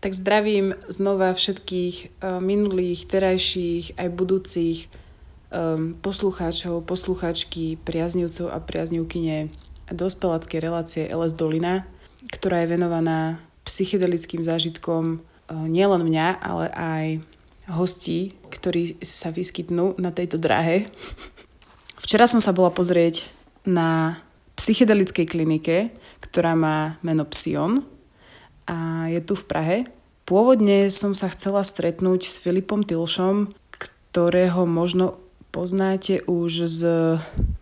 Tak. Zdravím znova všetkých eh, minulých, terajších aj budúcich eh, poslucháčov, posluchačky, priaznivcov a priaznivkyne dospeláckej relácie LS Dolina, ktorá je venovaná psychedelickým zážitkom uh, nielen mňa, ale aj hostí, ktorí sa vyskytnú na tejto dráhe. Včera som sa bola pozrieť na psychedelickej klinike, ktorá má meno Psion a je tu v Prahe. Pôvodne som sa chcela stretnúť s Filipom Tilšom, ktorého možno poznáte už z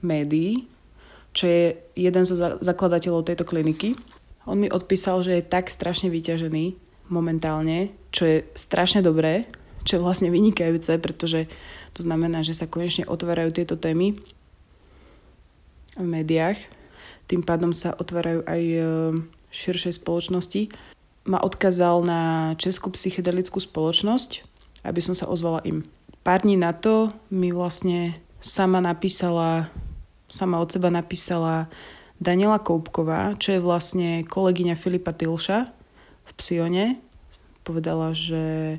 médií, čo je jeden zo zakladateľov tejto kliniky. On mi odpísal, že je tak strašne vyťažený momentálne, čo je strašne dobré, čo je vlastne vynikajúce, pretože to znamená, že sa konečne otvárajú tieto témy v médiách tým pádom sa otvárajú aj e, širšej spoločnosti. Ma odkázal na Českú psychedelickú spoločnosť, aby som sa ozvala im. Pár dní na to mi vlastne sama napísala, sama od seba napísala Daniela Koupková, čo je vlastne kolegyňa Filipa Tilša v Psione. Povedala, že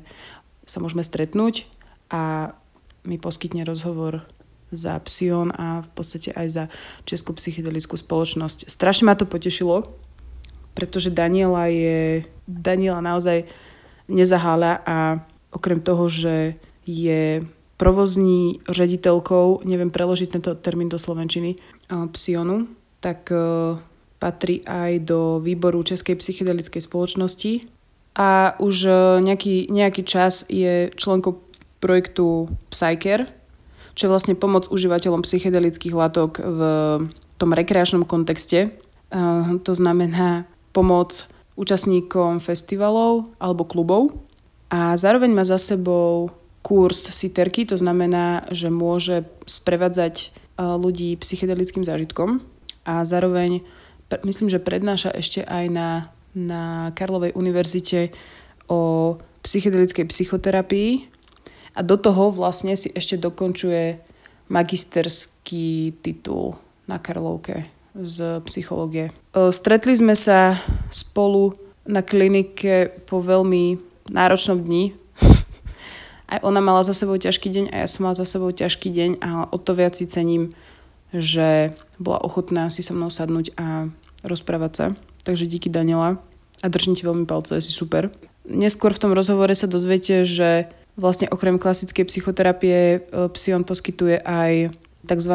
sa môžeme stretnúť a mi poskytne rozhovor za Psion a v podstate aj za Českú psychedelickú spoločnosť. Strašne ma to potešilo, pretože Daniela je, Daniela naozaj nezaháľa a okrem toho, že je provozní rediteľkou, neviem preložiť tento termín do slovenčiny, Psionu, tak patrí aj do výboru Českej psychedelickej spoločnosti a už nejaký, nejaký čas je členkou projektu Psyker, čo je vlastne pomoc užívateľom psychedelických látok v tom rekreačnom kontexte. To znamená pomoc účastníkom festivalov alebo klubov a zároveň má za sebou kurz siterky, to znamená, že môže sprevádzať ľudí psychedelickým zážitkom a zároveň myslím, že prednáša ešte aj na, na Karlovej univerzite o psychedelickej psychoterapii a do toho vlastne si ešte dokončuje magisterský titul na Karlovke z psychológie. Stretli sme sa spolu na klinike po veľmi náročnom dni. Aj ona mala za sebou ťažký deň a ja som mala za sebou ťažký deň a o to viac si cením, že bola ochotná si so mnou sadnúť a rozprávať sa. Takže díky Daniela a držím ti veľmi palce, si super. Neskôr v tom rozhovore sa dozviete, že Vlastne okrem klasickej psychoterapie e, Psion poskytuje aj tzv.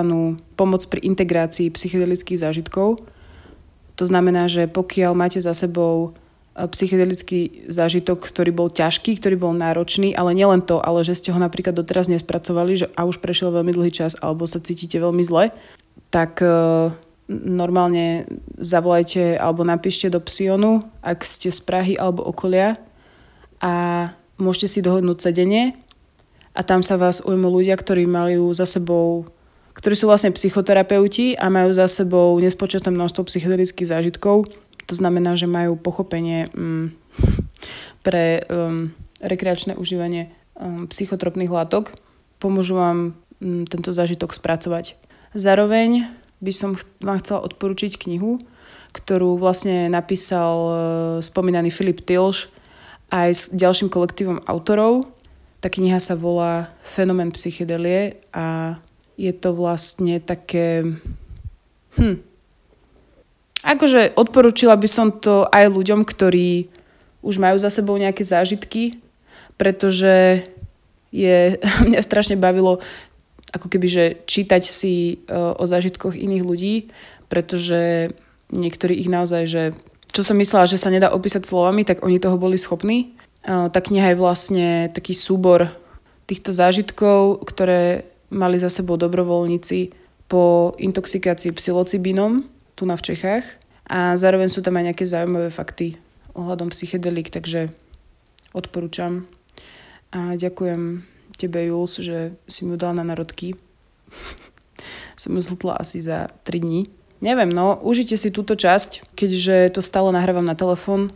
pomoc pri integrácii psychedelických zážitkov. To znamená, že pokiaľ máte za sebou psychedelický zážitok, ktorý bol ťažký, ktorý bol náročný, ale nielen to, ale že ste ho napríklad doteraz nespracovali že, a už prešiel veľmi dlhý čas alebo sa cítite veľmi zle, tak e, normálne zavolajte alebo napíšte do Psionu, ak ste z Prahy alebo okolia a môžete si dohodnúť sedenie a tam sa vás ujmú ľudia, ktorí majú za sebou ktorí sú vlastne psychoterapeuti a majú za sebou nespočetné množstvo psychedelických zážitkov. To znamená, že majú pochopenie mm, pre um, rekreačné užívanie um, psychotropných látok. Pomôžu vám um, tento zážitok spracovať. Zároveň by som ch- vám chcela odporučiť knihu, ktorú vlastne napísal uh, spomínaný Filip Tilš, aj s ďalším kolektívom autorov. Tá kniha sa volá Fenomén psychedelie a je to vlastne také... Hm. Akože odporúčila by som to aj ľuďom, ktorí už majú za sebou nejaké zážitky, pretože je, mňa strašne bavilo ako keby, že čítať si uh, o zážitkoch iných ľudí, pretože niektorí ich naozaj, že čo som myslela, že sa nedá opísať slovami, tak oni toho boli schopní. Tá kniha je vlastne taký súbor týchto zážitkov, ktoré mali za sebou dobrovoľníci po intoxikácii psilocibínom tu na v Čechách a zároveň sú tam aj nejaké zaujímavé fakty ohľadom psychedelik, takže odporúčam. A ďakujem tebe, Jules, že si mi dal na narodky. som ju zhltla asi za 3 dní. neviem, no, užite si túto časť, keďže to stále nahrávam na telefón,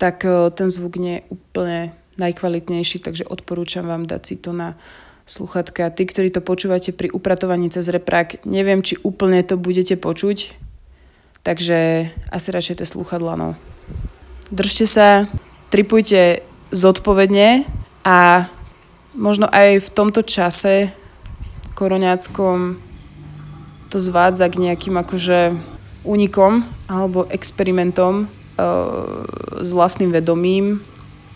tak e, ten zvuk nie je úplne najkvalitnejší, takže odporúčam vám dať si to na sluchatka. Tí, ktorí to počúvate pri upratovaní cez reprák, neviem, či úplne to budete počuť, takže asi radšej tie sluchadla, no. Držte sa, tripujte zodpovedne a možno aj v tomto čase koroňáckom to zvádza k nejakým akože únikom alebo experimentom uh, s vlastným vedomím.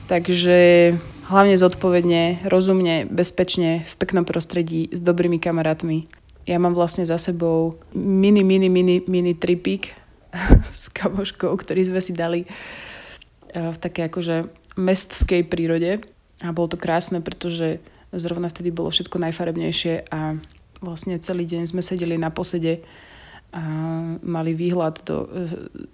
Takže hlavne zodpovedne, rozumne, bezpečne, v peknom prostredí, s dobrými kamarátmi. Ja mám vlastne za sebou mini, mini, mini, mini tripík s kamoškou, ktorý sme si dali uh, v také akože mestskej prírode. A bolo to krásne, pretože zrovna vtedy bolo všetko najfarebnejšie a vlastne celý deň sme sedeli na posede a mali výhľad do e,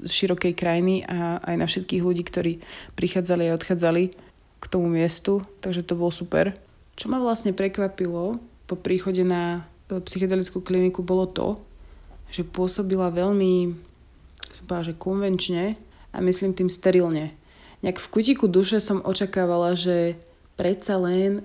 širokej krajiny a aj na všetkých ľudí, ktorí prichádzali a odchádzali k tomu miestu, takže to bolo super. Čo ma vlastne prekvapilo po príchode na e, psychedelickú kliniku bolo to, že pôsobila veľmi, som povedala, že konvenčne a myslím tým sterilne. Nejak v kutiku duše som očakávala, že predsa len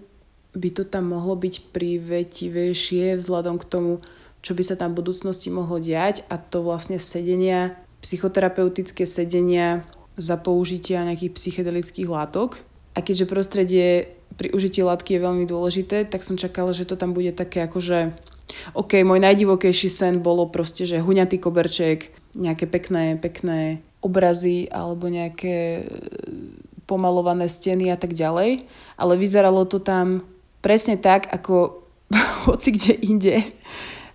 by to tam mohlo byť privetivejšie vzhľadom k tomu, čo by sa tam v budúcnosti mohlo diať a to vlastne sedenia, psychoterapeutické sedenia za použitia nejakých psychedelických látok. A keďže prostredie pri užití látky je veľmi dôležité, tak som čakala, že to tam bude také akože OK, môj najdivokejší sen bolo proste, že huňatý koberček, nejaké pekné, pekné obrazy alebo nejaké e, pomalované steny a tak ďalej, ale vyzeralo to tam presne tak, ako hoci kde inde,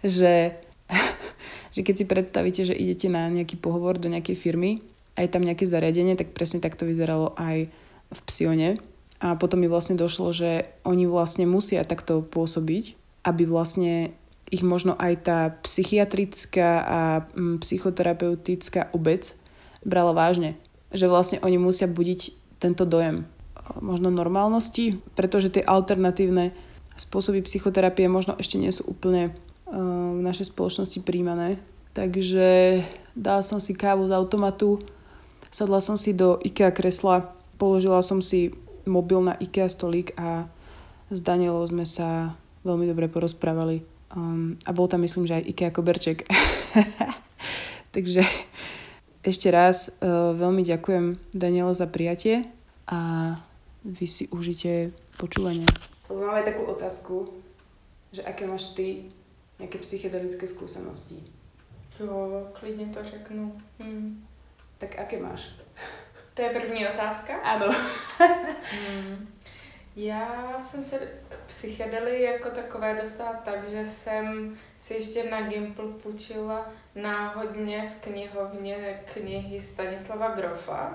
že, že keď si predstavíte, že idete na nejaký pohovor do nejakej firmy a je tam nejaké zariadenie, tak presne tak to vyzeralo aj v Psione. A potom mi vlastne došlo, že oni vlastne musia takto pôsobiť, aby vlastne ich možno aj tá psychiatrická a mm, psychoterapeutická obec brala vážne. Že vlastne oni musia budiť tento dojem možno normálnosti, pretože tie alternatívne spôsoby psychoterapie možno ešte nie sú úplne v našej spoločnosti príjmané. Takže dala som si kávu z automatu, sadla som si do IKEA kresla, položila som si mobil na IKEA stolík a s Danielou sme sa veľmi dobre porozprávali. Um, a bol tam myslím, že aj IKEA koberček. Takže ešte raz uh, veľmi ďakujem Daniela za prijatie a vy si užite počúvanie. Máme takú otázku, že aké máš ty nějaké psychedelické skúsenosti? Jo, klidně to řeknu. Hm. Tak aké máš? To je první otázka? Ano. hmm. Já jsem se k psychedeli jako takové dostala tak, že jsem si ještě na Gimpl půjčila náhodně v knihovně knihy Stanislava Grofa.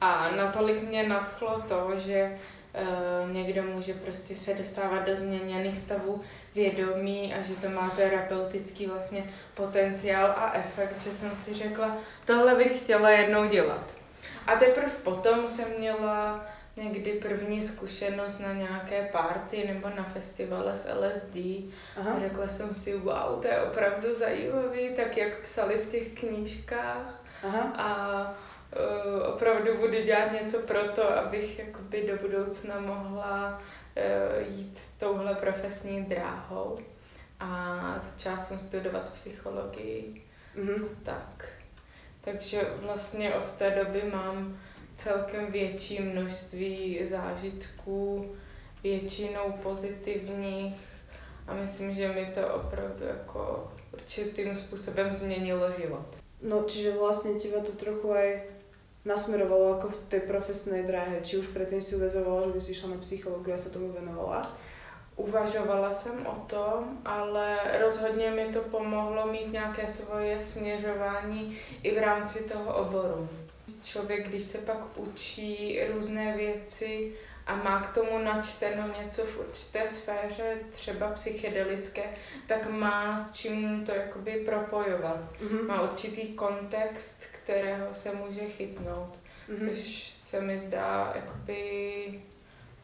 A natolik mě nadchlo to, že uh, někdo může prostě se dostávat do změněných stavů vědomí a že to má terapeutický vlastně potenciál a efekt, že jsem si řekla, tohle bych chtěla jednou dělat. A teprve potom jsem měla někdy první zkušenost na nějaké party nebo na festivale s LSD. Aha. A řekla jsem si, wow, to je opravdu zajímavý, tak jak psali v těch knížkách. Aha. A uh, opravdu budu dělat něco pro to, abych jakoby do budoucna mohla uh, jít touhle profesní dráhou. A začala jsem studovat psychologii. Mm-hmm. Tak. Takže vlastně od té doby mám celkem větší množství zážitků, většinou pozitivních a myslím, že mi to opravdu jako určitým způsobem změnilo život. No, čiže vlastně těba to trochu aj nasmerovalo ako v tej profesnej dráhe? Či už predtým si uvažovala, že by si šla na psychológiu a sa tomu venovala? Uvažovala jsem o tom, ale rozhodně mi to pomohlo mít nějaké svoje směřování i v rámci toho oboru. Člověk, když se pak učí různé věci a má k tomu načteno něco v určité sféře, třeba psychedelické, tak má s čím to jakoby propojovat. Mm-hmm. Má určitý kontext, kterého se může chytnout, mm-hmm. což se mi zdá jakoby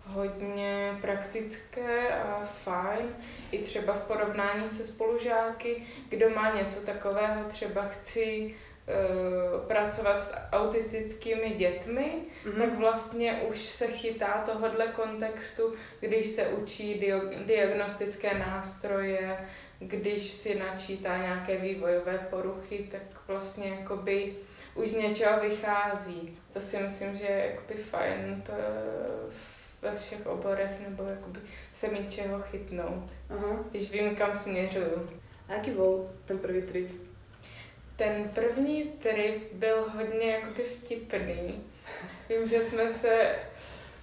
hodně praktické a fajn. I třeba v porovnání se spolužáky, kdo má něco takového, třeba chci uh, pracovat s autistickými dětmi, mm-hmm. tak vlastně už se chytá tohohle kontextu, když se učí dio- diagnostické nástroje, když si načítá nějaké vývojové poruchy, tak vlastně jakoby už z něčeho vychází. To si myslím, že je jakoby fajn ve všech oborech, nebo jakoby se mít čeho chytnout, Aha. když vím, kam směřuju. A jaký byl ten první trip? Ten první trip byl hodně jakoby vtipný. Vím, že jsme se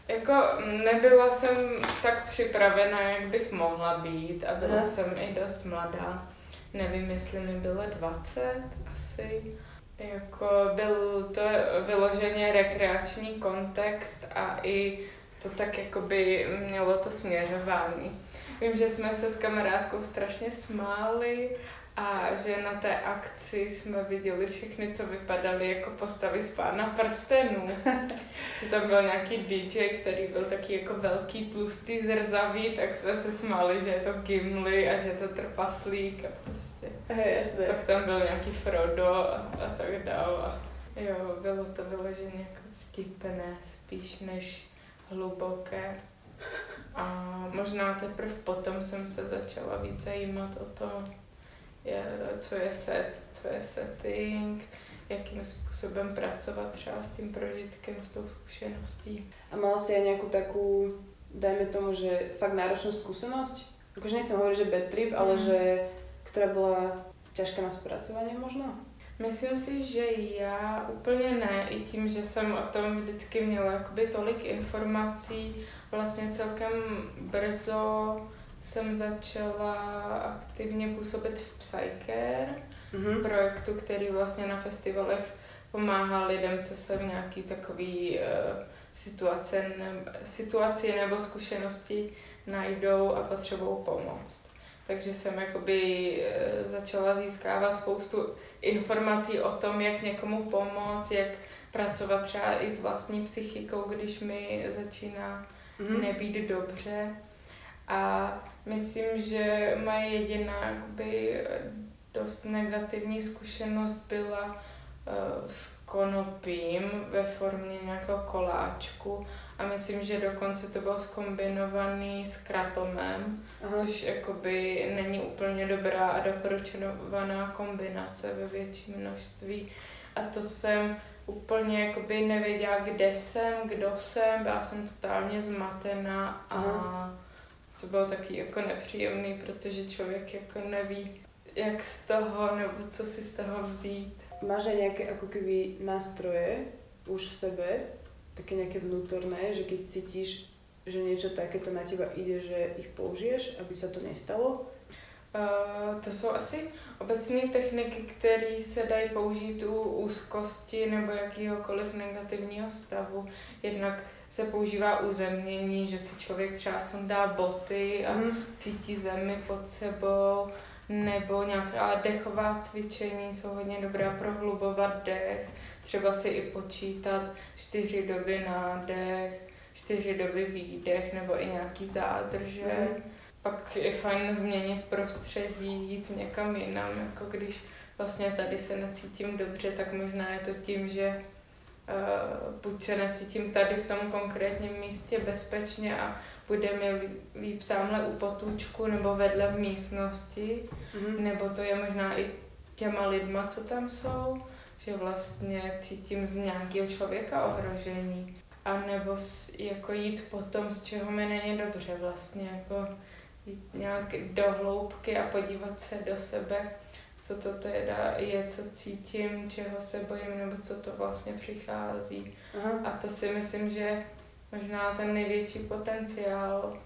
jako nebyla jsem tak připravená, jak bych mohla být a byla Aha. jsem i dost mladá. Nevím, jestli mi bylo 20 asi. Jako byl to vyloženě rekreační kontext a i to tak jakoby mělo to směřování. Vím, že jsme se s kamarádkou strašně smáli a že na té akci jsme viděli všechny, co vypadaly jako postavy z Pána prstenů. že tam byl nějaký DJ, který byl taky jako velký, tlustý, zrzavý, tak jsme se smáli, že je to Gimli a že je to trpaslík a prostě. Jasně. Pak tam byl nějaký Frodo a, a tak dál. A jo, bylo to vyloženě jako vtipné spíš než hluboké. A možná teprve potom jsem se začala víc zajímat o to, je, co je set, co je setting, jakým způsobem pracovat třeba s tím prožitkem, s tou zkušeností. A mala si aj nejakú takú, dajme tomu, že fakt náročnú skúsenosť? Akože nechcem hovoriť, že bad trip, ale mm. že, ktorá bola ťažká na spracovanie možno? Myslím si, že já úplně ne, i tím, že jsem o tom vždycky měla jakoby tolik informací, vlastně celkem brzo jsem začala aktivně působit v Psycare, mm-hmm. projektu, který vlastně na festivalech pomáhá lidem, co se v nějaký takový uh, situace, ne, situaci nebo zkušenosti najdou a potřebují pomoc. Takže jsem jakoby uh, začala získávat spoustu informací o tom, jak někomu pomoct, jak pracovat třeba i s vlastní psychikou, když mi začíná mm-hmm. nebýt dobře. A myslím, že moje jediná jakoby, dost negativní zkušenost byla uh, s konopím ve formě nějakého koláčku a myslím, že dokonce to bylo skombinovaný s kratomem, Aha. což jakoby není úplně dobrá a doporučovaná kombinace ve větší množství. A to jsem úplně jakoby nevěděla, kde jsem, kdo jsem, byla jsem totálně zmatená a Aha. to bylo taky jako nepříjemný, protože člověk jako neví, jak z toho, nebo co si z toho vzít. Máš aj nejaké ako keby nástroje už v sebe, také nejaké vnútorné, že keď cítiš, že niečo takéto na teba ide, že ich použiješ, aby sa to nestalo? Uh, to jsou asi obecné techniky, které se dají použít u úzkosti nebo jakýhokoliv negativního stavu. Jednak se používá uzemnění, že si člověk třeba sundá boty a mm. cítí zemi pod sebou, nebo nějaká dechová cvičení jsou hodně dobrá prohlubovat dech, třeba si i počítat čtyři doby nádech, čtyři doby výdech nebo i nějaký zádrže. Mm. Pak je fajn změnit prostředí, jít někam jinam, jako když vlastně tady se necítím dobře, tak možná je to tím, že uh, buď se necítím tady v tom konkrétním místě bezpečně a bude mi líp tamhle u potůčku nebo vedle v místnosti, mm-hmm. nebo to je možná i těma lidma, co tam jsou, že vlastně cítím z nějakého člověka ohrožení. A nebo jako jít po tom, z čeho mi není dobře vlastně, jako jít nějak do hloubky a podívat se do sebe, co to teda je, co cítím, čeho se bojím, nebo co to vlastně přichází. Aha. A to si myslím, že možná ten největší potenciál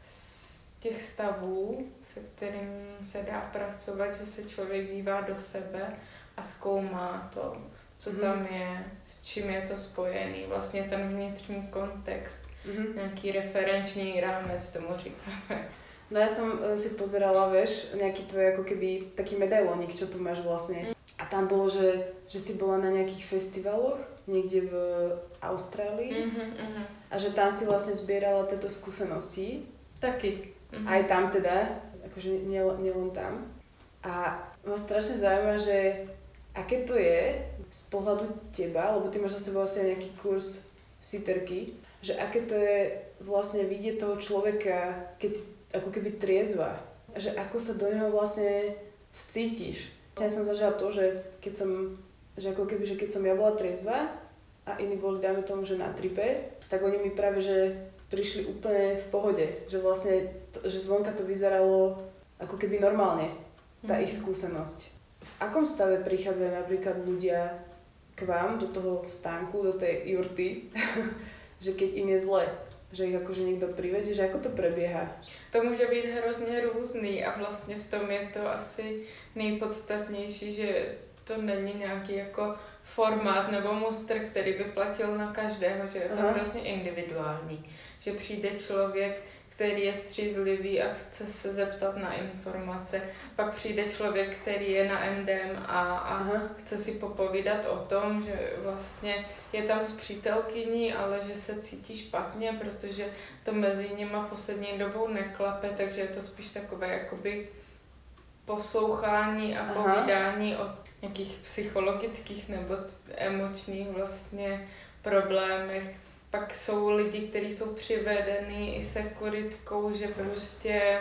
z těch stavů, se kterým se dá pracovat, že se člověk dívá do sebe a zkoumá to, co mm. tam je, s čím je to spojený, vlastně ten vnitřní kontext, mm. nějaký referenční rámec, tomu říkáme. No ja som eh, si pozerala, vieš, nejaký tvoj ako keby taký medailónik, čo tu máš vlastne. A tam bolo, že že si bola na nejakých festivaloch niekde v Austrálii Mhm, mhm. a že tam si vlastne zbierala tieto skúsenosti. Taky. Mhm. Aj tam teda, akože nielen nie len tam. A ma strašne zaujíma, že aké to je z pohľadu teba, lebo ty máš za sebou asi nejaký kurz siperky, že aké to je vlastne vidieť toho človeka, keď si ako keby triezva. Že ako sa do neho vlastne vcítiš. Ja som zažila to, že keď som, že ako keby, že keď som ja bola triezva a iní boli, dajme tomu, že na tripe, tak oni mi práve, že prišli úplne v pohode. Že vlastne, to, že zvonka to vyzeralo ako keby normálne, tá Mhm. ich skúsenosť. V akom stave prichádzajú napríklad ľudia k vám do toho stánku, do tej jurty, že keď im je zle, že ich akože niekto privedie, že ako to prebieha? To může být hrozně různý a vlastně v tom je to asi nejpodstatnější, že to není nějaký jako formát nebo mustr, který by platil na každého, že je to Aha. hrozně individuální. Že přijde člověk, který je střízlivý a chce se zeptat na informace. Pak přijde člověk, který je na MDM a, a Aha. chce si popovídat o tom, že vlastně je tam s přítelkyní, ale že se cítí špatně, protože to mezi nima poslední dobou neklape, takže je to spíš takové jakoby poslouchání a Aha. povídání o nějakých psychologických nebo emočních vlastně problémech. Pak jsou lidi, kteří jsou přivedení i sekuritkou, že prostě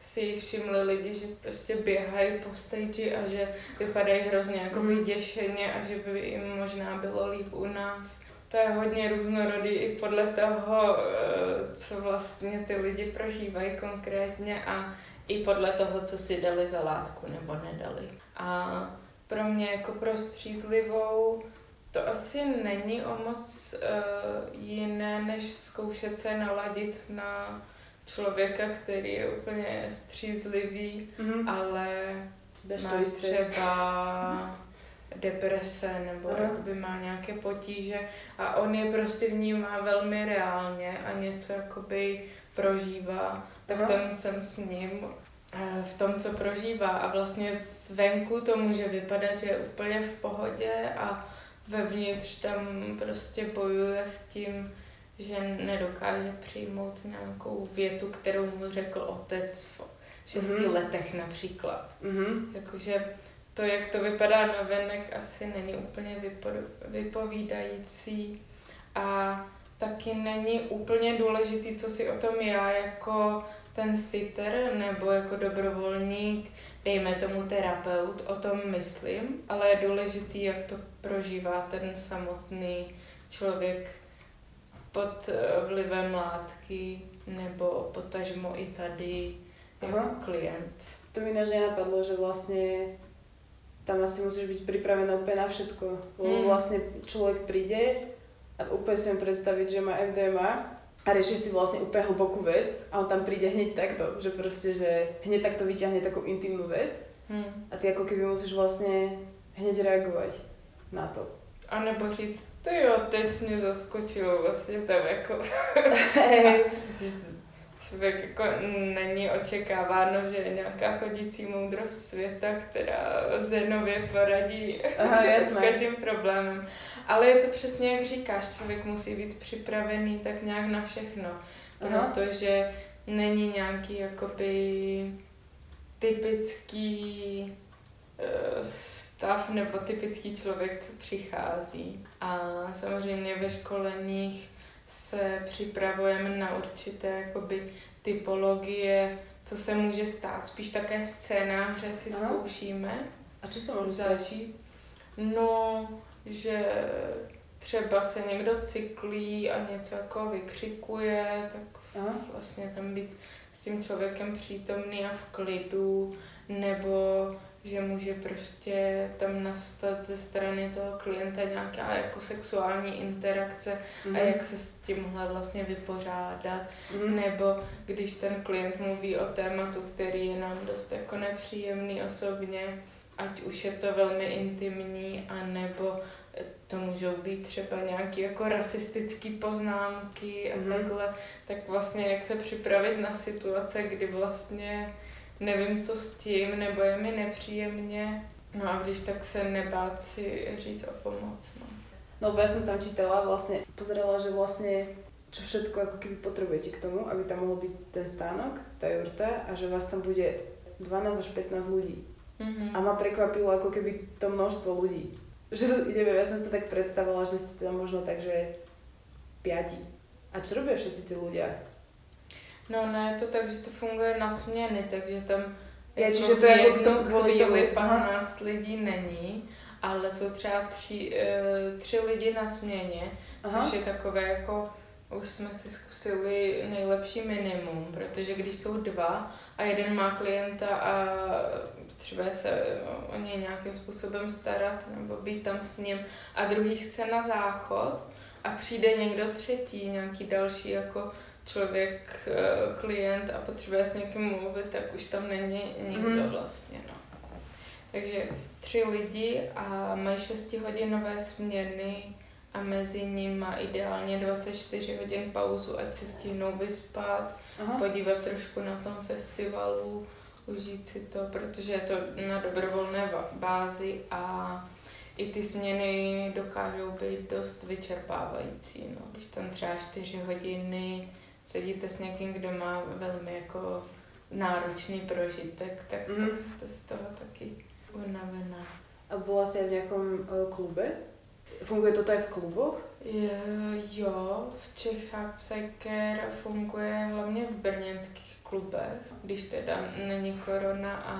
si jich všimli lidi, že prostě běhají po stage a že vypadají hrozně jako Mhm. vyděšeně a že by jim možná bylo líp u nás. To je hodně různorodý i podle toho, eh, co vlastně ty lidi prožívají konkrétně a i podle toho, co si dali za látku nebo nedali. A pro mě jako pro střízlivou to asi není o moc uh, jiné, než zkoušet se naladit na člověka, který je úplně střízlivý, Mhm. ale má třeba deprese nebo Aha. jakoby má nějaké potíže a on je prostě vnímá velmi reálně a něco jakoby prožívá, tak Aha. tam jsem s ním eh, v tom, co prožívá a vlastně zvenku to může vypadat, že je úplně v pohodě a vevnitř tam prostě bojuje s tím, že nedokáže přijmout nějakou větu, kterou mu řekl otec v šesti Mhm. letech například. Mhm. Jakože to, jak to vypadá na venek, asi není úplně vypo- vypovídající a taky není úplně důležitý, co si o tom já jako ten sitter nebo jako dobrovolník, dejme tomu terapeut, o tom myslím, ale je důležitý, jak to prožívá ten samotný člověk pod eh, vlivem látky nebo potažmo i tady jako Aha. klient. To mi ináč nenapadlo, že vlastne tam asi musíš byť pripravená úplne na všetko. Lebo Mm. vlastne človek príde a úplne si viem predstaviť, že má MDMA a rieši si vlastne úplne hlbokú vec a on tam príde hneď takto, že proste, že hneď takto vyťahne takú intimnú vec Hmm. a ty ako keby musíš vlastne hneď reagovať na to. A nebo říct, ty jo, teď mě zaskočilo vlastně tam jako, že člověk jako není očekáváno, že je nějaká chodící moudrost světa, která Zenově poradí Aha, s každým problémem. Ale je to přesně jak říkáš, člověk musí být připravený tak nějak na všechno, Aha. protože není nějaký jakoby typický eh, stav nebo typický člověk, co přichází. A samozřejmě ve školeních se připravujeme na určité jakoby typologie, co se může stát. Spíš také scénáře si Aha. zkoušíme A sa môže stať? zažít. No, že třeba se někdo cyklí a něco jako vykřikuje, tak Aha. vlastně tam být s tím člověkem přítomný a v klidu, nebo že může prostě tam nastat ze strany toho klienta nějaká jako sexuální interakce Mhm. a jak se s tímhle vlastně vypořádat. Mhm. Nebo když ten klient mluví o tématu, který je nám dost jako nepříjemný osobně, ať už je to velmi intimní, a nebo to můžou být třeba nějaké jako rasistické poznámky a Mhm. takhle, tak vlastně jak se připravit na situace, kdy vlastně nevím, co s tím, nebo je mi nepříjemně, No a když tak se nebát si říct o pomoc. No. No ja som tam čítala, vlastne pozerala, že vlastne čo všetko ako keby potrebujete k tomu, aby tam mohol byť ten stánok, tá jurta a že vás tam bude 12 až 15 ľudí. Mm-hmm. A ma prekvapilo ako keby to množstvo ľudí. Že neviem, ja som si to tak predstavovala, že ste tam možno tak, že piati. A čo robia všetci tí ľudia? No ne, je to tak, že to funguje na směny, takže tam Je, jako čiže to jako kvůli tomu. chvíli Aha. 15 lidí není, ale jsou třeba tři, eh, tři lidi na směně, Aha. což je takové jako, už jsme si zkusili nejlepší minimum, protože když jsou dva a jeden má klienta a třeba se o něj nějakým způsobem starat nebo být tam s ním a druhý chce na záchod a přijde někdo třetí, nějaký další jako člověk, eh, klient a potřebuje s někým mluvit, tak už tam není nikdo Mhm. vlastně. No. Takže tři lidi a mají šestihodinové směny a mezi nimi ideálně 24 hodin pauzu, ať si stihnou vyspat, Aha. podívat trošku na tom festivalu, užít si to, protože je to na dobrovolné bázi a i ty směny dokážou být dost vyčerpávající. No. Když tam třeba 4 hodiny sedíte s někým, kdo má velmi jako náročný prožitek, tak pak jste z toho taky unavená. A bola si aj v nejakom uh, klube? Funguje to aj v kluboch? Je, jo, v Čechách Psyker funguje hlavně v brněnských klubech, když teda není korona a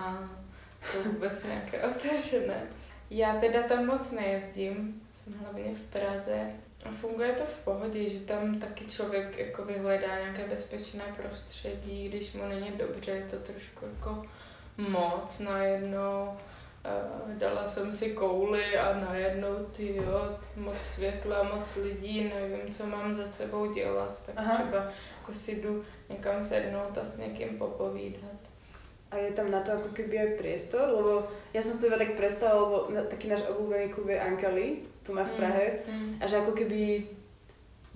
jsou vůbec nějaké otevřené. Já teda tam moc nejezdím, jsem hlavně v Praze a funguje to v pohodě, že tam taky člověk jako vyhledá nějaké bezpečné prostředí, když mu není dobře, je to trošku jako moc najednou. Dala jsem si kouli a najednou ty jo, moc světla, moc lidí, nevím, co mám za sebou dělat, tak Aha. Třeba jako si jdu někam sednout a s někým popovídat. A je tam na to ako keby aj priestor? Lebo ja som si to iba tak predstavila, lebo taký náš obľúbený klub je Ankali, tu má v Prahe. Mm. A že ako keby,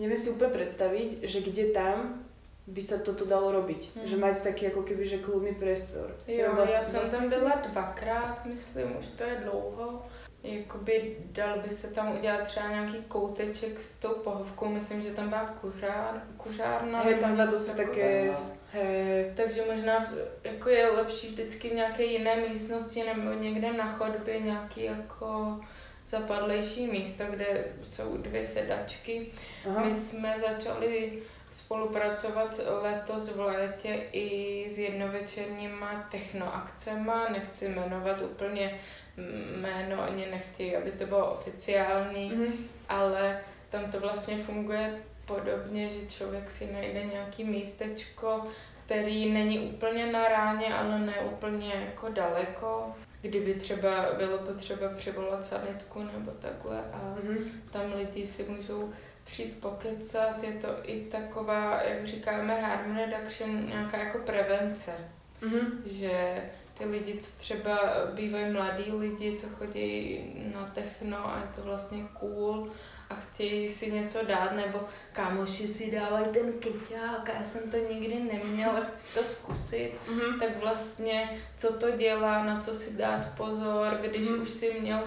neviem si úplne predstaviť, že kde tam by sa toto dalo robiť. Mm. Že mať taký ako keby, že klubný priestor. Jo, Nebo já jsem vlast- tam byla dvakrát, myslím, už to je dlouho. Jakoby dal by se tam udělat třeba nějaký kouteček s tou pohovkou, myslím, že tam byla kuřár, kuřárna. Hej, tam za to sú také, hej, Takže možná jako je lepší vždycky v nějaké jiné místnosti nebo někde na chodbě nějaký jako zapadlejší místo, kde jsou dvě sedačky. aha, My jsme začali spolupracovat letos v létě i s jednovečerníma technoakcema, nechci jmenovat úplně jméno, ani nechtějí, aby to bylo oficiální, mhm, ale tam to vlastně funguje podobně, že člověk si najde nějaký místečko, který není úplně na ráně, ale ne úplně jako daleko. Kdyby třeba bylo potřeba přivolat sanitku nebo takhle a mhm. tam lidi si můžou přijít pokecat, je to i taková, jak říkáme, harm reduction, nějaká jako prevence, Mhm. že ty lidi, co třeba bývají mladí lidi, co chodí na techno a je to vlastně cool a chtějí si něco dát, nebo kámoši si dávají ten kyťák a já jsem to nikdy neměla, chci to zkusit, Mhm. tak vlastně co to dělá, na co si dát pozor, když Mhm. už si měl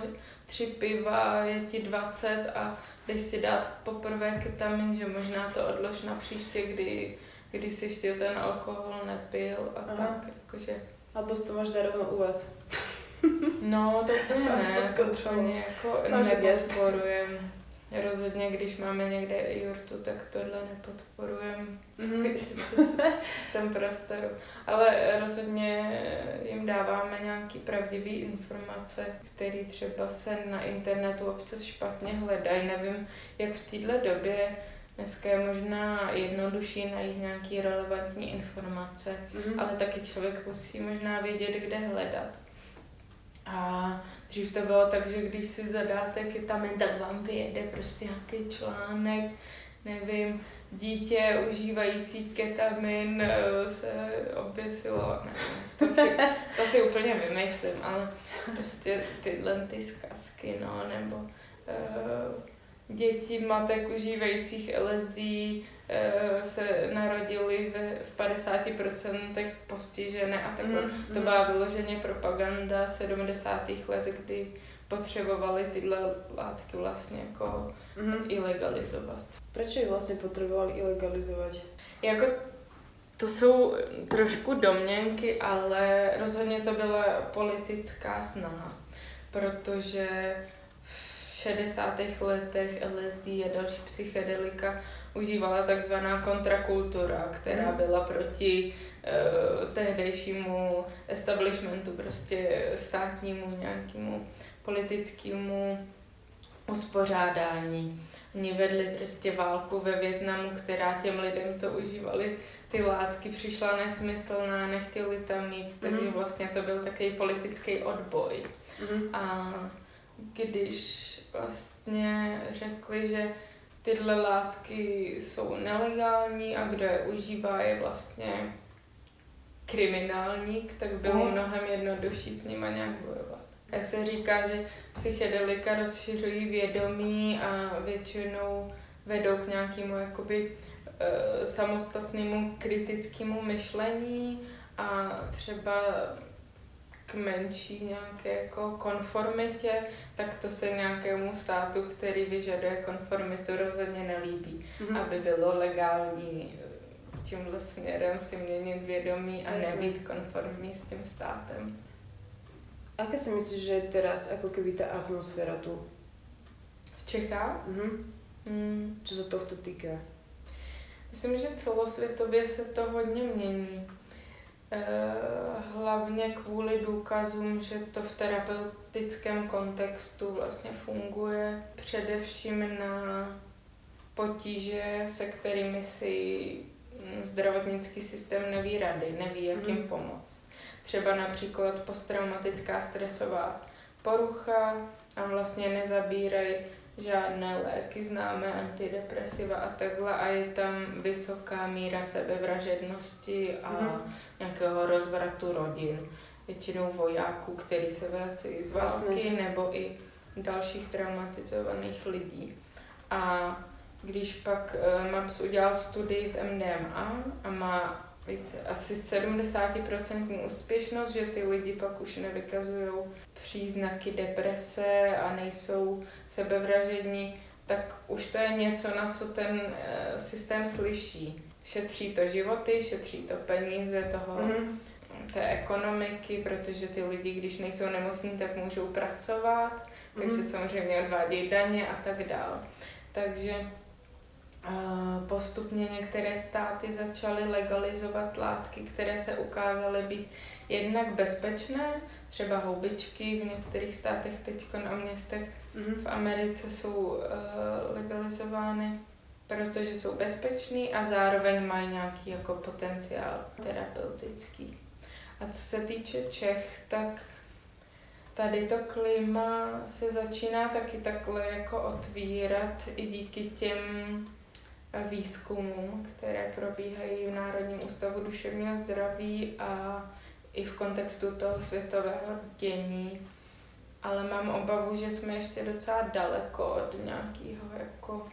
tři piva, je ti 20 a jdeš si dát poprvé ketamin, že možná to odlož na příště, kdy, kdy si ještě ten alkohol nepil a Aha. tak, jakože Alebo si to máš dať rovno u vás. No, to úplně ne, to úplně jako nepodporujem. Rozhodně, když máme někde jurtu, tak tohle nepodporujem. Mhm. v tom prostoru. Ale rozhodně jim dáváme nějaký pravdivý informace, které třeba se na internetu občas špatně hledají. Nevím, jak v této době dneska je možná jednodušší najít nějaké relevantní informace, Mhm. ale taky člověk musí možná vědět, kde hledat. A dřív to bylo tak, že když si zadáte ketamin, tak vám vyjede prostě nějaký článek, nevím, dítě užívající ketamin eh, se oběsilo, nevím, to si, to si úplně vymýšlím, ale prostě tyhle ty zkazky, no, nebo uh, děti matek užívajících LSD se narodili v, v 50% postižené a takhle. Mm, To mm. byla vyloženě propaganda 70. let, kdy potřebovali tyhle látky vlastně jako Mhm. ilegalizovat. Prečo ich vlastne potrebovali ilegalizovať? Jako to jsou trošku domněnky, ale rozhodně to byla politická snaha, protože v 60. letech LSD a další psychedelika užívala takzvaná kontrakultura, která Mhm. byla proti uh, tehdejšímu establishmentu, prostě státnímu nějakému politickému uspořádání. Oni vedli prostě válku ve Větnamu, která těm lidem, co užívali ty látky, přišla nesmyslná, nechtěli tam mít, takže Mhm. vlastně to byl takový politický odboj. Mhm. A když vlastně řekli, že tyhle látky jsou nelegální a kdo je užívá, je vlastně kriminálník, tak bylo Mhm. mnohem jednodušší s nima nějak bojovat. Jak se říká, že psychedelika rozšiřují vědomí a většinou vedou k nějakému jakoby e, samostatnému kritickému myšlení a třeba k menší nějaké jako konformitě, tak to se nějakému státu, který vyžaduje konformitu, rozhodně nelíbí. Mhm. Aby bylo legální e, tímhle směrem si měnit vědomí a Jasně. nebýt konformní s tím státem. Aké si myslíš, že je teraz ako keby tá atmosféra tu? V Čechách? Mhm. Hmm. Čo sa tohto týka? Myslím, že celosvětově se to hodně mění. Eh, Hlavně kvůli důkazům, že to v terapeutickém kontextu vlastně funguje. Především na potíže, se kterými si mm, zdravotnický systém neví rady, neví, jak jim Mhm. pomoct. Třeba například posttraumatická stresová porucha a vlastně nezabírají žádné léky, známé antidepresiva a takhle a je tam vysoká míra sebevražednosti a Mhm. nějakého rozvratu rodin. Většinou vojáků, který se vracejí z války, nebo i dalších traumatizovaných lidí. A když pak uh, MAPS udělal studii z MDMA a má více, asi 70% úspěšnost, že ty lidi pak už nevykazují příznaky deprese a nejsou sebevražední, tak už to je něco, na co ten eh, systém slyší. Šetří to životy, šetří to peníze toho, Mhm. té ekonomiky, protože ty lidi, když nejsou nemocní, tak můžou pracovat, takže Mhm. samozřejmě odvádějí daně a tak dál. Takže postupně některé státy začaly legalizovat látky, které se ukázaly být jednak bezpečné, třeba houbičky v některých státech teď na městech Mhm. v Americe jsou uh, legalizovány, protože jsou bezpečný a zároveň mají nějaký jako potenciál terapeutický. A co se týče Čech, tak tady to klima se začíná taky takhle jako otvírat i díky těm eh, výzkumům, které probíhají v Národním ústavu duševního zdraví a i v kontextu toho světového dění ale mám obavu, že jsme ještě docela daleko od nějakého jako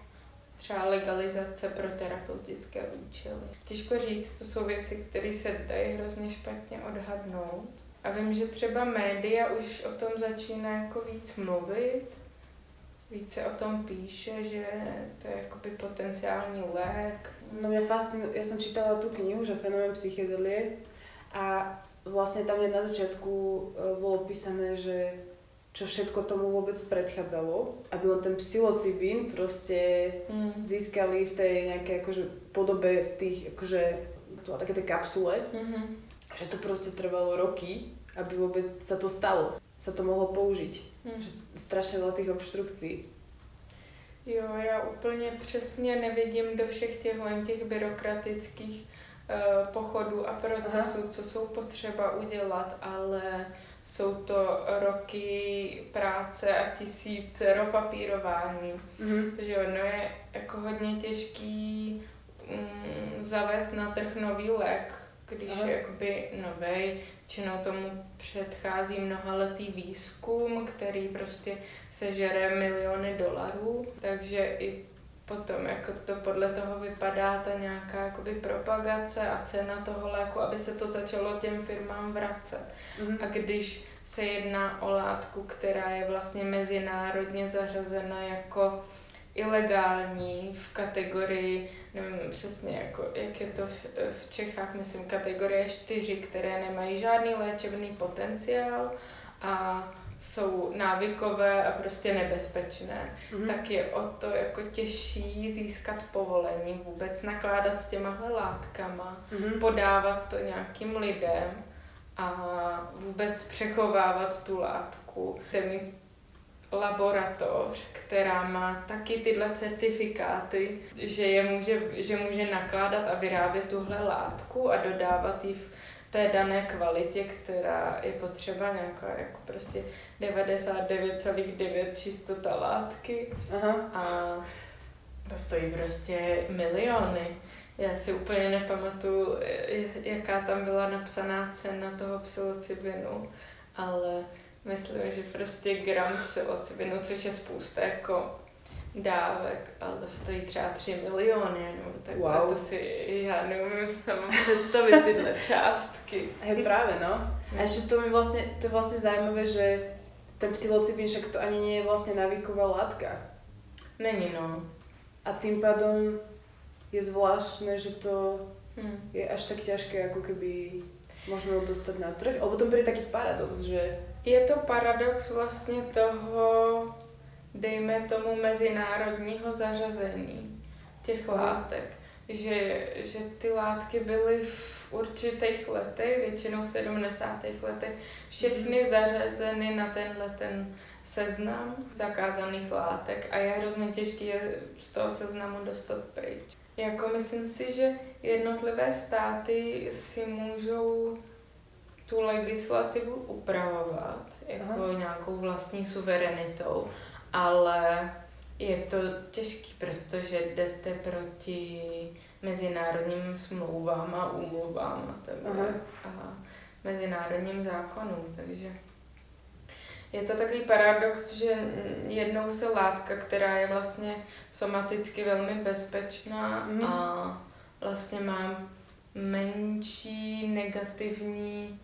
třeba legalizace pro terapeutické účely. Těžko říct, to jsou věci, které se dají hrozně špatně odhadnout. A vím, že třeba média už o tom začíná jako víc mluvit, více o tom píše, že to je jakoby potenciální lék. No mňa fascinuje, ja som čítala tú knihu, že fenomén psychedelie a vlastne tam na začiatku e, bolo písané, že čo všetko tomu vôbec predchádzalo, aby len ten psilocibín proste Mm. získali v tej nejakej akože podobe v tých akože to také tie kapsule, Mm-hmm. že to proste trvalo roky, aby vôbec sa to stalo, sa to mohlo použiť. Mm. Že strašne veľa tých obštrukcií. Jo, já úplně přesně nevidím do všech těchto těch byrokratických uh, pochodů a procesů, Aha. co jsou potřeba udělat, ale jsou to roky práce a tisíce ropapírování. Mhm. Takže ono je jako hodně těžký mm, zavést na trh nový lék, když Aha. je jakoby novej. Většinou tomu předchází mnohaletý výzkum, který prostě sežere miliony dolarů, takže i potom jako to podle toho vypadá ta nějaká jakoby propagace a cena toho léku, aby se to začalo těm firmám vracet. Mhm. A když se jedná o látku, která je vlastně mezinárodně zařazena jako ilegální v kategorii, nevím přesně, jako, jak je to v, v Čechách, myslím, kategorie 4, které nemají žádný léčebný potenciál a jsou návykové a prostě nebezpečné, Mhm. tak je o to jako těžší získat povolení, vůbec nakládat s těmahle látkama, Mhm. podávat to nějakým lidem a vůbec přechovávat tu látku. Mít laboratoř, která má taky tyhle certifikáty, že, je může, že může nakládat a vyrábět tuhle látku a dodávat ji v té dané kvalitě, která je potřeba nějaká jako prostě 99,9 čistota látky Aha. a to stojí prostě miliony. Já si úplně nepamatuju, jaká tam byla napsaná cena toho psilocybinu, ale myslím, že prostě gram psilocybinu, což je spousta jako dávek, ale stojí třeba 3 miliony, nebo tak Wow. to si já neumím sama představit tyhle částky. Hej, práve, no. A ešte to mi vlastne, to je vlastne zaujímavé, že ten psilocybin však to ani nie je vlastne navíková látka. Není no. A tým pádom je zvláštne, že to Hm. je až tak ťažké, ako keby možno dostať na trh. Alebo to príde taký paradox, že... Je to paradox vlastně toho, dejme tomu, mezinárodního zařazení těch látek. Že, že ty látky byly v určitých letech, většinou v 70. letech, všechny zařazeny na tenhle ten seznam zakázaných látek a je hrozně těžké je z toho seznamu dostat pryč. Jako myslím si, že jednotlivé státy si můžou tu legislativu upravovat jako Aha. nějakou vlastní suverenitou, ale je to těžký, protože jdete proti mezinárodním smlouvám a úmluvám a, a mezinárodním zákonům, takže je to takový paradox, že jednou se látka, která je vlastně somaticky velmi bezpečná Mhm. a vlastně má menší negativní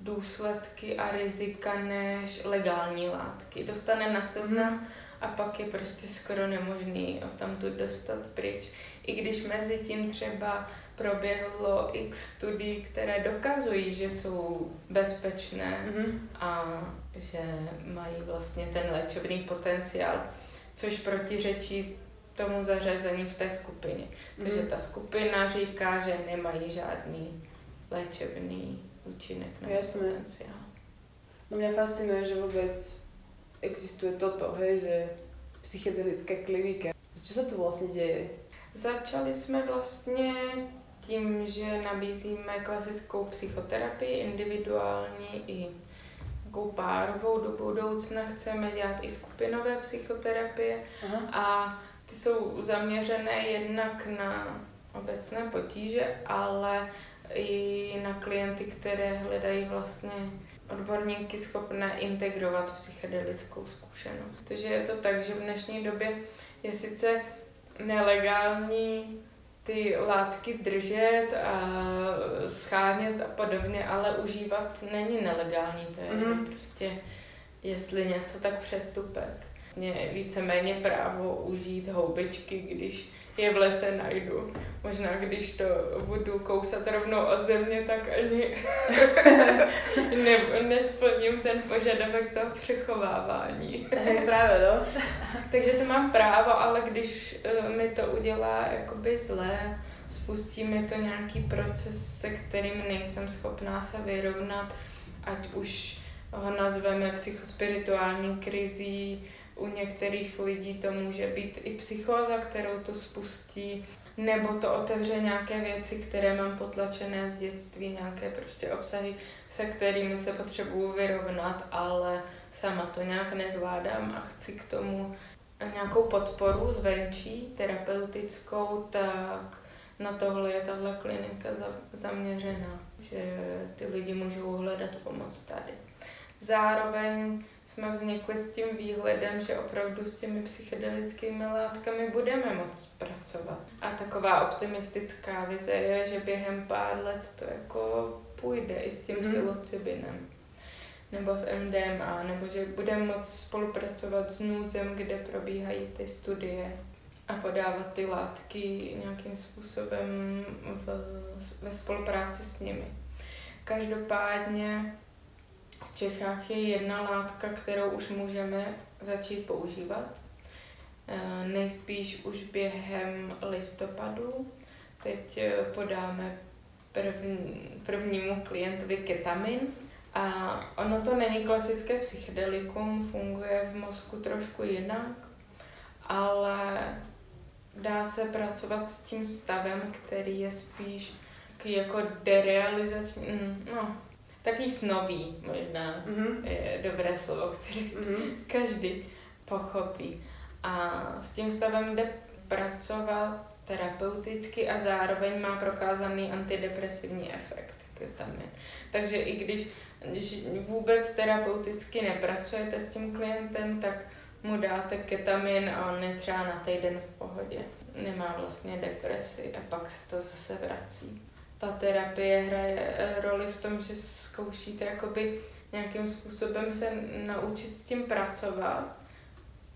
důsledky a rizika než legální látky. Dostane na seznam a pak je prostě skoro nemožný o tam tu dostat pryč. I když mezi tím třeba proběhlo x studií, které dokazují, že jsou bezpečné Mhm. a že mají vlastně ten léčebný potenciál, což protiřečí tomu zařazení v té skupině. Takže Mhm. ta skupina říká, že nemají žádný léčebný účinek nebo Jasné. potenciál. No mňa fascinuje, že vôbec existuje toto, hej, že psychedelická klinika. Čo sa tu vlastne deje? Začali jsme vlastně tím, že nabízíme klasickou psychoterapii, individuální i takovou párovou. Do budoucna chceme dělat i skupinové psychoterapie Aha. a ty jsou zaměřené jednak na obecné potíže, ale i na klienty, které hledají vlastně odborníky schopné integrovat psychedelickou zkušenost. Protože je to tak, že v dnešní době je sice nelegální ty látky držet a schánět a podobně, ale užívat není nelegální. To je Mhm. prostě, jestli něco, tak přestupek. Mě víceméně právo užít houbičky, když je v lese najdu. Možná když to budu kousat rovnou od země, tak ani ne, nesplním ten požadavek toho přechovávání. Hej, práve, no. Takže to mám právo, ale když eh, mi to udělá jakoby zlé, spustí mi to nějaký proces, se kterým nejsem schopná se vyrovnat, ať už ho nazveme psychospirituální krizí, u některých lidí to může být i psychóza, kterou to spustí, nebo to otevře nějaké věci, které mám potlačené z dětství, nějaké prostě obsahy, se kterými se potřebuju vyrovnat, ale sama to nějak nezvládám a chci k tomu nějakou podporu zvenčí, terapeutickou, tak na tohle je tahle klinika za, zaměřená, že ty lidi můžou hledat pomoc tady. Zároveň jsme vznikli s tím výhledem, že opravdu s těmi psychedelickými látkami budeme moc pracovat. A taková optimistická vize je, že během pár let to jako půjde i s tím mm-hmm. psilocybinem nebo s MDMA, nebo že budeme moc spolupracovat s NUCem, kde probíhají ty studie a podávat ty látky nějakým způsobem v, ve spolupráci s nimi. Každopádně v Čechách je jedna látka, kterou už můžeme začít používat. Eh, nejspíš už během listopadu. Teď eh, podáme první, prvnímu klientovi ketamin. A ono to není klasické psychedelikum, funguje v mozku trošku jinak, ale dá se pracovat s tím stavem, který je spíš jako derealizační, mm, no, Taký snový možná mm-hmm. je dobré slovo, které mm-hmm. každý pochopí. A s tím stavem jde pracovat terapeuticky a zároveň má prokázaný antidepresivní efekt ketamin. Takže i když, když vůbec terapeuticky nepracujete s tím klientem, tak mu dáte ketamin a on je třeba na týden v pohodě. Nemá vlastně depresi a pak se to zase vrací ta terapie hraje eh, roli v tom, že zkoušíte jakoby nějakým způsobem se naučit s tím pracovat,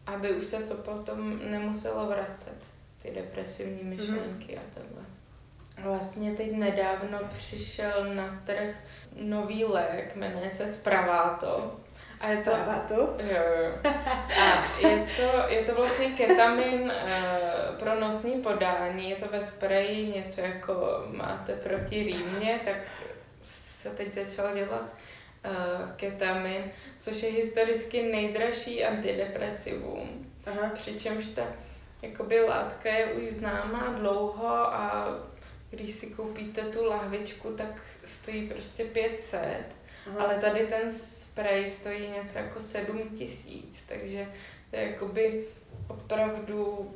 aby už se to potom nemuselo vracet, ty depresivní myšlenky mm. a tohle. Vlastně teď nedávno přišel na trh nový lék, jmenuje se Spravato. A je to, to? Jo, jo. A je to, je to vlastně ketamin uh, pro nosní podání, je to ve spreji něco jako máte proti rýmě, tak se teď začal dělat uh, ketamin, což je historicky nejdražší antidepresivum. Aha. Přičemž ta jakoby látka je už známá dlouho a když si koupíte tu lahvičku, tak stojí prostě 500 Aha. Ale tady ten spray stojí něco jako 7 tisíc, takže to je jakoby opravdu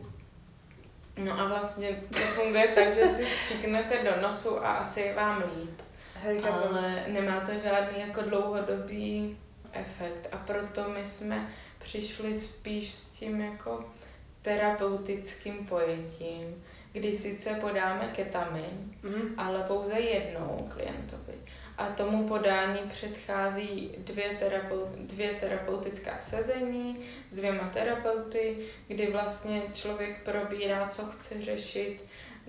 No a vlastně to funguje tak, že si stříknete do nosu a asi je vám líp. Ale nemá to žádný jako dlouhodobý efekt a proto my jsme přišli spíš s tím jako terapeutickým pojetím, kdy sice podáme ketamin, mm. ale pouze jednou klientovi a tomu podání předchází dvě, terapeut, dvě terapeutická sezení s dvěma terapeuty, kdy vlastně člověk probírá, co chce řešit,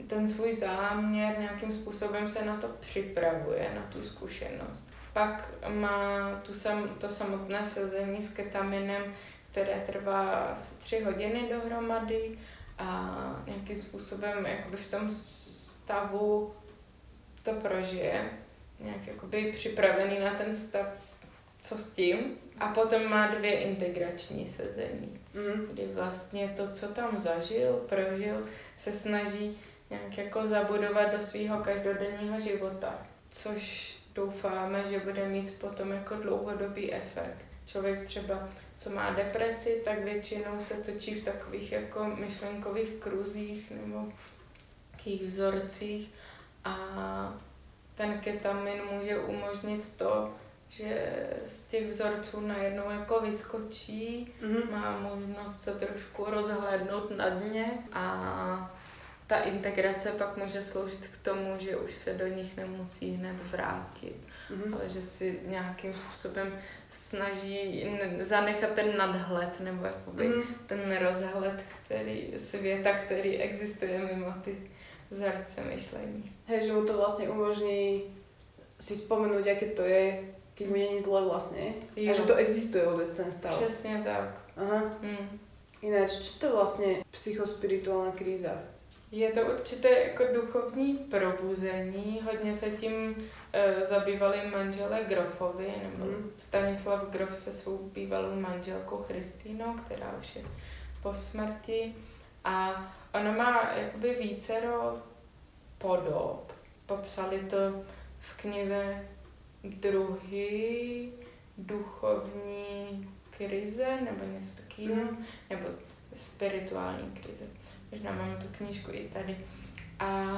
ten svůj záměr, nějakým způsobem se na to připravuje, na tu zkušenost. Pak má tu sam, to samotné sezení s ketaminem, které trvá asi tři hodiny dohromady a nějakým způsobem jakoby v tom stavu to prožije nějak jakoby připravený na ten stav, co s tím. A potom má dvě integrační sezení, mm. kdy vlastně to, co tam zažil, prožil, se snaží nějak jako zabudovat do svého každodenního života, což doufáme, že bude mít potom jako dlouhodobý efekt. Člověk třeba, co má depresi, tak většinou se točí v takových jako myšlenkových kruzích nebo takových vzorcích a ten ketamin může umožnit to, že z těch vzorců najednou jako vyskočí, mm-hmm. má možnost se trošku rozhlédnout na dně a ta integrace pak může sloužit k tomu, že už se do nich nemusí hned vrátit, mm-hmm. ale že si nějakým způsobem snaží zanechat ten nadhled nebo jakoby mm-hmm. ten rozhled který, světa, který existuje mimo ty vzorce myšlení. Hej, že mu to vlastne umožní si spomenúť, aké to je, keď mu není zle vlastne. Jo. A že to existuje vôbec ten stav. Přesně tak. Aha. Hmm. Ináč, čo to vlastně psychospirituální kríza? Je to určité jako duchovní probuzení. Hodně se tím e, zabývali manželé Grofovi, nebo hmm. Stanislav Grof se svou bývalou manželkou Kristýnou, která už je po smrti. A ono má jakoby vícero podob. Popsali to v knize Druhy duchovní krize nebo něco takového, mm. nebo spirituální krize. Možná mám tu knížku i tady. A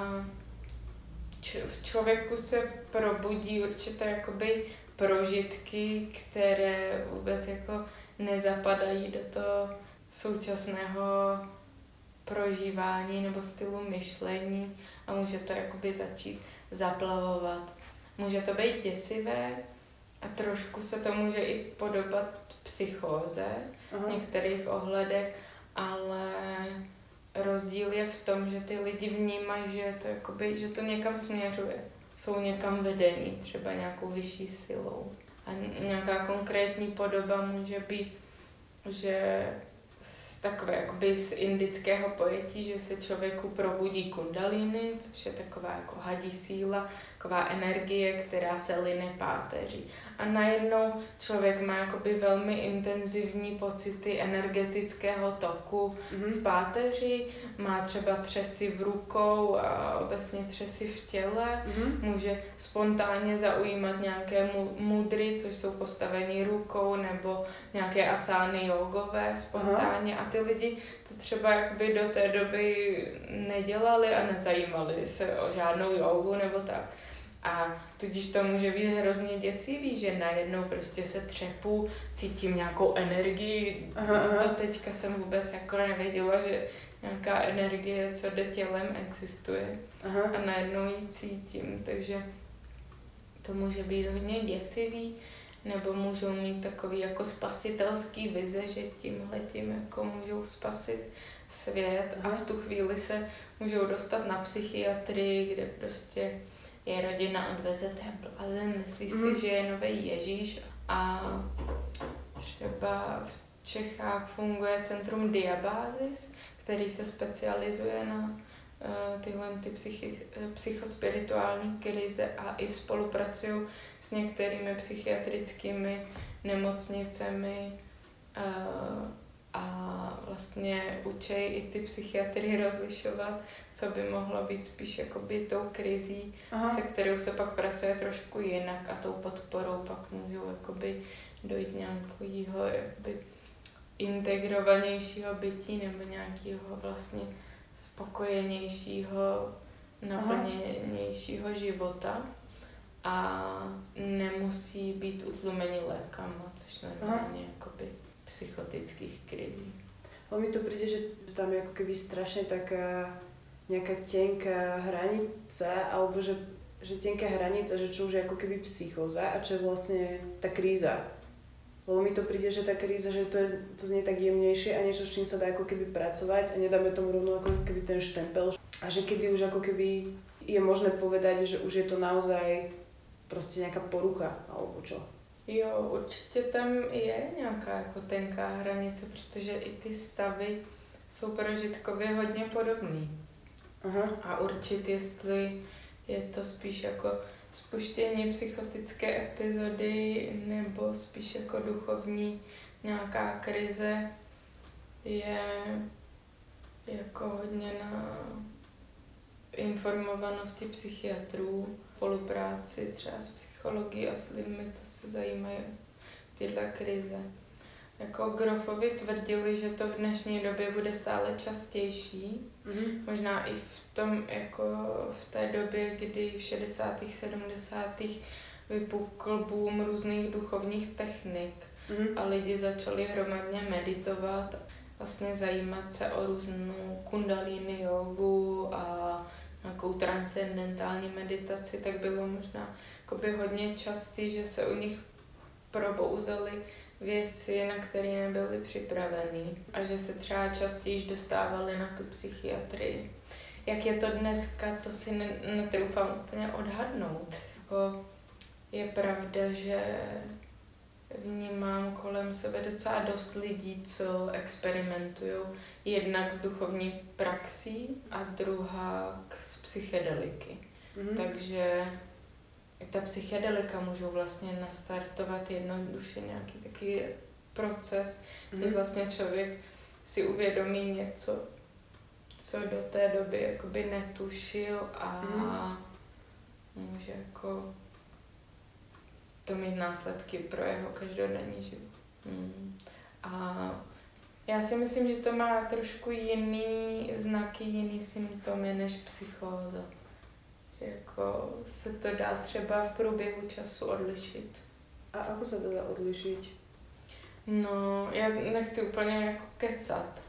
v člověku se probudí určité jakoby prožitky, které vůbec jako nezapadají do toho současného prožívání nebo stylu myšlení a může to jakoby začít zaplavovat. Může to být děsivé a trošku se to může i podobat psychóze Aha. v některých ohledech, ale rozdíl je v tom, že ty lidi vnímají, že to, jakoby, že to někam směřuje. Jsou někam vedení, třeba nějakou vyšší silou. A nějaká konkrétní podoba může být, že takové jakoby z indického pojetí, že se člověku probudí kundalíny, což je taková jako hadí síla, taková energie, která se line páteří. A najednou člověk má jakoby velmi intenzivní pocity energetického toku Mhm. v páteři, má třeba třesy v rukou a obecně třesy v těle, Mhm. může spontánně zaujímat nějaké mu- mudry, což jsou postavení rukou, nebo nějaké asány jogové spontánně a ty lidi to třeba jakoby do té doby nedělali a nezajímali se o žádnou jogu nebo tak. A tudíž to může být hrozně děsivý, že najednou prostě se třepu, cítím nějakou energii. Aha. Do teďka jsem vůbec jako nevěděla, že nějaká energie, co jde tělem, existuje Aha. a najednou ji cítím, takže to může být hodně děsivý, nebo můžou mít takový jako spasitelský vize, že tímhle tím jako můžou spasit svět a v tu chvíli se můžou dostat na psychiatrii, kde prostě je rodina odveze, blázen, myslí Mhm. si, že je nový Ježíš a třeba v Čechách funguje centrum Diabázis, který se specializuje na eh, tyhle ty psychi, eh, psychospirituální krize a i spolupracují s některými psychiatrickými nemocnicemi eh, a vlastně učí i ty psychiatry rozlišovat, co by mohlo být spíš jakoby tou krizí, Aha. se kterou se pak pracuje trošku jinak a tou podporou pak můžou jakoby dojít nějakého jakoby integrovanějšího bytí nebo nějakého vlastně spokojenějšího, naplněnějšího života a nemusí být utlumení lékama, což normálně jakoby psychotických krizí. Ale mi to príde, že tam je ako keby strašne taká nejaká tenká hranica, alebo že, že tenká hranica, že čo už je ako keby psychóza a čo je vlastne tá kríza. Lebo mi to príde, že tá kríza, že to, je, to znie tak jemnejšie a niečo, s čím sa dá ako keby pracovať a nedáme tomu rovno ako keby ten štempel. A že kedy už ako keby je možné povedať, že už je to naozaj proste nejaká porucha, alebo čo. Jo, určitě tam je nějaká jako tenká hranice, protože i ty stavy jsou prožitkově hodně podobný. Aha. A určit, jestli je to spíš jako spuštění psychotické epizody nebo spíš jako duchovní nějaká krize, je jako hodně na informovanosti psychiatrů, spolupráci třeba s psychologií a s lidmi, co se zajímají tyhle krize. Jako Grofovi tvrdili, že to v dnešní době bude stále častější, Mhm. Možná i v tom, jako v té době, kdy v 60. 70. vypukl boom různých duchovních technik Mhm. a lidi začali hromadně meditovat, vlastně zajímat se o různou kundalíny jogu a nějakou transcendentální meditaci, tak bylo možná hodně častý, že se u nich probouzely věci, na které nebyli připravení a že se třeba častěji dostávali na tu psychiatrii. Jak je to dneska, to si ne- netroufám úplně odhadnout. Je pravda, že vnímám kolem sebe docela dost lidí, co experimentují jednak s duchovní praxí a druhá k- s psychedeliky. Mhm. Takže ta psychedelika můžou vlastně nastartovat jednoduše nějaký takový proces, kdy Mhm. vlastně člověk si uvědomí něco, co do té doby jakoby netušil a může jako to mít následky pro jeho každodenní život. Mm. A já si myslím, že to má trošku jiný znaky, jiný symptomy než psychóza. Že jako se to dá třeba v průběhu času odlišit. A ako sa to dá odlišiť? No, já nechci úplně jako kecat,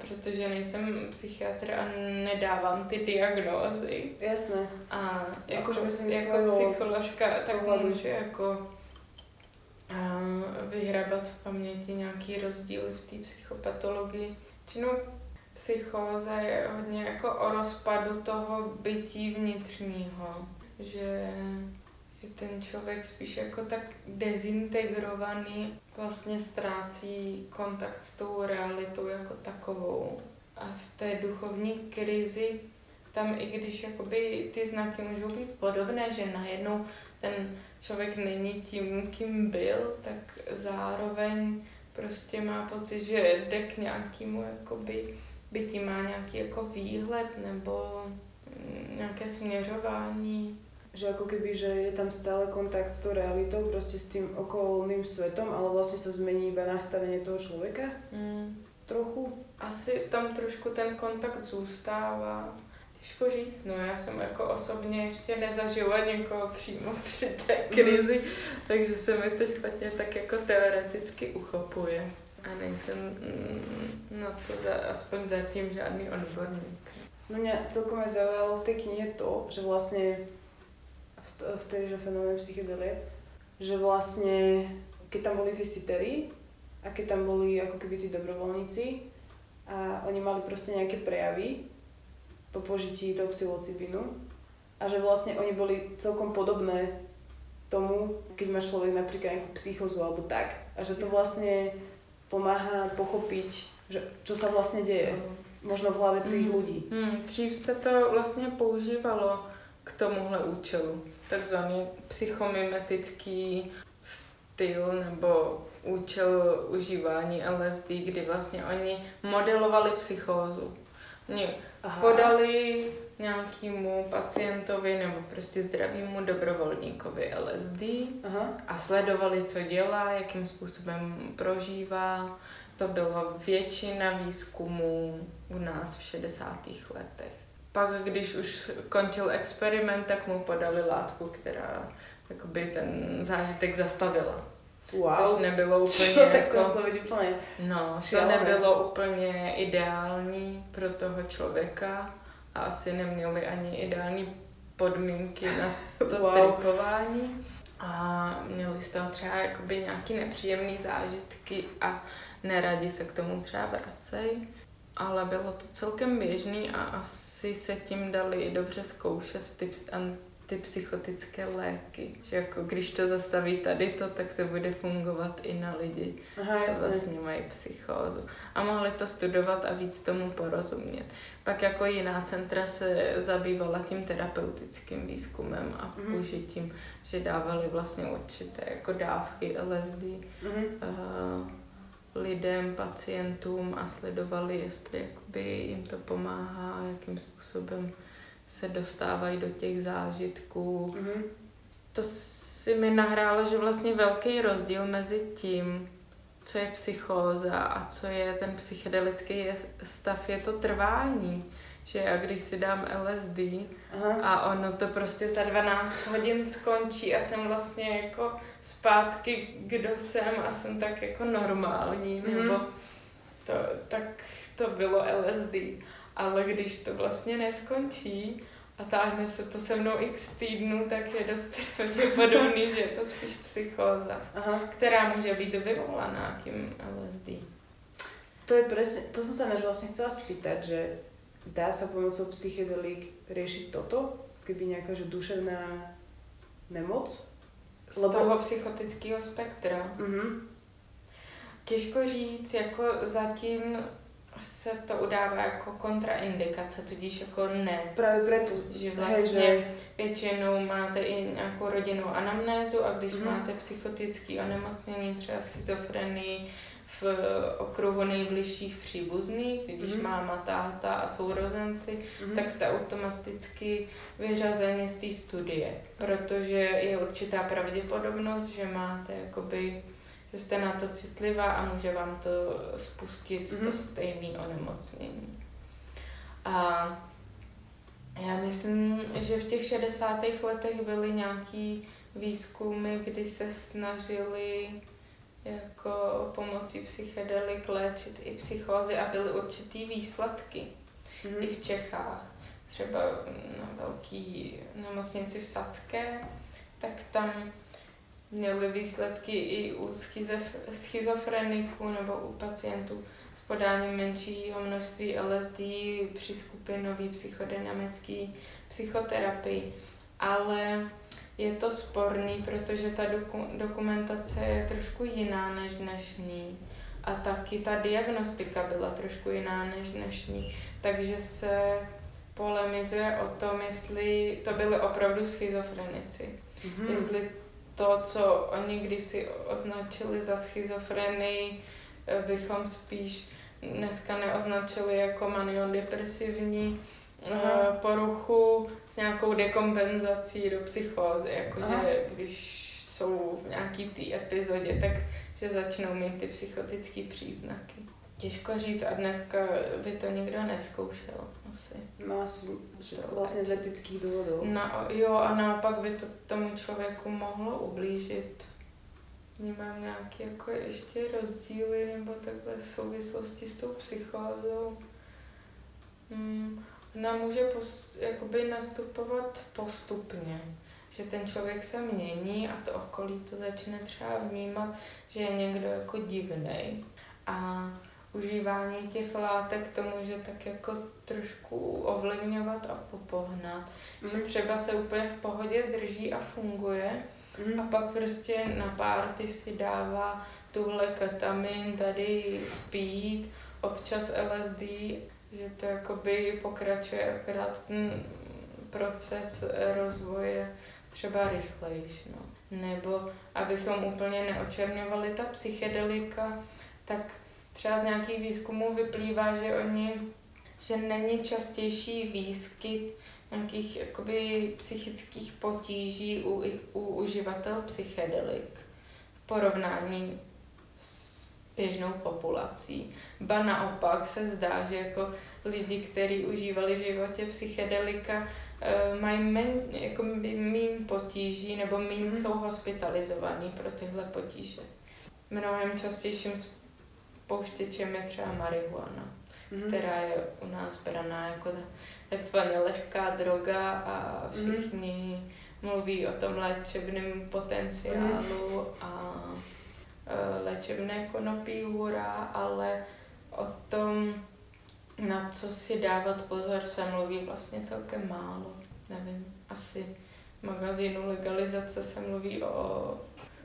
protože nejsem psychiatr a nedávám ty diagnózy. Jasné. A jako, Akože myslím jako psycholožka tak pohledu. můžu jako a, vyhrabat v paměti nějaký rozdíly v té psychopatologii. Činou psychóza je hodně jako o rozpadu toho bytí vnitřního, že je ten člověk spíš jako tak dezintegrovaný, vlastně ztrácí kontakt s tou realitou jako takovou. A v té duchovní krizi tam i když jakoby ty znaky můžou být podobné, že najednou ten člověk není tím, kým byl, tak zároveň prostě má pocit, že jde k nějakému jakoby bytí, má nějaký jako výhled nebo mm, nějaké směřování. Že ako keby, že je tam stále kontakt s tou realitou, proste s tým okolným svetom, ale vlastne sa zmení iba nastavenie toho človeka Mm. trochu. Asi tam trošku ten kontakt zůstává. Těžko říct, no já jsem jako osobně ještě nezažila někoho přímo při té krizi, takže se mi to špatně tak jako teoreticky uchopuje. A nejsem mm, na to za, aspoň zatím žádný odborník. No mňa celkom aj zaujalo v tej knihe to, že vlastne v, tej že fenomén psychedelie, že vlastne keď tam boli tí sitery a keď tam boli ako keby tí dobrovoľníci a oni mali proste nejaké prejavy po požití toho psilocybinu a že vlastne oni boli celkom podobné tomu, keď má človek napríklad nejakú psychozu alebo tak a že to vlastne pomáha pochopiť, že čo sa vlastne deje možno v hlave tých Mhm. ľudí. Hmm, dřív se to vlastně používalo k tomuhle účelu. Takzvaný psychomimetický styl nebo účel užívání LSD, kdy vlastně oni modelovali psychózu. Oni Aha. podali nějakému pacientovi nebo prostě zdravému dobrovolníkovi LSD Aha. a sledovali, co dělá, jakým způsobem prožívá. To bylo většina výzkumů u nás v 60. letech. Pak, když už končil experiment, tak mu podali látku, která jakoby ten zážitek zastavila. Wow. Což nebylo úplně Čo, tak jako... to muselo byť úplne... No, to nebylo úplně ideální pro toho člověka a asi neměli ani ideální podmínky na to Wow. wow. tripování. A měli z toho třeba jakoby nějaký nepříjemný zážitky a neradi se k tomu třeba vracejí. Ale bylo to celkem běžný a asi se tím dali i dobře zkoušet ty, ty psychotické léky. Že jako když to zastaví tady to, tak to bude fungovat i na lidi Aha, co jasné. vlastně mají psychózu. A mohli to studovat a víc tomu porozumět. Pak jako jiná centra se zabývala tím terapeutickým výzkumem a Mhm. použitím, že dávali vlastně určité jako dávky LSD Mhm. uh, lidem, pacientům a sledovali, jestli jakoby jim to pomáhá a jakým způsobem se dostávají do těch zážitků, Mhm. to si mi nahrálo, že vlastně velký rozdíl mezi tím, co je psychóza a co je ten psychedelický stav, je to trvání. Že já když si dám LSD Aha. a ono to prostě za 12 hodin skončí a jsem vlastně jako zpátky, kdo jsem a jsem tak jako normální, Mhm. nebo to, tak to bylo LSD. Ale když to vlastně neskončí a táhne se to se mnou x týdnů, tak je dost pravděpodobný, že je to spíš psychóza, Aha. která může být vyvolaná tím LSD. To je presne, to som sa náš vlastne chcela spýtať, že dá sa pomocou psychedelík riešiť toto? Keby nejaká že duševná nemoc? Z Lebo- toho psychotického spektra. Mhm. Těžko říct, jako zatím se to udává jako kontraindikace, tudíž jako ne. Práve preto, Že hej, vlastně že... většinou máte i nějakou rodinnou anamnézu a když Mhm. máte psychotické onemocnění, třeba schizofrenii v okruhu nejbližších příbuzných, když Mhm. máma, táta a sourozenci, Mhm. tak jste automaticky vyřazeni z té studie, protože je určitá pravděpodobnost, že máte jakoby, že jste na to citlivá a může vám to spustit Mhm. to stejné onemocnění. A já myslím, že v těch 60. letech byly nějaký výzkumy, kdy se snažili jako pomocí psychedelik léčit i psychózy a byly určitý výsledky Mhm. i v Čechách. Třeba na velký nemocnici v Sacké, tak tam měli výsledky i u schizofreniků nebo u pacientů s podáním menšího množství LSD při skupinové psychodynamické psychoterapii. Ale je to sporný, protože ta doku- dokumentace je trošku jiná než dnešní. A taky ta diagnostika byla trošku jiná než dnešní. Takže se polemizuje o tom, jestli to byly opravdu schizofrenici. Mhm. Jestli to, co oni kdysi označili za schizofrenii, eh, bychom spíš dneska neoznačili jako maniodepresivní Aha. poruchu s nějakou dekompenzací do psychózy, jakože když jsou v nějaký té epizodě, tak že začnou mít ty psychotické příznaky. Těžko říct a dneska by to nikdo neskoušel asi. No asi, že vlastně z etických důvodů. Na, jo, a naopak by to tomu člověku mohlo ublížit. Vnímám nějaké jako ještě rozdíly nebo takhle souvislosti s tou psychózou. Hmm. Ona může pos, jakoby nastupovat postupně. Že ten člověk se mění a to okolí to začne třeba vnímat, že je někdo jako divnej. A užívání těch látek to může tak jako trošku ovlivňovat a popohnat. Že Mhm. třeba se úplně v pohodě drží a funguje Mhm. a pak prostě na párty si dává tuhle ketamin, tady speed, občas LSD, že to jakoby pokračuje akorát ten proces rozvoje třeba rychlejš, no. Nebo abychom úplně neočerňovali ta psychedelika, tak třeba z nějakých výzkumů vyplývá, že oni, že není častější výskyt nějakých jakoby psychických potíží u, u uživatel psychedelik v porovnání s běžnou populací. Ba naopak se zdá, že jako lidi, kteří užívali v životě psychedelika, eh, mají men, jako méně potíží nebo méně Mhm. jsou hospitalizovaní pro tyhle potíže. Mnohem častějším spouštěčem je třeba marihuana Mhm. která je u nás braná jako takzvaně lehká droga a Mhm. všichni mluví o tom léčebném potenciálu a e, léčebné konopí hurá, ale o tom, na co si dávat pozor, se mluví vlastně celkem málo. Nevím, asi v magazínu legalizace se mluví o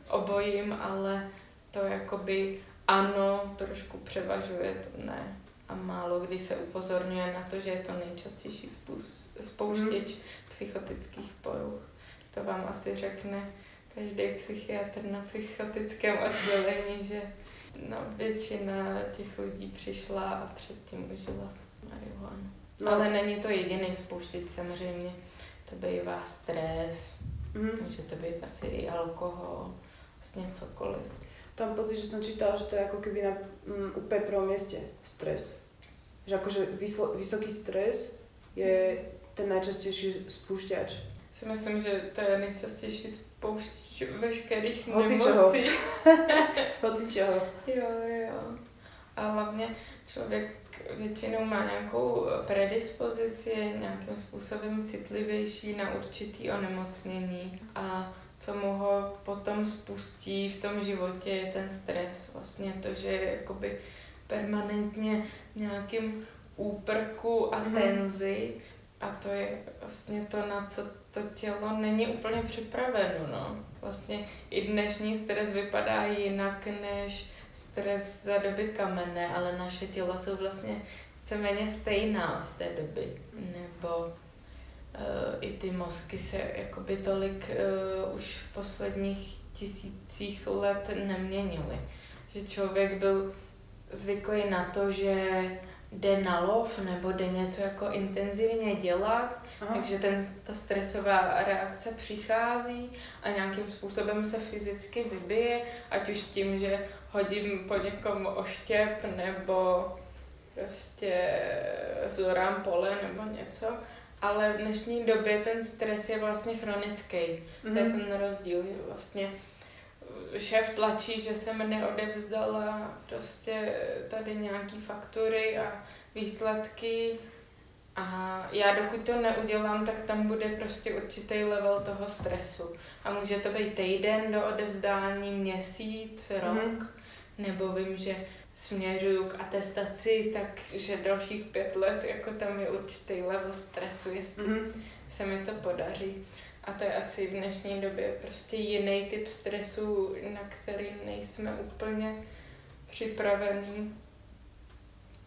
obojím, ale to jakoby ano, trošku převažuje, to ne. A málo kdy se upozorňuje na to, že je to nejčastější spouštěč Mhm. psychotických poruch. To vám asi řekne každý psychiatr na psychotickém oddělení, že no, většina těch lidí přišla a předtím užila marihuanu. No. Ale není to jediný spouštěč samozřejmě. To bývá stres, Mhm. může to být asi i alkohol, vlastně cokoliv. Tam pocit, že som čítala, že to je ako keby na mm, úplne prvom mieste stres. Že akože vyslo, vysoký stres je ten najčastejší spúšťač. Si myslím, že to je nejčastější spouštěč veškerých Hoci čeho. nemocí. Hoci čeho. Jo, jo. A hlavně člověk většinou má nějakou predispozici, je nějakým způsobem citlivější na určitý onemocnění a co mu ho potom spustí v tom životě je ten stres. Vlastně to, že je jakoby permanentně v nějakým úprku a Mhm. tenzi a to je vlastně to, na co to tělo není úplně připraveno. No. Vlastně i dnešní stres vypadá jinak než stres za doby kamenné, ale naše těla jsou vlastně víceméně stejná od té doby. Nebo uh, i ty mozky se jakoby tolik uh, už v posledních tisících let neměnily. Že člověk byl zvyklý na to, že jde na lov nebo jde něco jako intenzivně dělat, Aha. takže ten, ta stresová reakce přichází a nějakým způsobem se fyzicky vybije, ať už tím, že hodím po někom oštěp nebo prostě zorám pole nebo něco. Ale v dnešní době ten stres je vlastně chronický. To je Mhm. ten rozdíl, že vlastně šéf tlačí, že jsem neodevzdala prostě tady nějaký faktury a výsledky a já dokud to neudělám, tak tam bude prostě určitý level toho stresu. A může to být týden do odevzdání, měsíc, rok, mm. nebo vím, že směřuju k atestaci, takže dalších pět let, jako tam je určitý level stresu, jestli mm. se mi to podaří. A to je asi v dnešní době prostě jiný typ stresu, na který nejsme úplně připravení.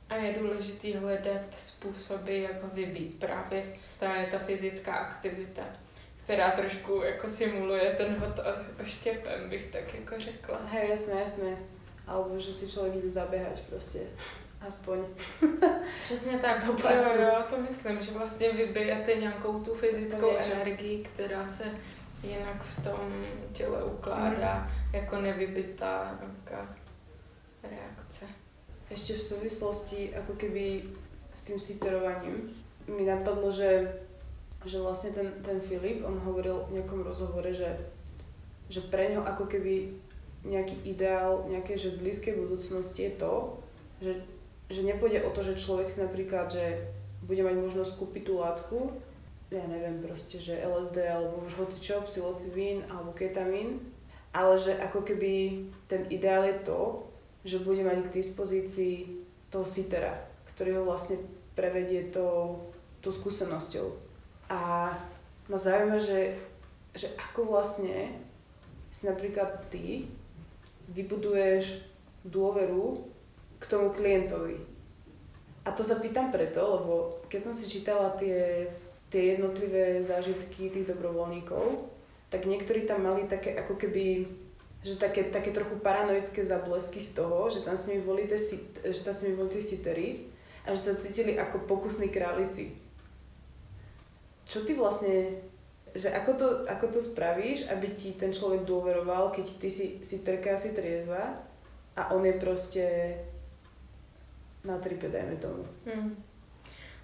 A je důležité hledat způsoby, jak ho vybít. Právě ta je ta fyzická aktivita, která trošku jako simuluje ten hod oštěpem, bych tak jako řekla. Hej, jasné, jasné. Alebo že si člověk jde zaběhat prostě. Aspoň. Přesně tak, to jo, jo, to myslím, že vlastně vybijete nějakou tu fyzickou energii, která se jinak v tom těle ukládá mm. jako nevybitá nějaká reakce. Ešte v súvislosti ako keby s tým siterovaním mi napadlo, že, že vlastne ten, ten Filip, on hovoril v nejakom rozhovore, že, že pre ňo ako keby nejaký ideál nejakej že blízkej budúcnosti je to, že, že nepôjde o to, že človek si napríklad, že bude mať možnosť kúpiť tú látku, ja neviem proste, že LSD alebo už hocičo, psilocibín alebo ketamín, ale že ako keby ten ideál je to, že bude mať k dispozícii toho sitera, ktorý ho vlastne prevedie tou, tou skúsenosťou. A ma zaujíma, že, že ako vlastne si napríklad ty vybuduješ dôveru k tomu klientovi. A to sa pýtam preto, lebo keď som si čítala tie, tie jednotlivé zážitky tých dobrovoľníkov, tak niektorí tam mali také ako keby že také, také trochu paranoické zablesky z toho, že tam s nimi boli tie, že tam s nimi boli tie sitery a že sa cítili ako pokusní králici. Čo ty vlastne, že ako to, ako to spravíš, aby ti ten človek dôveroval, keď ty si, si trká, si triezva a on je proste na tripe, dajme tomu. Hmm.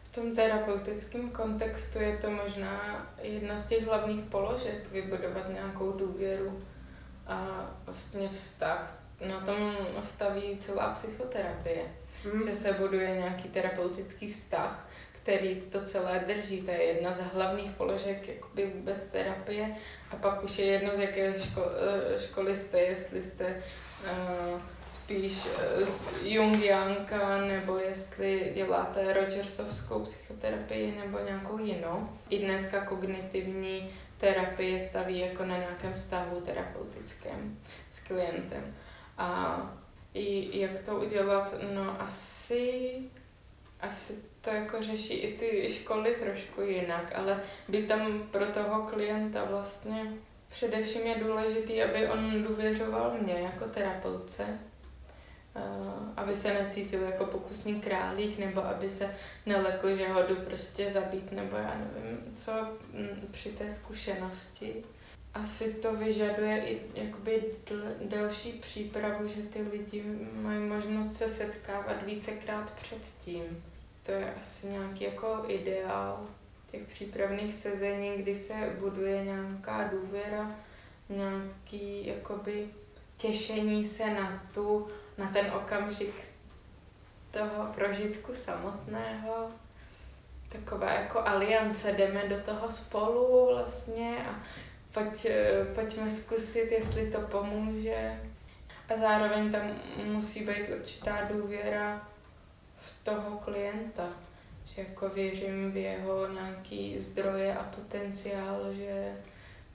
V tom terapeutickém kontextu je to možná jedna z těch hlavních položek, vybudovat nějakou důvěru a vlastně vztah. Na tom staví celá psychoterapie, mm. že se buduje nějaký terapeutický vztah, který to celé drží. To je jedna z hlavních položek jakoby vůbec terapie. A pak už je jedno, z jaké ško- eh, školy jste, jestli jste uh, spíš uh, Jungianka, nebo jestli děláte Rogersovskou psychoterapii nebo nějakou jinou. I dneska kognitivní terapie staví jako na nějakém vztahu terapeutickém s klientem. A i jak to udělat, no asi, asi to jako řeší i ty školy trošku jinak, ale být tam pro toho klienta vlastně především je důležitý, aby on důvěřoval mě jako terapeutce, aby se necítil jako pokusný králík, nebo aby se nelekl, že ho jdu prostě zabít, nebo já nevím, co při té zkušenosti. Asi to vyžaduje i jakoby delší přípravu, že ty lidi mají možnost se setkávat vícekrát předtím. To je asi nějaký jako ideál těch přípravných sezení, kdy se buduje nějaká důvěra, nějaký jakoby těšení se na tu na ten okamžik toho prožitku samotného. Taková jako aliance, jdeme do toho spolu vlastně a pojď, pojďme zkusit, jestli to pomůže. A zároveň tam musí být určitá důvěra toho klienta, že jako věřím v jeho nějaký zdroje a potenciál, že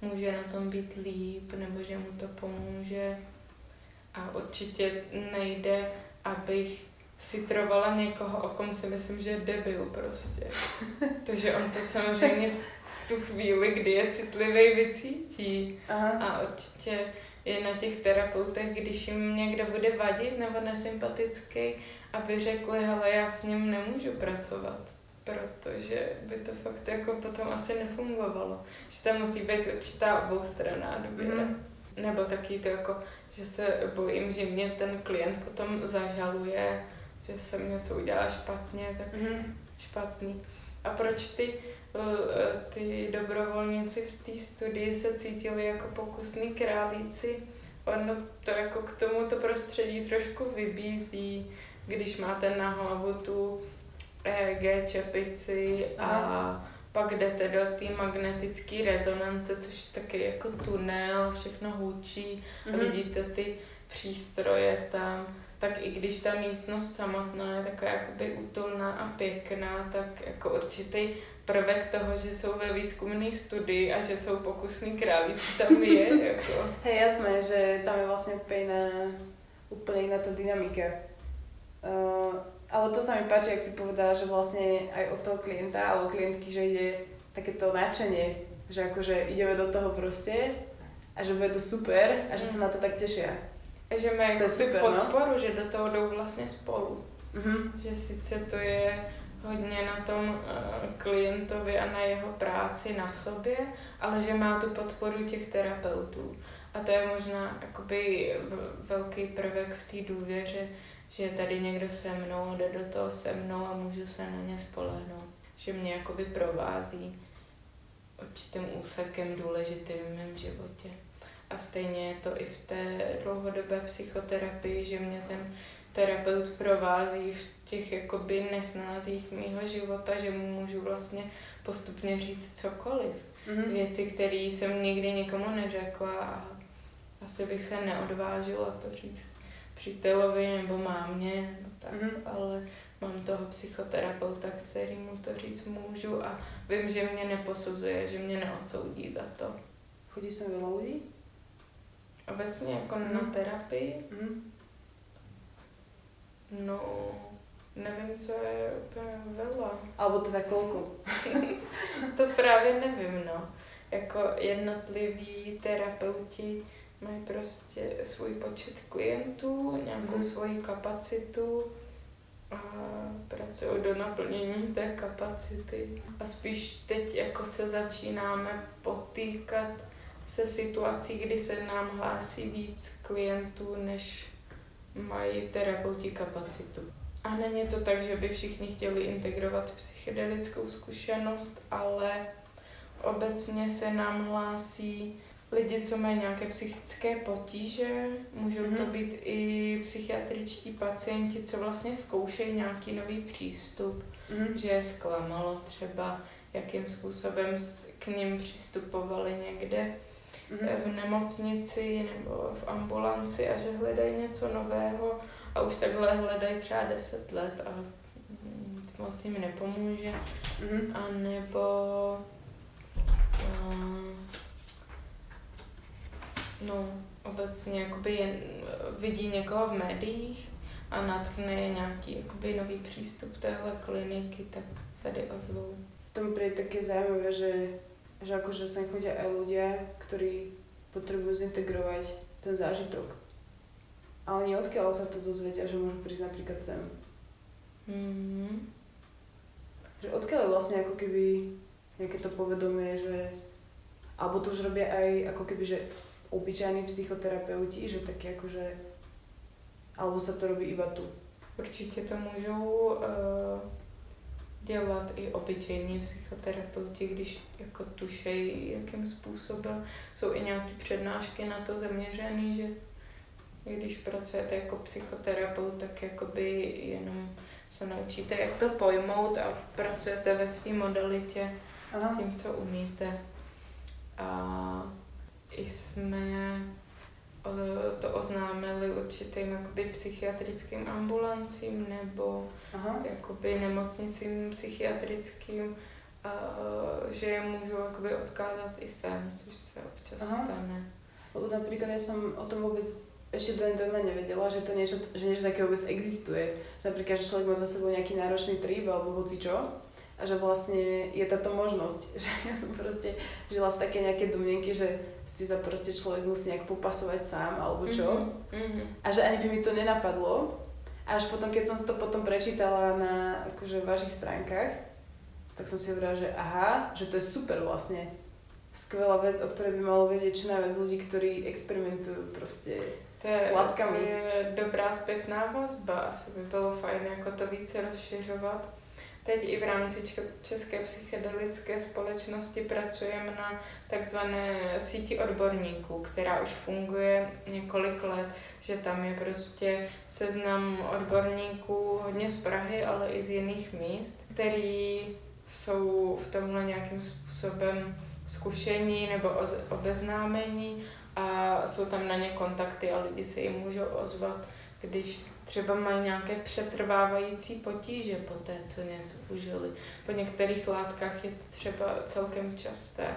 může na tom být líp, nebo že mu to pomůže a určitě nejde, abych si trovala někoho, o kom si myslím, že je debil prostě. Takže on to samozřejmě v tu chvíli, kdy je citlivý, vycítí. Aha. A určitě je na těch terapeutech, když jim někdo bude vadit nebo nesympatický, aby řekli, hele, já s ním nemůžu pracovat protože by to fakt jako potom asi nefungovalo. Že tam musí být určitá oboustranná důvěra. Mm. Nebo taky to jako, že se bojím, že mě ten klient potom zažaluje, že jsem něco udělala špatně, tak mm-hmm. špatný. A proč ty, ty dobrovolníci v té studii se cítili jako pokusní králíci? ono to jako k tomuto prostředí trošku vybízí, když máte na hlavu tu EEG čepici a pak jdete do té magnetické rezonance, což taky jako tunel, všechno hůčí a Mhm. vidíte ty přístroje tam, tak i když ta místnost samotná je taková jakoby útulná a pěkná, tak jako určitý prvek toho, že jsou ve výzkumné studii a že jsou pokusní králíci tam je, jako. Hej, jasné, že tam je vlastne úplne iná, úplne iná tá dynamika. Uh, ale to sa mi páči, ak si povedala, že vlastne aj od toho klienta alebo klientky, že ide takéto náčenie, že akože ideme do toho proste a že bude to super a že sa na to tak tešia. A že má To jako super, no. podporu, že do toho jdou vlastně spolu. Mhm. Že sice to je hodně na tom uh, klientovi a na jeho práci na sobě, ale že má tu podporu těch terapeutů. A to je možná jakoby velký prvek v té důvěře, že tady někdo se mnou, jde do toho se mnou a můžu se na ně spolehnout. Že mě jakoby provází určitým úsekem důležitým v mém životě. A stejně je to i v té dlouhodobé psychoterapii, že mě ten terapeut provází v těch jakoby nesnázích mýho života, že mu můžu vlastně postupně říct cokoliv. Mhm. Věci, které jsem nikdy nikomu neřekla a asi bych se neodvážila to říct přítelovi nebo mámě, no tak, Mhm. ale mám toho psychoterapeuta, který mu to říct můžu a vím, že mě neposuzuje, že mě neodsoudí za to. Chodí sem veľa ľudí? Obecně jako Mhm. na terapii, Mhm. No nevím, co je úplně veľa. Alebo teda koľko? To právě nevím, no. Jako jednotliví terapeuti mají prostě svůj počet klientů, nějakou Mhm. svoji kapacitu a pracují do naplnění té kapacity. A spíš teď jako se začínáme potýkat se situací, kdy se nám hlásí víc klientů, než mají terapeuti kapacitu. A není to tak, že by všichni chtěli integrovat psychedelickou zkušenost, ale obecně se nám hlásí lidi, co mají nějaké psychické potíže, můžou to Mhm. být i psychiatričtí pacienti, co vlastně zkoušejí nějaký nový přístup, Mhm. že je zklamalo třeba, jakým způsobem k ním přistupovali někde. V nemocnici nebo v ambulanci a že hledají něco nového a už takhle hledají třeba 10 let a mm, to vlastně mi nepomůže. Mhm. A nebo uh, no, obecně jakoby jen vidí někoho v médiích a natchne je nějaký jakoby nový přístup téhle kliniky, tak tady ozvou. To mi príde také zaujímavé, že, že akože sem chodia aj ľudia, ktorí potrebujú zintegrovať ten zážitok. A oni odkiaľ sa to dozvedia, že môžu prísť napríklad sem? Mm-hmm. Že odkiaľ je vlastne ako keby nejaké to povedomie, že... Alebo to už robia aj ako keby, že obyčajní psychoterapeuti, že taky akože... Alebo sa to robí iba tu. Určitě to můžou uh, dělat i obyčejní psychoterapeuti, když jako tušejí, jakým způsobem. Jsou i nějaké přednášky na to zaměřené, že když pracujete jako psychoterapeut, tak jakoby jenom se naučíte, jak to pojmout a pracujete ve své modalitě s tím, co umíte. A i jsme to oznámili určitým jakoby psychiatrickým ambulancím nebo Aha. jakoby nemocnicím psychiatrickým, a, že je můžou jakoby odkázat i sem, což se občas Aha. stane. Lebo napríklad ja som o tom vôbec ešte do nedávna nevedela, že to niečo, že niečo také vôbec existuje. Že napríklad, že človek má za sebou nejaký náročný trip alebo hoci čo a že vlastne je táto možnosť. Že ja som proste žila v také nejaké domnenky, že si sa proste človek musí nejak popasovať sám alebo čo. Mhm. A že ani by mi to nenapadlo. A až potom, keď som si to potom prečítala na akože vašich stránkach, tak som si hovorila, že aha, že to je super vlastne. Skvelá vec, o ktorej by malo vedieť čo najviac ľudí, ktorí experimentujú proste. To je, S látkami. to je dobrá zpětná vazba, asi by bylo fajn jako to více rozšiřovat. Teď i v rámci České psychedelické společnosti pracujeme na takzvané síti odborníků, která už funguje několik let, že tam je prostě seznam odborníků hodně z Prahy, ale i z jiných míst, který jsou v tomhle nějakým způsobem zkušení nebo obeznámení a jsou tam na ně kontakty a lidi se jim můžou ozvat, když třeba mají nějaké přetrvávající potíže po té, co něco užili. Po některých látkách je to třeba celkem časté.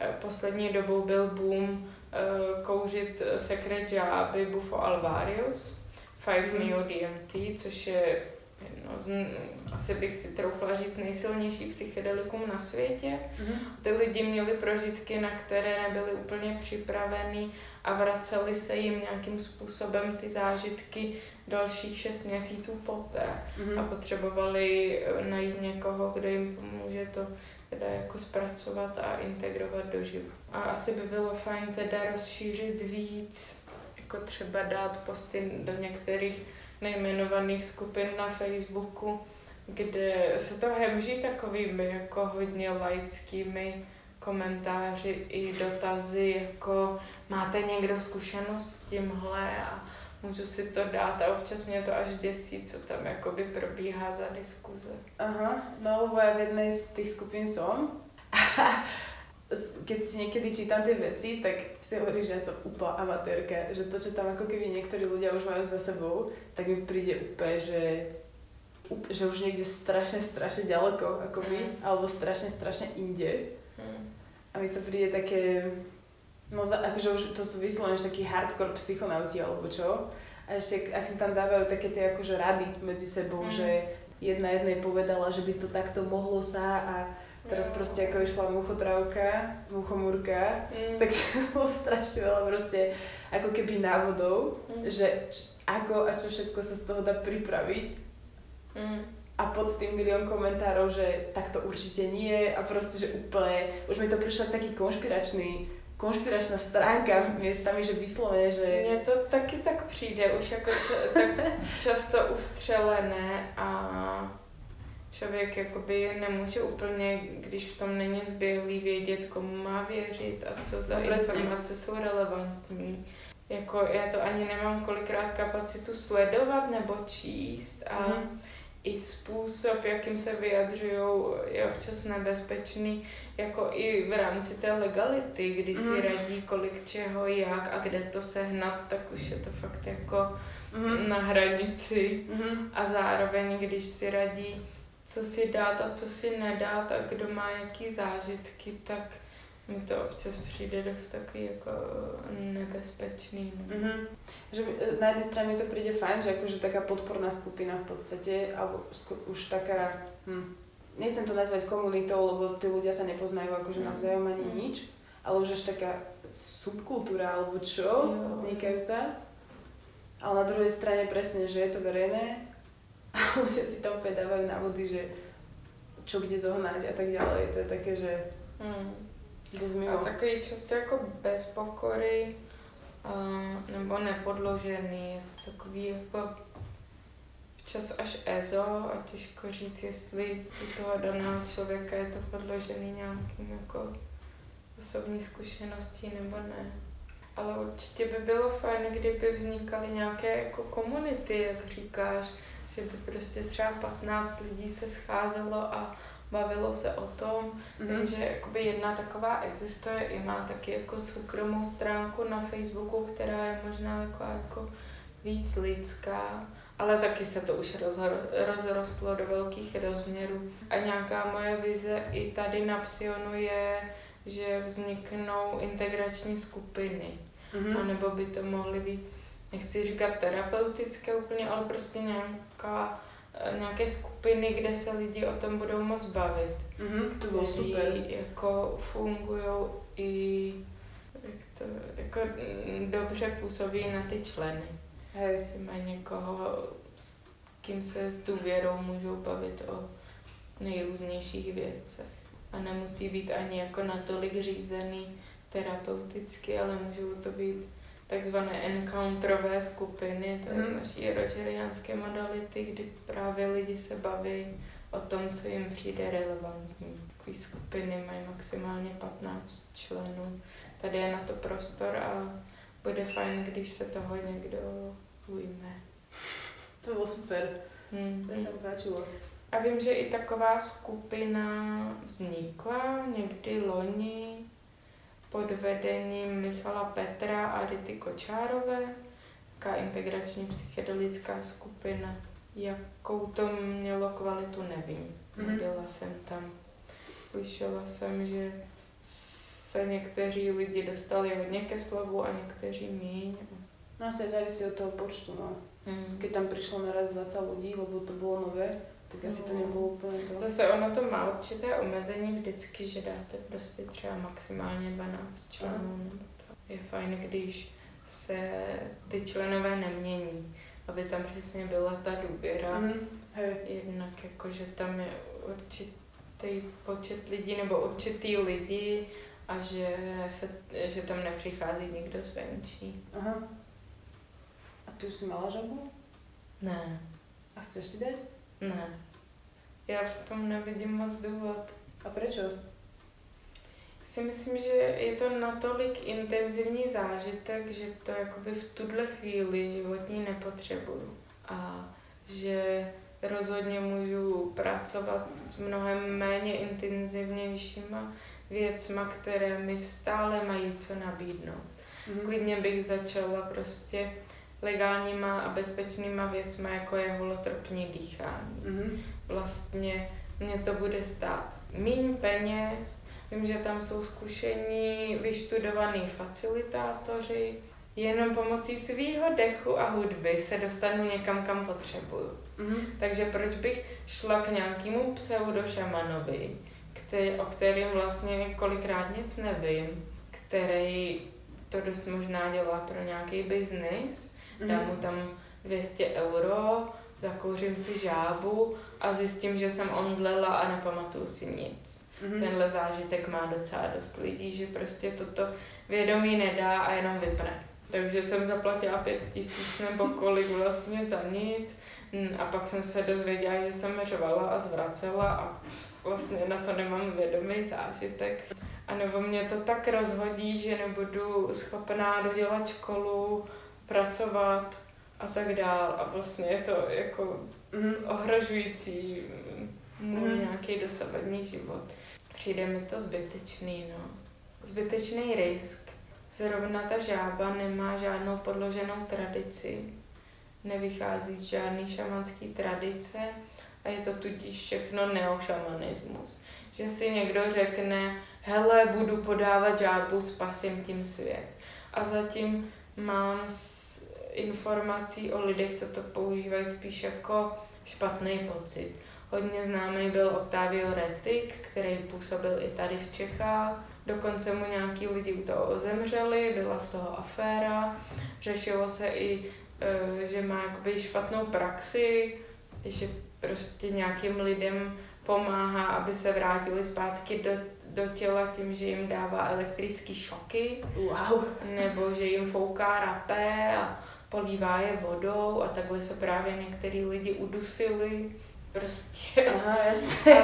E, poslední dobou byl boom e, kouřit Secret Jaby Bufo alvarius, 5 mm. Neo DMT, což je jedno z, asi bych si troufla říct, nejsilnější psychedelikum na světě. Mm-hmm. Ty lidi měli prožitky, na které nebyli úplně připravení a vraceli se jim nějakým způsobem ty zážitky dalších šest měsíců poté mm-hmm. a potřebovali eh, najít někoho, kdo jim pomůže to teda jako zpracovat a integrovat do života. A asi by bylo fajn teda rozšířit víc, jako třeba dát posty do některých nejmenovaných skupin na Facebooku, kde se to hemží takovými jako hodně laickými komentáři i dotazy, jako máte někdo zkušenost s tímhle a můžu si to dát a občas mě to až děsí, co tam jakoby probíhá za diskuze. Aha, no lebo ja v jednej z tých skupín som. keď si niekedy čítam tie veci, tak si hovorím, že ja som úplná amatérka, že to, čo tam ako keby niektorí ľudia už majú za sebou, tak mi príde úplne, že že už niekde strašne, strašne ďaleko, akoby, mm. alebo strašne, strašne inde. Mm. A mi to príde také, no akože už to sú vyslovene takí hardcore psychonauti, alebo čo. A ešte, ak si tam dávajú také tie akože rady medzi sebou, mm. že jedna jednej povedala, že by to takto mohlo sa a Teraz proste ako išla muchotrávka, muchomúrka, mm. tak to bolo strašne veľa proste ako keby návodov, mm. že č- ako a čo všetko sa z toho dá pripraviť. Mm. A pod tým milión komentárov, že tak to určite nie a proste, že úplne, už mi to prišlo taký konšpiračný konšpiračná stránka miestami, že vyslovene, že... Mně to taky tak přijde, už jako č- tak často ustřelené a člověk jakoby nemůže úplně, když v tom není zběhlý, vědět, komu má věřit a co za no, informace jsou relevantní. Jako já to ani nemám kolikrát kapacitu sledovat nebo číst a mm. I způsob, jakým se vyjadřují, je občas nebezpečný, jako i v rámci té legality, kdy si mm. radí kolik čeho, jak a kde to sehnat, tak už je to fakt jako mm. na hranici. Mm. A zároveň, když si radí co si dát a co si nedát a kdo má jaký zážitky, tak mi to občas přijde dost takový jako nebezpečný. No. Mm-hmm. Že e, na jednej strane mi to príde fajn, že akože taká podporná skupina v podstate, alebo už taká, hm, nechcem to nazvať komunitou, lebo tí ľudia sa nepoznajú akože mm. navzájom ani mm. nič, ale už až taká subkultúra alebo čo vznikajúca. Ale na druhej strane presne, že je to verejné a ľudia si tam úplne dávajú návody, že čo kde zohnať a tak ďalej. To je také, že mm. A takový často jako bez pokory uh, nebo nepodložený. Je to takový jako čas až ezo a těžko říct, jestli u toho daného člověka je to podložený nějakým jako osobní zkušeností nebo ne. Ale určitě by bylo fajn, kdyby vznikaly nějaké jako komunity, jak říkáš, že by prostě třeba 15 lidí se scházelo a bavilo se o tom. Mm-hmm. Že jakoby jedna taková existuje i má taky jako soukromou stránku na Facebooku, která je možná jako, jako víc lidská, ale taky se to už rozrostlo do velkých rozměrů. A nějaká moje vize i tady na Psionu je, že vzniknou integrační skupiny. Mm-hmm. A nebo by to mohly být nechci říkat terapeutické úplně, ale prostě nějaká, nějaké skupiny, kde se lidi o tom budou moc bavit. Mm-hmm, to bylo super. jako fungují i jak to, jako dobře působí na ty členy. Hej. Že mají někoho, s kým se s důvěrou můžou bavit o nejrůznějších věcech. A nemusí být ani jako natolik řízený terapeuticky, ale můžou to být takzvané encounterové skupiny, to je z mhm. naší rogeriánské modality, kdy právě lidi se baví o tom, co jim přijde relevantní. Takové skupiny mají maximálně 15 členů. Tady je na to prostor a bude fajn, když se toho někdo ujme. To bylo super, Hmm. to se mi páčilo. A vím, že i taková skupina vznikla někdy loni pod vedením Michala Petra a Rity Kočárové. Taká integrační psychedelická skupina. Jakou to mělo kvalitu, nevím. Mhm. Nebyla jsem tam. Slyšela jsem, že se někteří lidi dostali hodně ke slovu a někteří míň. No asi závisí od toho počtu, no. Hmm. Keď tam prišlo naraz 20 ľudí, lebo to bolo nové, tak asi to nebylo úplně to. Zase ono to má určité omezení vždycky, že dáte prostě třeba maximálně 12 členů. Je fajn, když se ty členové nemění, aby tam přesně byla ta důvěra. Mhm, hej. Jednak jako, že tam je určitý počet lidí nebo určitý lidi a že, se, že tam nepřichází nikdo zvenčí. Aha. A ty už si mala žabu? Ne, A chceš si dať? Ne. Já v tom nevidím moc důvod. A prečo? si myslím, že je to natolik intenzivní zážitek, že to jakoby v tuhle chvíli životní nepotřebuju. A že rozhodně můžu pracovat s mnohem méně intenzivnějšíma věcma, které mi stále mají co nabídnout. Mhm. Klidně bych začala prostě legálníma a bezpečnýma věcma, jako je holotropní dýchání Mhm. vlastně mě to bude stát míň peněz, vím, že tam jsou zkušení, vyštudovaní facilitátoři, jenom pomocí svýho dechu a hudby se dostanu někam, kam potřebuju. Mhm. Takže proč bych šla k nějakému pseudošamanovi, který, o kterým vlastně kolikrát nic nevím, který to dost možná dělá pro nějaký biznis, dám mu tam 200 euro, zakouřím si žábu a zjistím, že jsem omdlela a nepamatuju si nic. Mhm. Tenhle zážitek má docela dost lidí, že prostě toto vědomí nedá a jenom vypne. Takže jsem zaplatila pět tisíc nebo kolik vlastně za nic Mm, a pak jsem se dozvěděla, že jsem řvala a zvracela a vlastně na to nemám vědomý zážitek. A nebo mě to tak rozhodí, že nebudu schopná dodělat školu, pracovat a tak dál. A vlastně je to jako Mhm. ohrožující můj Mhm. nějaký dosavadní život. Přijde mi to zbytečný, no. Zbytečný risk. Zrovna ta žába nemá žádnou podloženou tradici. Nevychází z žádný šamanský tradice a je to tudíž všechno neošamanismus. Že si někdo řekne, hele, budu podávat žábu, spasím tím svět. A zatím mám s informací o lidech, co to používají spíš jako špatný pocit. Hodně známý byl Octavio Retic, který působil i tady v Čechách. Dokonce mu nějaký lidi u toho zemřeli, byla z toho aféra. Řešilo se i, eh, že má jakoby špatnou praxi, že prostě nějakým lidem pomáhá, aby se vrátili zpátky do, do těla tím, že jim dává elektrické šoky Wow. nebo že jim fouká rapé a polívá je vodou a takhle se právě některý lidi udusili. Prostě Aha, jasně.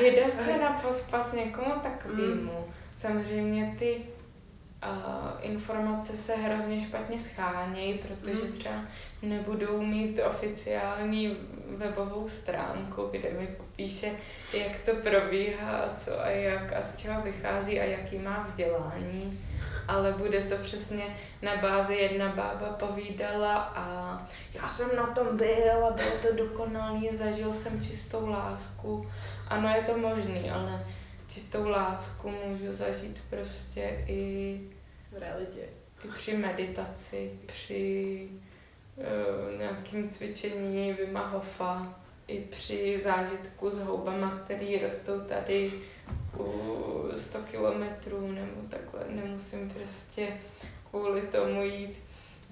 vydat se na pospas někomu takovýmu. Samozřejmě ty informace se hrozně špatně schánějí, protože Mm. třeba nebudou mít oficiální webovou stránku, kde mi popíše, jak to probíhá co a jak a z čeho vychází a jaký má vzdělání. Ale bude to přesně na bázi jedna bába povídala a já jsem na tom byl a bylo to dokonalý, zažil jsem čistou lásku. Ano, je to možný, ale čistou lásku můžu zažít prostě i, V realitě. i při meditaci, při uh, nějakým cvičení Vima Hofa, i při zážitku s houbama, který rostou tady u 100 kilometrů nebo takhle. Nemusím prostě kvůli tomu jít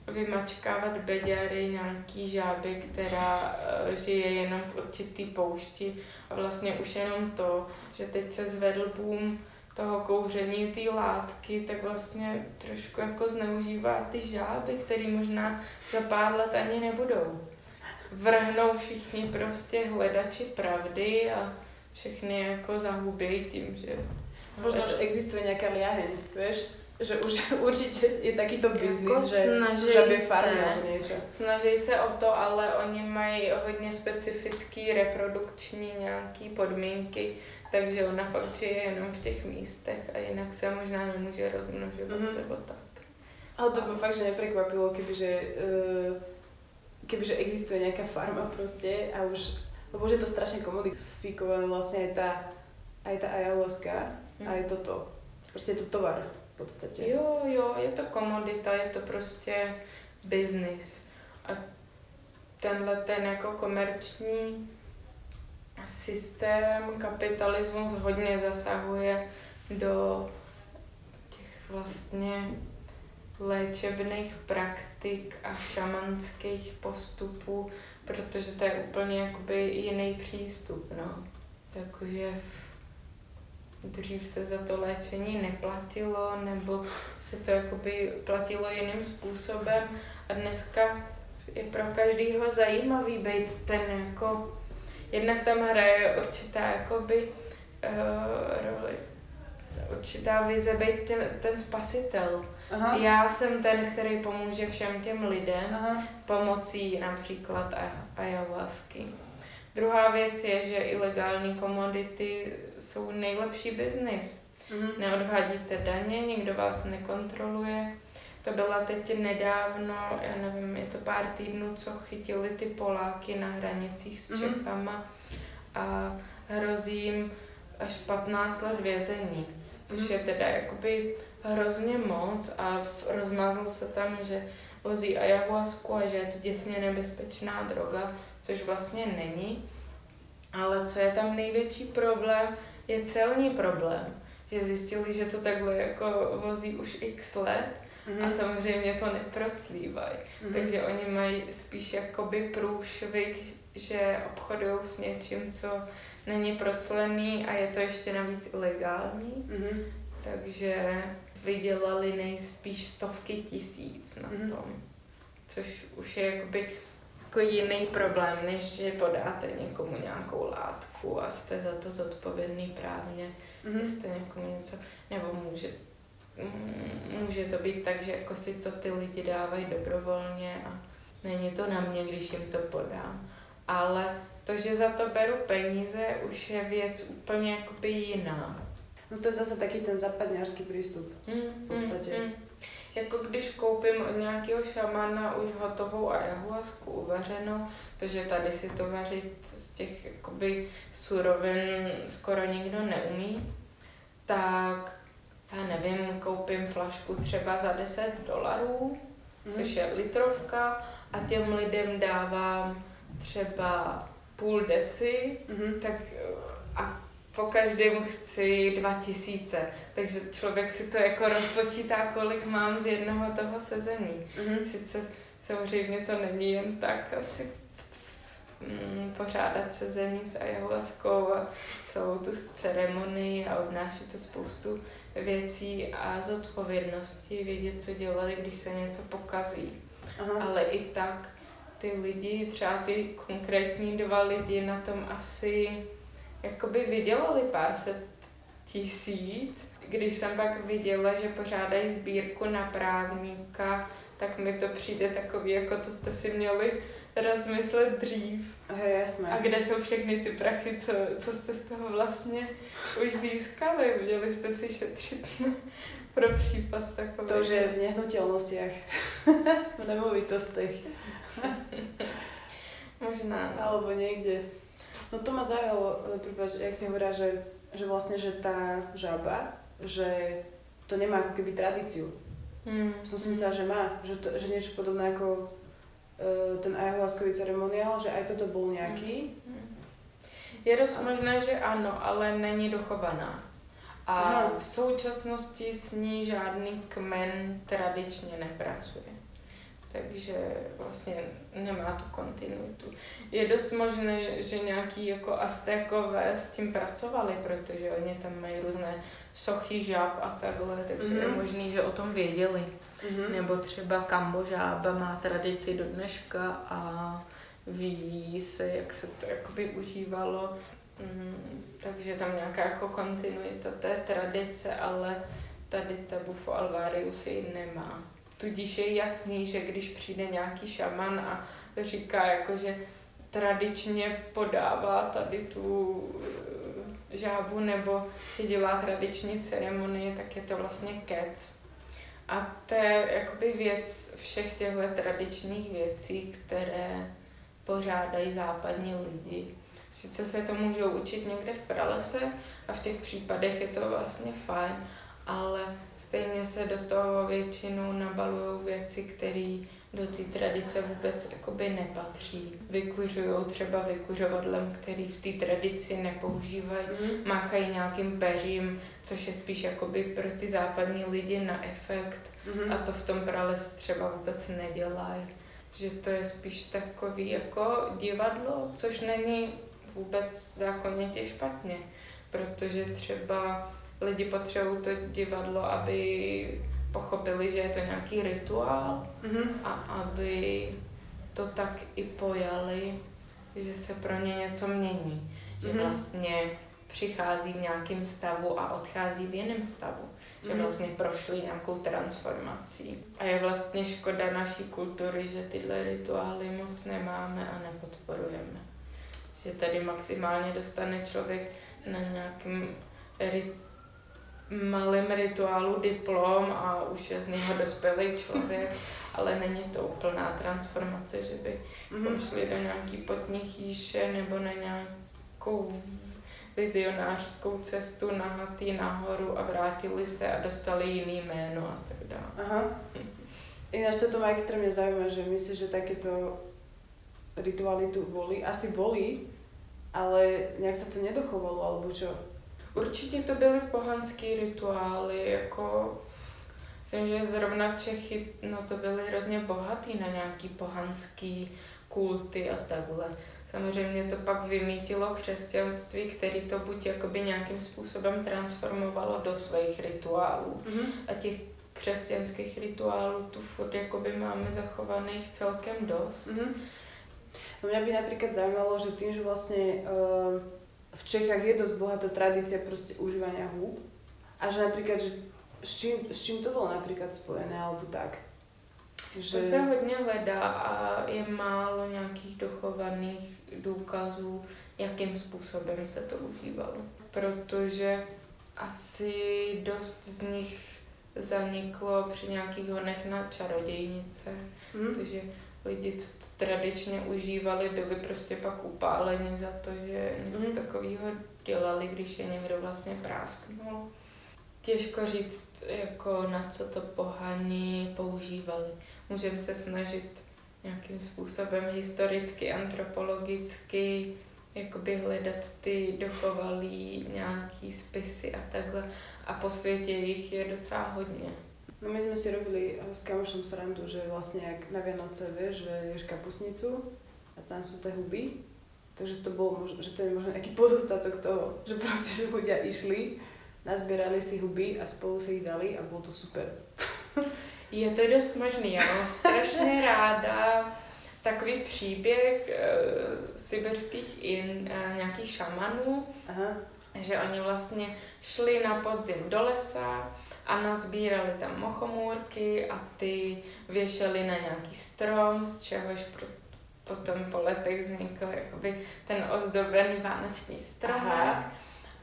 vymačkávat beďary nějaký žáby, která eh, žije jenom v určitý poušti a vlastně už jenom to, že teď se zvedl boom toho kouření té látky, tak vlastně trošku jako zneužívá ty žáby, které možná za pár let ani nebudou. vrhnou všichni prostě hledači pravdy a všechny jako zahubějí tím, že... Možno, že existuje nejaká liaheň, vieš? Že už určite je takýto biznis, Jako že se. farmy alebo niečo. Snaží se o to, ale oni mají hodně specifický reprodukční nějaký podmínky, takže ona fakt žije jenom v těch místech a jinak se možná nemůže rozmnožovat Mhm. nebo tak. Ale to by fakt, že neprekvapilo, kebyže, uh, kebyže existuje nejaká farma proste a už, lebo už je to strašne komodifikované vlastne aj tá, aj tá ayahuasca, Hm. aj toto. Proste je to tovar v podstate. Jo, jo, je to komodita, je to prostě business. A tenhle ten jako komerční systém, kapitalismus hodně zasahuje do těch vlastně léčebných praktik a šamanských postupů, protože to je úplně jakoby jiný přístup, no. Jakože dřív se za to léčení neplatilo, nebo se to jakoby platilo jiným způsobem a dneska je pro každýho zajímavý být ten jako, jednak tam hraje určitá jakoby uh, roli, určitá vize být ten, ten spasitel. Aha. Já jsem ten, který pomůže všem těm lidem Aha. pomocí například ayahuasky. Druhá věc je, že ilegální komodity jsou nejlepší biznis. Mhm. Neodvádíte daně, nikdo vás nekontroluje. To byla teď nedávno, já nevím, je to pár týdnů, co chytili ty Poláky na hranicích s Mhm. Čechama a hrozí jim až 15 let vězení, což Mhm. je teda jakoby hrozně moc a v- rozmázl se tam, že vozí ayahuasku a že je to děsně nebezpečná droga, což vlastně není. Ale co je tam největší problém, je celní problém. Že zjistili, že to takhle jako vozí už x let a Mhm. samozřejmě to neproclívají. Mhm. Takže oni mají spíš jakoby průšvih, že obchodují s něčím, co není proclený a je to ještě navíc ilegální. Mhm. Takže vydělali nejspíš stovky tisíc na Mhm. tom. Což už je jakoby jako jiný problém, než že podáte někomu nějakou látku a jste za to zodpovědný právně, Mhm. jste někomu něco, nebo může, mm, může to být tak, že jako si to ty lidi dávají dobrovolně a není to na mě, když jim to podám. Ale to, že za to beru peníze, už je věc úplně jakoby jiná. No to je zase taký ten západňářský prístup. Mm, v podstatě. mm, mm. Jako když koupím od nějakého šamana už hotovou ayahuasku uvařenou, protože tady si to vařit z těch jakoby surovin skoro nikdo neumí, tak já nevím, koupím flašku třeba za 10 dolarů, Mhm. což je litrovka a těm lidem dávám třeba půl deci, Mhm. tak a po každém chci 2000, takže člověk si to jako rozpočítá, kolik mám z jednoho toho sezení. Mhm. Sice samozřejmě to není jen tak asi mm, pořádat sezení s ayahuaskou a celou tu ceremonii a obnáší to spoustu věcí a zodpovědnosti, vědět, co dělali, když se něco pokazí. Aha. Ale i tak ty lidi, třeba ty konkrétní dva lidi na tom asi jakoby vydělali pár set tisíc. Když jsem pak viděla, že pořádají sbírku na právníka, tak mi to přijde takový, jako to jste si měli rozmyslet dřív. Hej, jasné. A kde jsou všechny ty prachy, co, co jste z toho vlastně už získali? Měli jste si šetřit pro případ takový. To už je v nehnuteľnostiach. v nemovitostech. Možná. no. Alebo niekde. No to ma zaujalo, e, prepáč, jak si hovorila, že, že vlastne, že tá žaba, že to nemá ako keby tradíciu. Hmm. Som si myslela, že má, že, to, že niečo podobné ako ten ayahuaskový ceremoniál, že aj toto bol nejaký. Je dost možné, že ano, ale není dochovaná. A Aha. v současnosti s ní žádný kmen tradičně nepracuje. Takže vlastně nemá tu kontinuitu. Je dost možné, že nějaký jako Aztékové s tím pracovali, protože oni tam mají různé sochy žab a takhle, takže je Mhm. možný, že o tom věděli. Mhm. Nebo třeba Kambožába má tradici do dneška a vyvíjí se, jak se to jakoby užívalo, mm, takže tam nějaká jako kontinuita té tradice, ale tady ta Bufo alvarius ji nemá. Tudíž je jasný, že když přijde nějaký šaman a říká, jako, že tradičně podává tady tu eh, žábu nebo že dělá tradiční ceremonie, tak je to vlastně kec. A to je jakoby věc všech těchto tradičních věcí, které pořádají západní lidi. Sice se to můžou učit někde v pralese a v těch případech je to vlastně fajn, ale stejně se do toho většinou nabalují věci, které do té tradice vůbec jakoby nepatří. Vykuřují třeba vykuřovadlem, který v té tradici nepoužívají, mm. máchají nějakým peřím, což je spíš jakoby pro ty západní lidi na efekt mm. a to v tom prales třeba vůbec nedělají. Že to je spíš takový jako divadlo, což není vůbec zákonitě špatně, protože třeba lidi potřebují to divadlo, aby pochopili, že je to nějaký rituál mm-hmm. a aby to tak i pojali, že se pro ně něco mění. Že mm-hmm. vlastně přichází v nějakém stavu a odchází v jiném stavu. Že mm-hmm. vlastně prošli nějakou transformací. A je vlastně škoda naší kultury, že tyhle rituály moc nemáme a nepodporujeme. Že tady maximálně dostane člověk na nějakém rit- malém rituálu diplom a už je z něho dospělý člověk, ale není to úplná transformace, že by mm-hmm. šli do nějaký potní chýše nebo na nějakou vizionářskou cestu nahatý nahoru a vrátili se a dostali jiný jméno a tak dále. Aha. Ináč toto ma extrémne zaujíma, že myslíš, že takéto rituály tu boli? Asi boli, ale nejak sa to nedochovalo, alebo čo? Určitě to byly pohanské rituály, jako myslím, že zrovna Čechy no to byly hrozně bohatý na nějaký pohanský kulty a takhle. Samozřejmě to pak vymítilo křesťanství, který to buď jakoby nějakým způsobem transformovalo do svých rituálů. Mm-hmm. A těch křesťanských rituálů tu furt jakoby máme zachovaných celkem dost. Mm-hmm. No mňa by napríklad zaujímalo, že tým, že vlastne uh, v Čechách je dosť bohatá tradícia proste užívania húb a že napríklad, že s čím, s čím to bolo napríklad spojené alebo tak? Že... To se hodně hledá a je málo nějakých dochovaných důkazů, jakým způsobem se to užívalo. Protože asi dost z nich zaniklo při nějakých honech na čarodějnice. Hmm. Takže lidi, co to tradičně užívali, byli prostě pak upáleni za to, že něco mm. takového dělali, když je někdo vlastně prásknul. Těžko říct, jako na co to pohani používali. Můžeme se snažit nějakým způsobem historicky, antropologicky jakoby hledat ty dochovalý nějaký spisy a takhle. A po světě jich je docela hodně. No my sme si robili s kamošom srandu, že vlastne ak na Vianoce vieš, že ješ kapusnicu a tam sú tie huby, takže to bol možno, že to je možno nejaký pozostatok toho, že proste, že ľudia išli, nazbierali si huby a spolu si ich dali a bolo to super. Je to dost možný, já mám strašně ráda takový příběh e, sibirských in, e, nějakých šamanů, Aha. že oni vlastně šli na podzim do lesa, a nazbírali tam mochomůrky a ty věšeli na nějaký strom, z čehož potom po letech vznikl jakoby ten ozdobený vánoční stromek.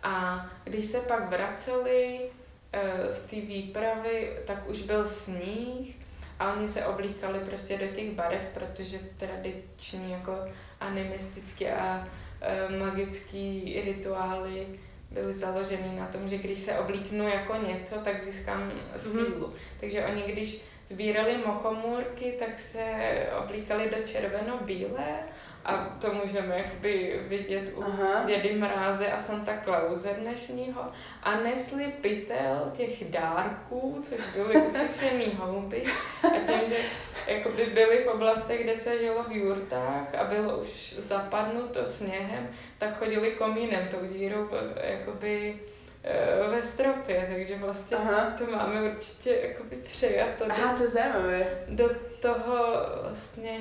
A když se pak vraceli uh, z té výpravy, tak už byl sníh a oni se oblíkali prostě do těch barev, protože tradiční jako animistické a uh, magické rituály byly založený na tom, že když se oblíknu jako něco, tak získám mhm. sílu. Mm-hmm. Takže oni, když sbírali mochomůrky, tak se oblíkali do červeno-bílé a to můžeme jakoby vidět u Aha. Dědy Mráze a Santa Clause dnešního a nesli pytel těch dárků, což byly usušený houby a tím, že jakoby byli v oblastech, kde se žilo v jurtách a bylo už zapadnuto sněhem, tak chodili komínem tou dírou jakoby eh, ve stropě, takže vlastně Aha. to máme určitě jakoby přijato. Aha, to zajímavé. Do toho vlastně,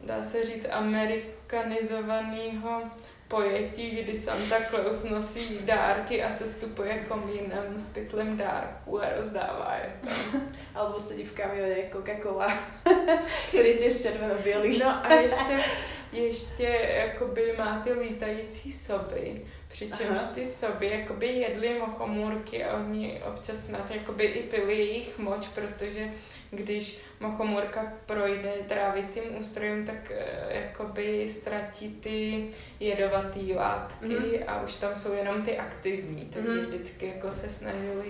dá se říct, Ameriky amerikanizovaného pojetí, kdy Santa Claus nosí dárky a se stupuje komínem s pytlem dárků a rozdává je tam. Alebo sedí v kamione Coca-Cola, který je těž červeno-bělý. No a ještě, ještě jakoby má ty lítající soby, přičemž Aha. ty soby jakoby jedly mochomůrky a oni občas snad jakoby i pili jejich moč, protože když mochomůrka projde trávicím ústrojem, tak eh, jakoby ztratí ty jedovatý látky Mhm. a už tam jsou jenom ty aktivní, takže Mhm. vždycky jako se snažili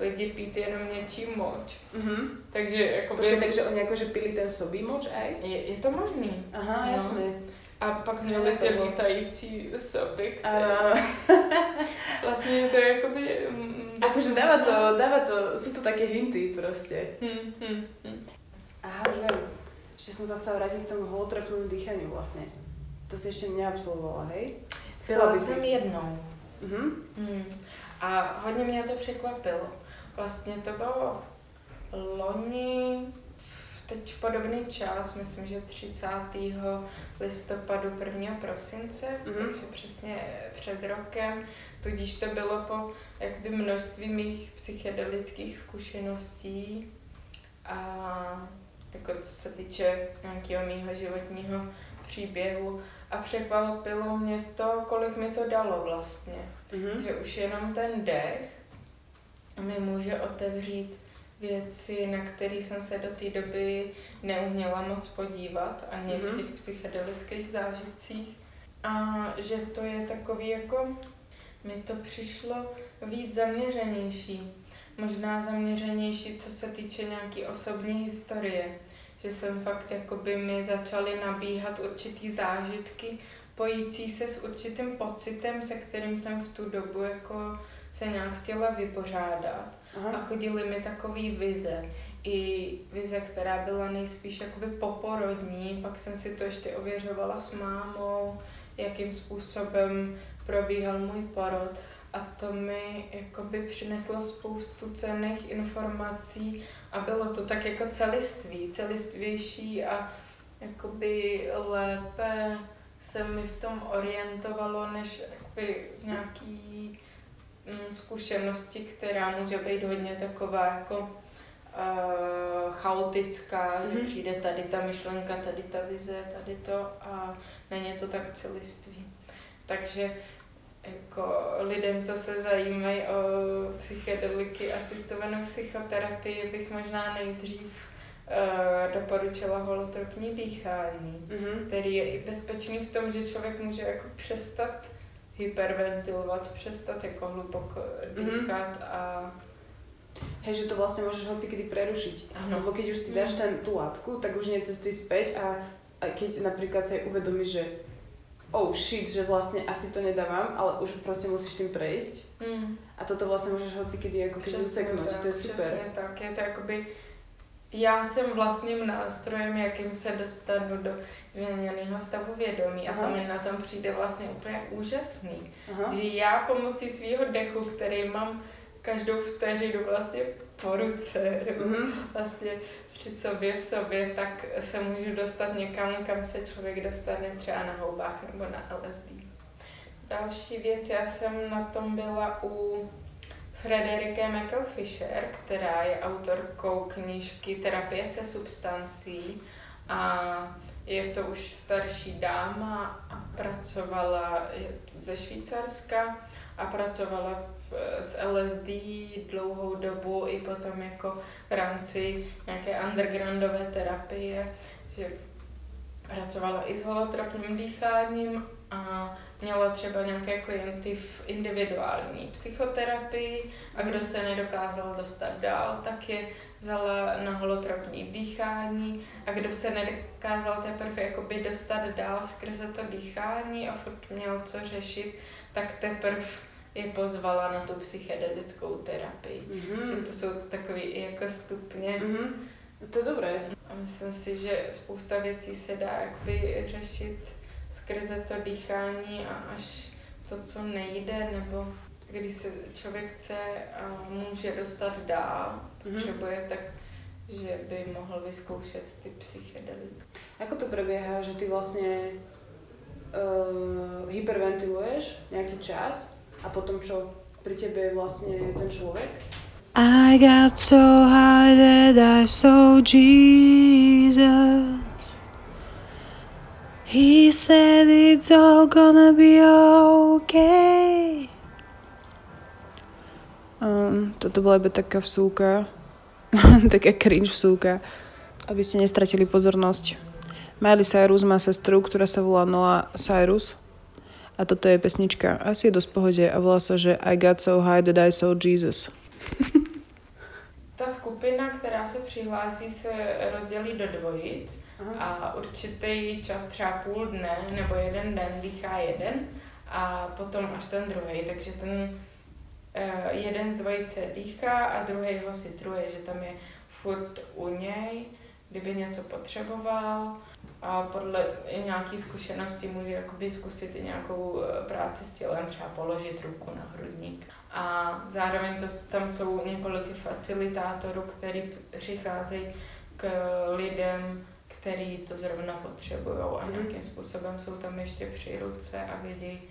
lidi pít jenom něčí moč. Mhm. Takže jakoby... Počkej, takže oni jakože pili ten sobý moč aj? je, je to možný. Aha, No. jasné. A pak Co měli ty lítající soby, které áno. vlastně to je jakoby... mm, Akože dáva to, dáva to, sú to také hinty proste. Hm, hm, hm. Aha, už viem. Ešte som sa chcela vrátiť k tomu holotropnému dýchaniu vlastne. To si ešte neabsolvovala, hej? Chtěla by jsem jednou. Mhm. Hm. A hodně mě to překvapilo. Vlastně to bylo loni, teď podobný čas, myslím, že 30. listopadu, 1. prosince, Mhm. takže přesně před rokem, tudíž to bylo po jakoby množství mých psychedelických zkušeností a jako co se týče nějakého mýho životního příběhu a překvapilo mě to, kolik mi to dalo vlastně Mhm. že už jenom ten dech mi může otevřít věci, na které jsem se do té doby neuměla moc podívat, ani v Mhm. těch psychedelických zážitcích. A že to je takový jako, mi to přišlo víc zaměřenější. Možná zaměřenější, co se týče nějaký osobní historie. Že jsem fakt, jakoby mi začaly nabíhat určitý zážitky, pojící se s určitým pocitem, se kterým jsem v tu dobu jako se nějak chtěla vypořádat. A Aha. chodily mi takové vize. I vize, která byla nejspíš jakoby poporodní, pak jsem si to ještě ověřovala s mámou, jakým způsobem probíhal můj porod. A to mi jakoby přineslo spoustu cenných informací a bylo to tak jako celiství, celistvější a jakoby lépe se mi v tom orientovalo, než jakoby nějaký zkušenosti, která může být hodně taková jako uh, chaotická, mm-hmm. Mhm. že přijde tady ta myšlenka, tady ta vize, tady to a není to tak celiství. Takže jako lidem, co se zajímají o psychedeliky, asistovanou psychoterapii, bych možná nejdřív uh, doporučila holotropní dýchání Mhm. který je i bezpečný v tom, že člověk může jako přestat hyperventilovat, přestat jako hluboko Mhm. dýchat a Hej, že to vlastne môžeš hocikedy prerušiť. Áno. Lebo keď už si dáš ten, tú látku, tak už necestuj späť a, a keď napríklad sa jej uvedomíš, že oh shit, že vlastne asi to nedávam, ale už proste musíš tým prejsť. mm, A toto vlastne môžeš hocikedy ako keby useknúť, to je super. Přesně tak, je to jakoby já jsem vlastním nástrojem, jakým se dostanu do změněného stavu vědomí a Aha. to mi na tom přijde vlastně úplně úžasný. Aha. Že já pomocí svého dechu, který mám každou vteřinu vlastně po ruce, nebo Mhm. vlastně při sobě v sobě, tak se můžu dostat někam, kam se člověk dostane třeba na houbách nebo na LSD. Další věc, já jsem na tom byla u Frederike Fisher, která je autorkou knížky Terapie se substancí. A je to už starší dáma a pracovala ze Švýcarska a pracovala s LSD dlouhou dobu i potom jako v rámci nějaké undergroundové terapie, že pracovala i s holotropním dýcháním a měla třeba nějaké klienty v individuální psychoterapii a kdo se nedokázal dostat dál, tak je vzala na holotropní dýchání a kdo se nedokázal teprve jakoby dostat dál skrze to dýchání a furt měl co řešit, tak teprve je pozvala na tu psychedelickou terapii. Mhm. Že to jsou takové jako stupně. Mhm. To je dobré. A myslím si, že spousta věcí se dá jakoby řešit skrze to dýchání a až to, co nejde, nebo když se člověk chce a může dostat dál, Mhm. potřebuje, tak že by mohl vyzkoušet ty psychedeliky. Ako to prebieha, že ty vlastne uh, hyperventiluješ nejaký čas a potom čo pri tebe je vlastne ten človek. I got so high that I saw Jesus. He said it's all gonna be okay. Um, toto bola iba taká vsúka, taká cringe vsúka, aby ste nestratili pozornosť. Miley Cyrus má sestru, ktorá sa volá Noah Cyrus a toto je pesnička. Asi je dosť pohode a volá sa, že I got so high that I saw Jesus. Ta skupina, která se přihlásí, se rozdělí do dvojic Aha. a určitý čas, třeba půl dne nebo jeden den, dýchá jeden a potom až ten druhý. Takže ten uh, jeden z dvojice dýchá a druhý ho citruje, že tam je furt u něj, kdyby něco potřeboval a podle nějaké zkušenosti může jakoby zkusit i nějakou eh, práci s tělem, třeba položit ruku na hrudník. A zároveň to, tam jsou několik facilitátorů, který přicházejí k lidem, který to zrovna potřebují a mhm. nějakým způsobem jsou tam ještě při ruce a vědí,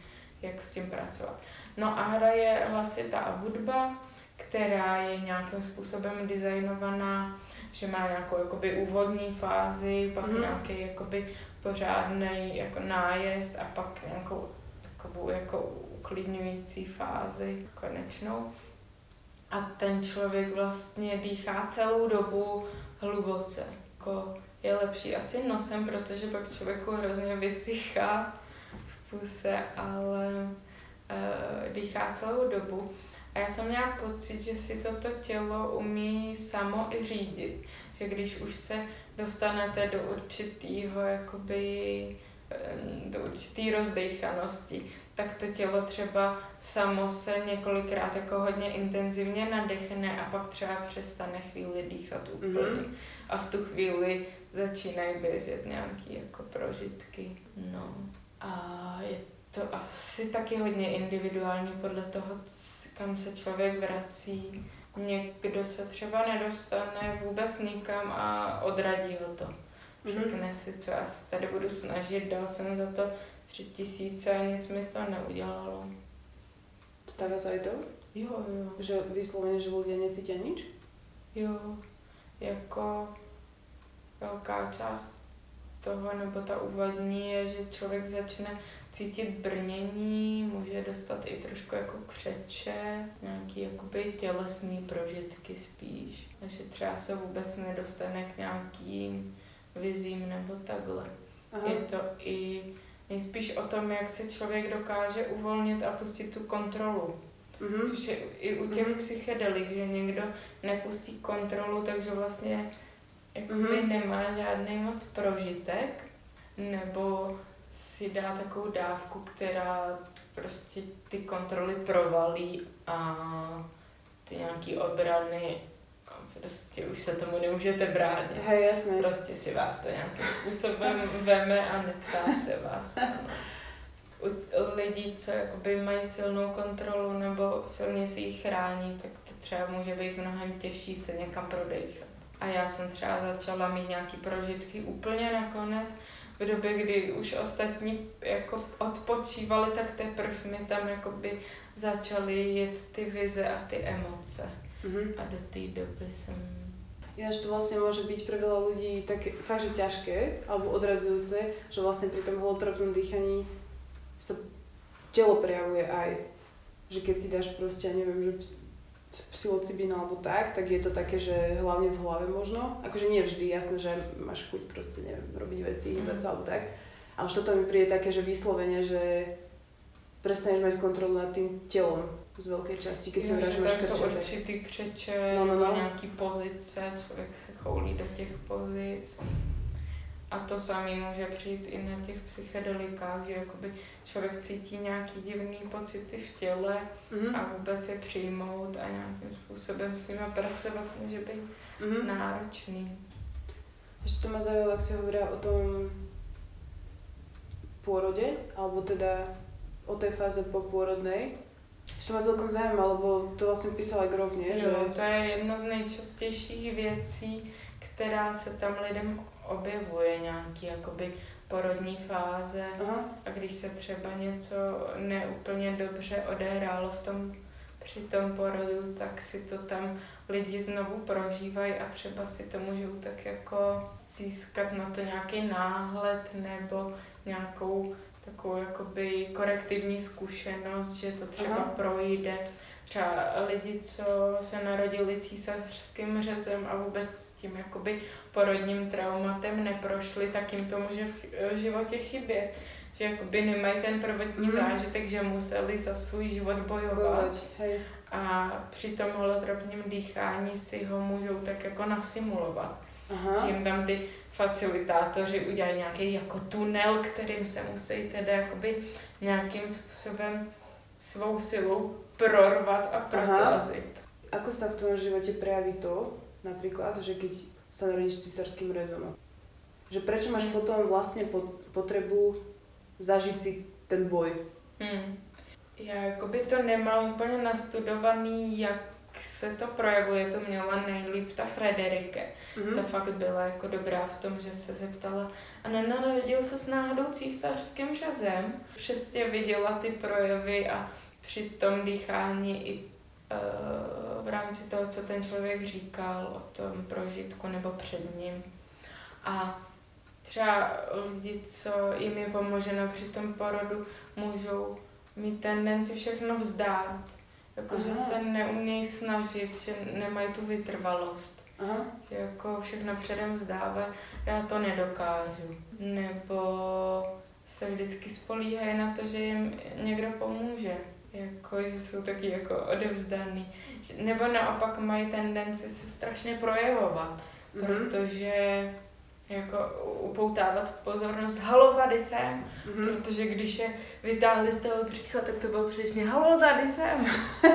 jak s tím pracovat. No a hraje hlasitá hudba, která je nějakým způsobem designovaná, že má nějakou jakoby úvodní fázi, pak mm. nějaký jakoby pořádný jako nájezd a pak nějakou takovou jako uklidňující fázi konečnou. A ten člověk vlastně dýchá celou dobu hluboce. Jako je lepší asi nosem, protože pak člověku hrozně vysychá v puse, ale uh, dýchá celou dobu. A já jsem měla pocit, že si toto tělo umí samo i řídit. Že když už se dostanete do určitého, jakoby, eh, do určitý rozdejchanosti, tak to tělo třeba samo se několikrát jako hodně intenzivně nadechne a pak třeba přestane chvíli dýchat úplně. Mm-hmm. A v tu chvíli začínají běžet nějaké jako prožitky. No a je to asi taky hodně individuální podle toho, kam se člověk vrací. Někdo se třeba nedostane vůbec nikam a odradí ho to. Mm-hmm. Řekne si, co já se tady budu snažit, dal jsem za to tři tisíce a nic mi to neudělalo. Stává se to? Jo, jo. Že vysloveně, že lidé necítí nič? Jo, jako velká část toho, nebo ta úvodní je, že člověk začne cítit brnění, může dostat i trošku jako křeče, nějaký jakoby tělesný prožitky spíš. Takže třeba se vůbec nedostane k nějakým vizím nebo takhle. Aha. Je to i nejspíš o tom, jak se člověk dokáže uvolnit a pustit tu kontrolu. Mm-hmm. Což je i u těch mm-hmm. psychedelik, že někdo nepustí kontrolu, takže vlastně jakoby mm-hmm. nemá žádný moc prožitek, nebo si dá takovou dávku, která prostě ty kontroly provalí a ty nějaký obrany prostě už se tomu nemůžete bránit. Hej, jasně. Prostě si vás to nějakým způsobem veme a neptá se vás. Ano. U lidí, co jakoby mají silnou kontrolu nebo silně si ji chrání, tak to třeba může být mnohem těžší se někam prodejchat. A já jsem třeba začala mít nějaký prožitky úplně nakonec, v době, kdy už ostatní jako odpočívali, tak teprve mi tam jakoby začaly jet ty vize a ty emoce. Mm-hmm. A do té doby jsem... Ináč to vlastne môže byť pre veľa ľudí tak fakt, že ťažké alebo odrazujúce, že vlastne pri tom holotropnom dýchaní sa telo prejavuje aj. Že keď si dáš proste, ja neviem, že psilocibín alebo tak, tak je to také, že hlavne v hlave možno. Akože nie vždy, jasné, že máš chuť proste, neviem, robiť veci, hýbať mm. sa alebo tak. Ale už toto mi príde také, že vyslovene, že prestaneš mať kontrolu nad tým telom z velké části, keď se že máš krče. jsou určitý křeče, no, no, no. nějaký pozice, člověk se choulí do těch pozic. A to samé může přijít i na těch psychedelikách, že jakoby člověk cítí nějaký divný pocity v těle mm-hmm. a vůbec je přijmout a nějakým způsobem s nimi pracovat může být mm-hmm. náročný. Ještě to má zaujalo, jak se hovorí o tom pôrode, alebo teda o té fáze po pôrodnej, Ešte ma celkom zaujíma, lebo to vlastně písala Grov, nie? Jo, že... to je jedna z nejčastějších věcí, která se tam lidem objevuje, nějaký jakoby porodní fáze Aha. a když se třeba něco neúplně dobře odehrálo v tom, při tom porodu, tak si to tam lidi znovu prožívají a třeba si to můžou tak jako získat na to nějaký náhled nebo nějakou takovou jakoby korektivní zkušenost, že to třeba Aha. projde. Třeba lidi, co se narodili císařským řezem a vůbec s tím jakoby porodním traumatem neprošli, tak jim to může v v životě chybět. Že jakoby nemají ten prvotní Mhm. zážitek, že museli za svůj život bojovat. Hej. A při tom holotropním dýchání si ho můžou tak jako nasimulovat. Aha. Že jim tam ty facilitátoři udělají nějaký jako tunel, kterým se musí teda jakoby nějakým způsobem svou silou prorvat a proplazit. Ako sa v tvojom živote prejaví to, napríklad, že keď sa narodíš císarským rezom? Že prečo máš potom vlastne po- potrebu zažiť si ten boj? Hmm. Já jakoby to nemám úplně nastudovaný, jak se to projevuje, to měla nejlíp ta Frederike. Mhm. Ta fakt byla jako dobrá v tom, že se zeptala a nenarodil se s náhodou císařským řezem. Přesně viděla ty projevy a při tom dýchání i eh, v rámci toho, co ten člověk říkal o tom prožitku nebo před ním. A třeba lidi, co jim je pomoženo při tom porodu, můžou mít tendenci všechno vzdát. Jakože Aha. se neumějí snažit, že nemají tu vytrvalost Aha. že jako všechno předem vzdávají, já to nedokážu. Nebo se vždycky spolíhají na to, že jim někdo pomůže. Jako, že jsou taky jako odevzdaný. Že- Nebo naopak mají tendenci se strašně projevovat, Mhm. protože jako upoutávat pozornost, halo, tady jsem, Mhm. protože když je vytáhli z toho břicha, tak to bylo přesně, halo, tady jsem.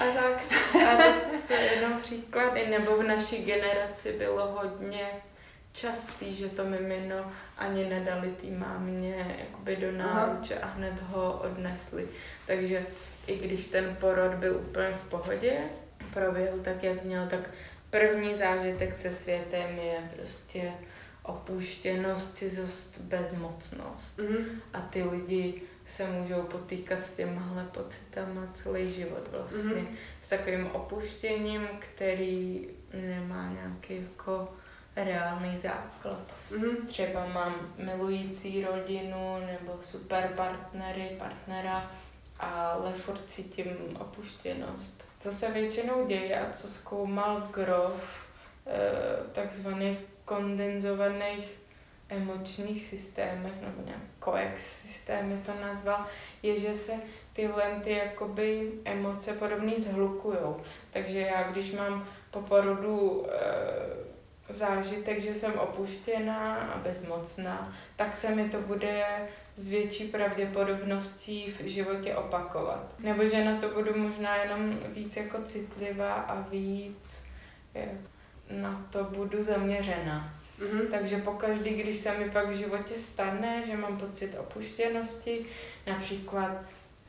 a tak. A to jsou jenom příklady. Nebo v naší generaci bylo hodně častý, že to mimino ani nedali té mámě jakoby do náruče a hned ho odnesli. Takže i když ten porod byl úplně v pohodě, proběhl tak, jak měl, tak první zážitek se světem je prostě opuštěnost, cizost, bezmocnost. Mhm. A ty lidi se můžou potýkat s těmahle pocitama celý život vlastně. Mhm. Mm-hmm. S takovým opuštěním, který nemá nějaký jako reálný základ. Mhm. Třeba mám milující rodinu nebo super partnery, partnera, ale furt cítím opuštěnost. Co se většinou děje a co zkoumal Grof, eh, takzvaných kondenzovaných emočních systémech, nebo nějak coex systémy to nazval, je, že se tyhle ty jakoby emoce podobný zhlukujou. Takže já, když mám po porodu e, zážitek, že jsem opuštěná a bezmocná, tak se mi to bude s větší pravděpodobností v životě opakovat. Nebo že na to budu možná jenom víc jako citlivá a víc na to budu zaměřena. Mhm. Takže pokaždý, když se mi pak v životě stane, že mám pocit opuštěnosti, například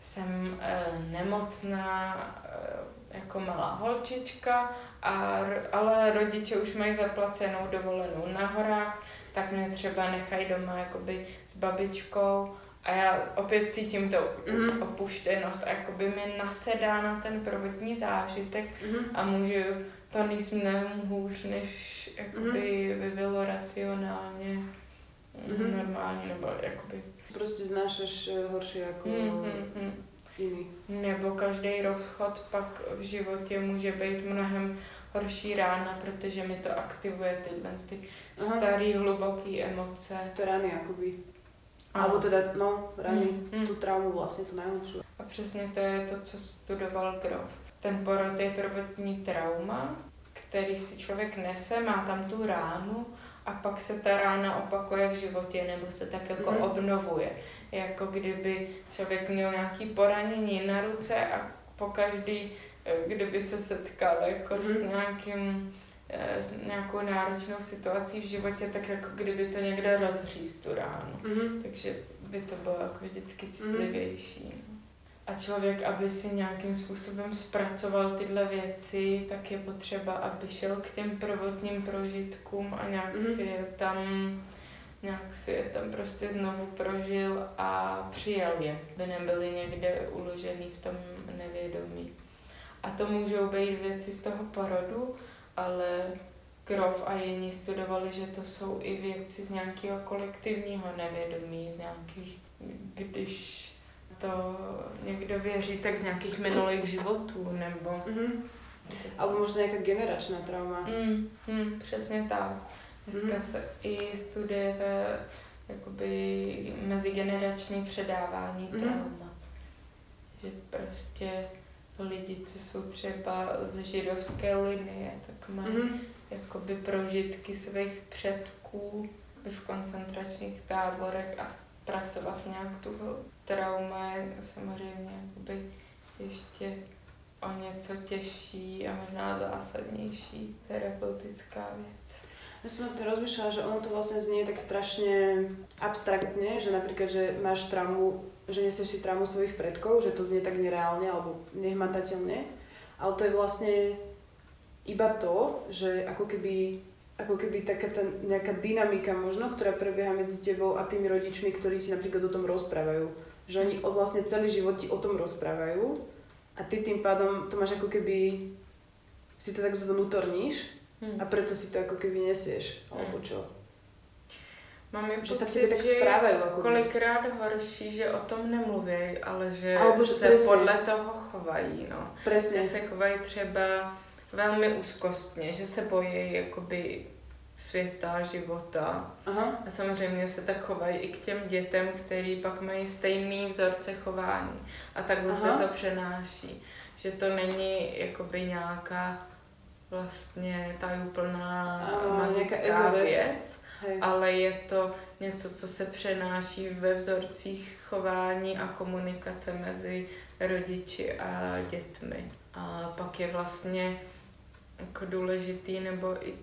jsem e, nemocná e, jako malá holčička, a, ale rodiče už mají zaplacenou dovolenou na horách, tak mě třeba nechají doma jakoby s babičkou a já opět cítím tu Mhm. opuštěnost a jakoby mi nasedá na ten prvotní zážitek Mhm. a můžu to níst mnohem hůř, než jakoby by bylo racionálně Mhm. normální, nebo jakoby... Proste znášaš eh, horšie ako Mm, mm, mm. iní. Nebo každý rozchod pak v životě může být mnohem horší rána, protože mi to aktivuje tyhle ty Aha. staré, hluboké emoce. To rany akoby. A, Alebo teda, no, rany. Mm, mm. Tu traumu vlastne, tu najhlbšiu. a přesně to je to, co studoval Grof. Ten porod je prvotní trauma, který si člověk nese, má tam tu ránu a pak se ta rána opakuje v životě nebo se tak jako Mhm. obnovuje. Jako kdyby člověk měl nějaký poranění na ruce a pokaždý, eh, kdyby se setkal jako s Mhm. nějakým s nějakou náročnou situací v životě, tak jako kdyby to někdo rozříz tu ránu. Mhm. Takže by to bylo jako vždycky citlivější. A člověk, aby si nějakým způsobem zpracoval tyhle věci, tak je potřeba, aby šel k těm prvotním prožitkům a nějak Mhm. si je tam nějak si je tam prostě znovu prožil a přijal je, by nebyly někde uložený v tom nevědomí. A to můžou být věci z toho porodu, ale Krov a jiní studovali, že to jsou i věci z nějakého kolektivního nevědomí, z nějakých, když to někdo věří, tak z nějakých minulých životů, nebo... Mm-hmm. Alebo možno nějaká generačná trauma. Mm, mm, přesně tak. Dneska Mhm. se i studuje to jakoby mezigenerační předávání Mhm. trauma. Že prostě lidi, co jsou třeba z židovské linie, tak mají Mm-hmm. jakoby prožitky svých předků v koncentračních táborech a pracovat nějak tu trauma je samozřejmě jakoby ještě o něco těžší a možná zásadnější terapeutická věc. Ja som to rozmýšľala, že ono to vlastne znie tak strašne abstraktne, že napríklad, že máš traumu, že nesieš si traumu svojich predkov, že to znie tak nereálne alebo nehmatateľne, ale to je vlastne iba to, že ako keby, ako keby taká tá nejaká dynamika možno, ktorá prebieha medzi tebou a tými rodičmi, ktorí ti napríklad o tom rozprávajú. Že oni o vlastne celý život ti o tom rozprávajú a ty tým pádom to máš ako keby si to tak zvnútorníš Hmm. a preto si to ako keby nesieš, alebo čo. Mám je Že k tebe tak že správajú. Ako by. kolikrát horší, že o tom nemluví, ale že Alebo že se presne. podle toho chovají. No. Že Presne. se chovají třeba velmi úzkostně, že se bojí jakoby světa, života. Aha. A samozřejmě se tak chovají i k těm dětem, který pak mají stejný vzorce chování. A takhle Aha. se to přenáší. Že to není jakoby nějaká vlastně Ano, nějaká magická věc, Hej. ale je to něco, co se přenáší ve vzorcích chování a komunikace mezi rodiči a dětmi. A pak je vlastně jako důležitý nebo i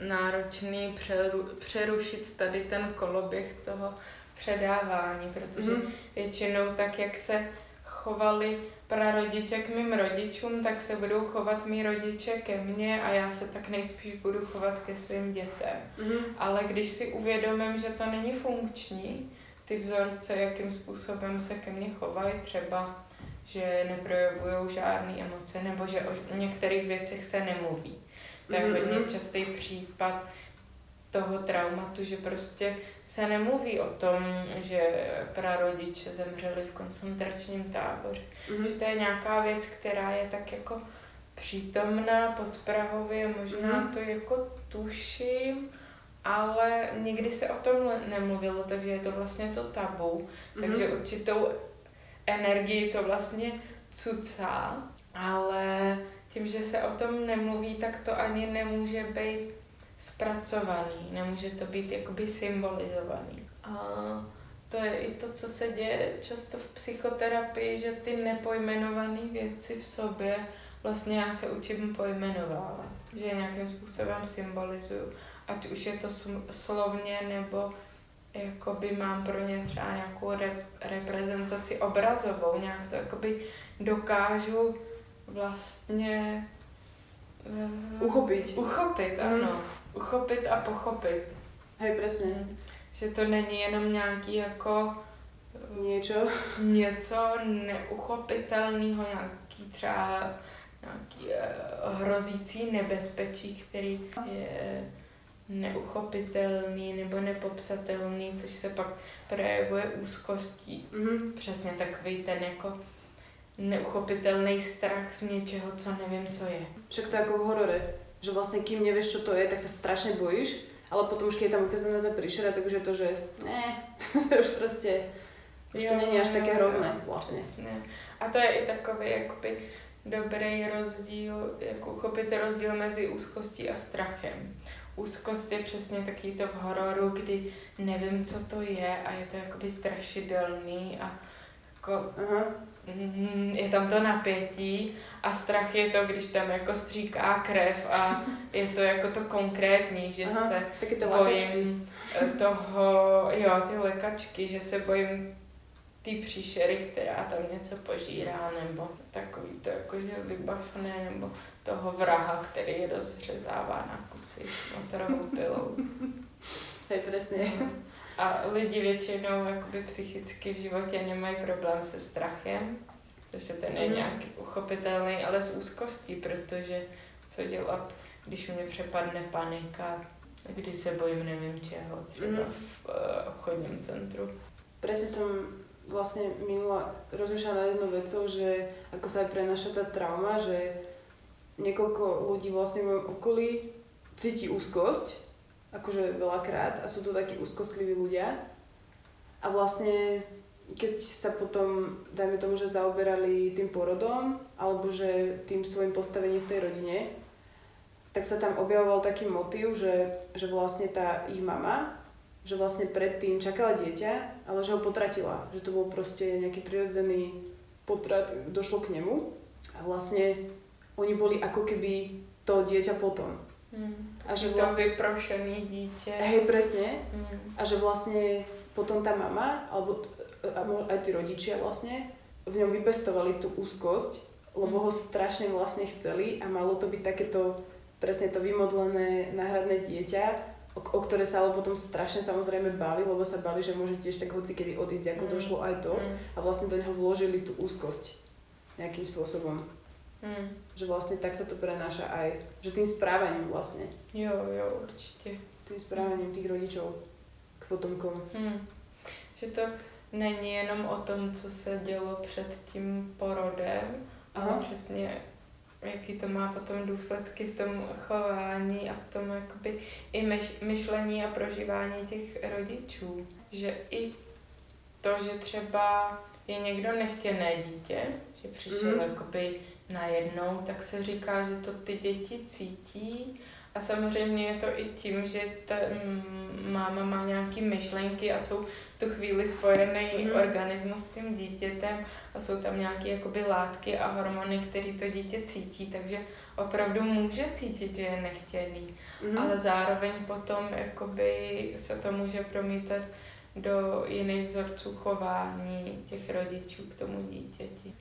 náročný přeru, přerušit tady ten koloběh toho předávání, protože Mhm. většinou tak, jak se chovali prarodiče k mým rodičům, tak se budou chovat mý rodiče ke mně a já se tak nejspíš budu chovat ke svým dětem. Mhm. Ale když si uvědomím, že to není funkční, ty vzorce, jakým způsobem se ke mně chovají, třeba, že neprojevují žádné emoce, nebo že o některých věcech se nemluví. To je Mhm, hodně mhm. častý případ toho traumatu, že prostě se nemluví o tom, že prarodiče zemřeli v koncentračním táboře. Mhm. Že to je nějaká věc, která je tak jako přítomná pod Prahově, možná Mhm. to jako tuším, ale nikdy se o tom nemluvilo, takže je to vlastně to tabu. Takže Mhm. určitou energii to vlastně cucá, ale tím, že se o tom nemluví, tak to ani nemůže být zpracovaný, nemůže to být jakoby symbolizovaný. A to je i to, co se děje často v psychoterapii, že ty nepojmenované věci v sobě vlastně já se učím pojmenovávat, že je nějakým způsobem symbolizuju. Ať už je to slovně, nebo jakoby mám pro ně třeba nějakou re- reprezentaci obrazovou, nějak to jakoby dokážu vlastně eh. Uchopit, Mhm. ano. Uchopit a pochopit. Hej, presne. Že to není jenom nějaký jako eh, Niečo. něco neuchopitelného, nějaký třeba nějaký eh, hrozící nebezpečí, který je neuchopitelný nebo nepopsatelný, což se pak projevuje úzkostí. Mhm. Přesně takový ten jako neuchopitelný strach z něčeho, co nevím, co je. Však to je ako v horore, že vlastne kým nevieš, čo to je, tak sa strašne bojíš, ale potom už keď je tam ukázaná tá príšera, tak už je to, že ne, už proste, už to není až také hrozné vlastne. Přesně. A to je i takový jakoby dobrý rozdíl, jako uchopit rozdíl mezi úzkostí a strachem. Úzkost je přesně takový to v hororu, kdy nevím, co to je a je to jakoby strašidelný a jako Aha. Mm, je tam to napětí a strach je to, když tam jako stříká krev a je to jako to konkrétní, že Aha, se tie lakačky. bojím eh, toho, jo, ty lekačky, že se bojím ty příšery, která tam něco požírá, nebo takový to jakože vybavné, nebo toho vraha, který je rozřezává na kusy motorovou pilou. Hej, presne. A lidi většinou jakoby psychicky v životě nemají problém se strachem, protože ten je Mhm. nějak uchopitelný, ale s úzkostí, protože co dělat, když mě přepadne panika, když se bojím nevím čeho, třeba Mhm. v uh, obchodním centru. Presne som vlastne minula rozmýšľala nad jednou vecou, že ako sa aj prenaša tá trauma, že niekoľko ľudí vlastne v mojom okolí cíti úzkosť, akože veľakrát a sú to takí úzkostliví ľudia. A vlastne keď sa potom, dajme tomu, že zaoberali tým porodom alebo že tým svojim postavením v tej rodine, tak sa tam objavoval taký motív, že, že vlastne tá ich mama, že vlastne predtým čakala dieťa, ale že ho potratila. Že to bol proste nejaký prirodzený potrat, došlo k nemu a vlastne oni boli ako keby to dieťa potom. Hmm. A že To vlastne, vyprošený dítě. hej, presne, Hmm. a že vlastne potom tá mama, alebo aj tí rodičia vlastne, v ňom vypestovali tú úzkosť, lebo ho strašne vlastne chceli a malo to byť takéto presne to vymodlené náhradné dieťa, o, o ktoré sa ale potom strašne samozrejme báli, lebo sa báli, že môže tiež tak hoci kedy odísť, ako Mm. došlo aj to. Hmm. A vlastne do neho vložili tú úzkosť nejakým spôsobom. Hmm. Že vlastne tak sa to prenáša aj, že tým správaním vlastne, Jo, jo, určitě. tým správaním tých rodičov k potomkom. Hmm. Že to není jenom o tom, co se dělo před tím porodem, ale Aha. přesně jaký to má potom důsledky v tom chování a v tom jakoby i myš, myšlení a prožívání těch rodičů. Že i to, že třeba je někdo nechtěné dítě, že přišel mm. jakoby najednou, tak se říká, že to ty děti cítí a samozřejmě je to i tím, že ta mm, máma má nějaké myšlenky a jsou v tu chvíli spojený Mhm. organismus s tím dítětem a jsou tam nějaké jakoby látky a hormony, které to dítě cítí, takže opravdu může cítit, že je nechtěný, Mhm. ale zároveň potom jakoby se to může promítat do jiných vzorců chování těch rodičů k tomu dítěti.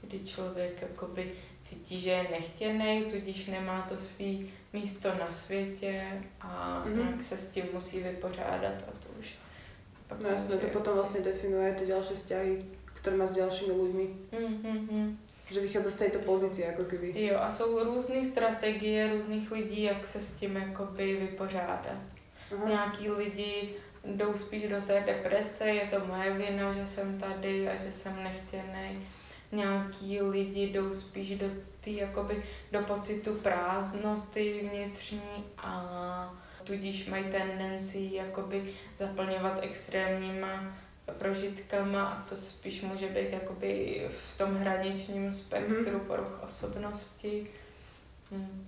Kdy člověk jakoby cítí, že je nechtěný, tudíž nemá to svý místo na světě a Mhm. mm-hmm. nějak se s tím musí vypořádat a to už pak No jasné, to může- potom vlastne definuje tie ďalšie vzťahy, ktoré má s ďalšími ľuďmi. Mm, mm, mm. Že vychádza z tejto pozície, ako keby. Jo, a jsou různé strategie různých lidí, jak se s tím jakoby vypořádat. Aha. Nějaký lidi jdou spíš do té deprese, je to moje vina, že jsem tady a že jsem nechtěný. Nějaký lidi jdou spíš do ty, jakoby, do pocitu prázdnoty vnitřní a tudíž mají tendenci jakoby zaplňovat extrémníma prožitkama a to spíš může být jakoby v tom hraničním spektru Mhm. poruch osobnosti. Hmm.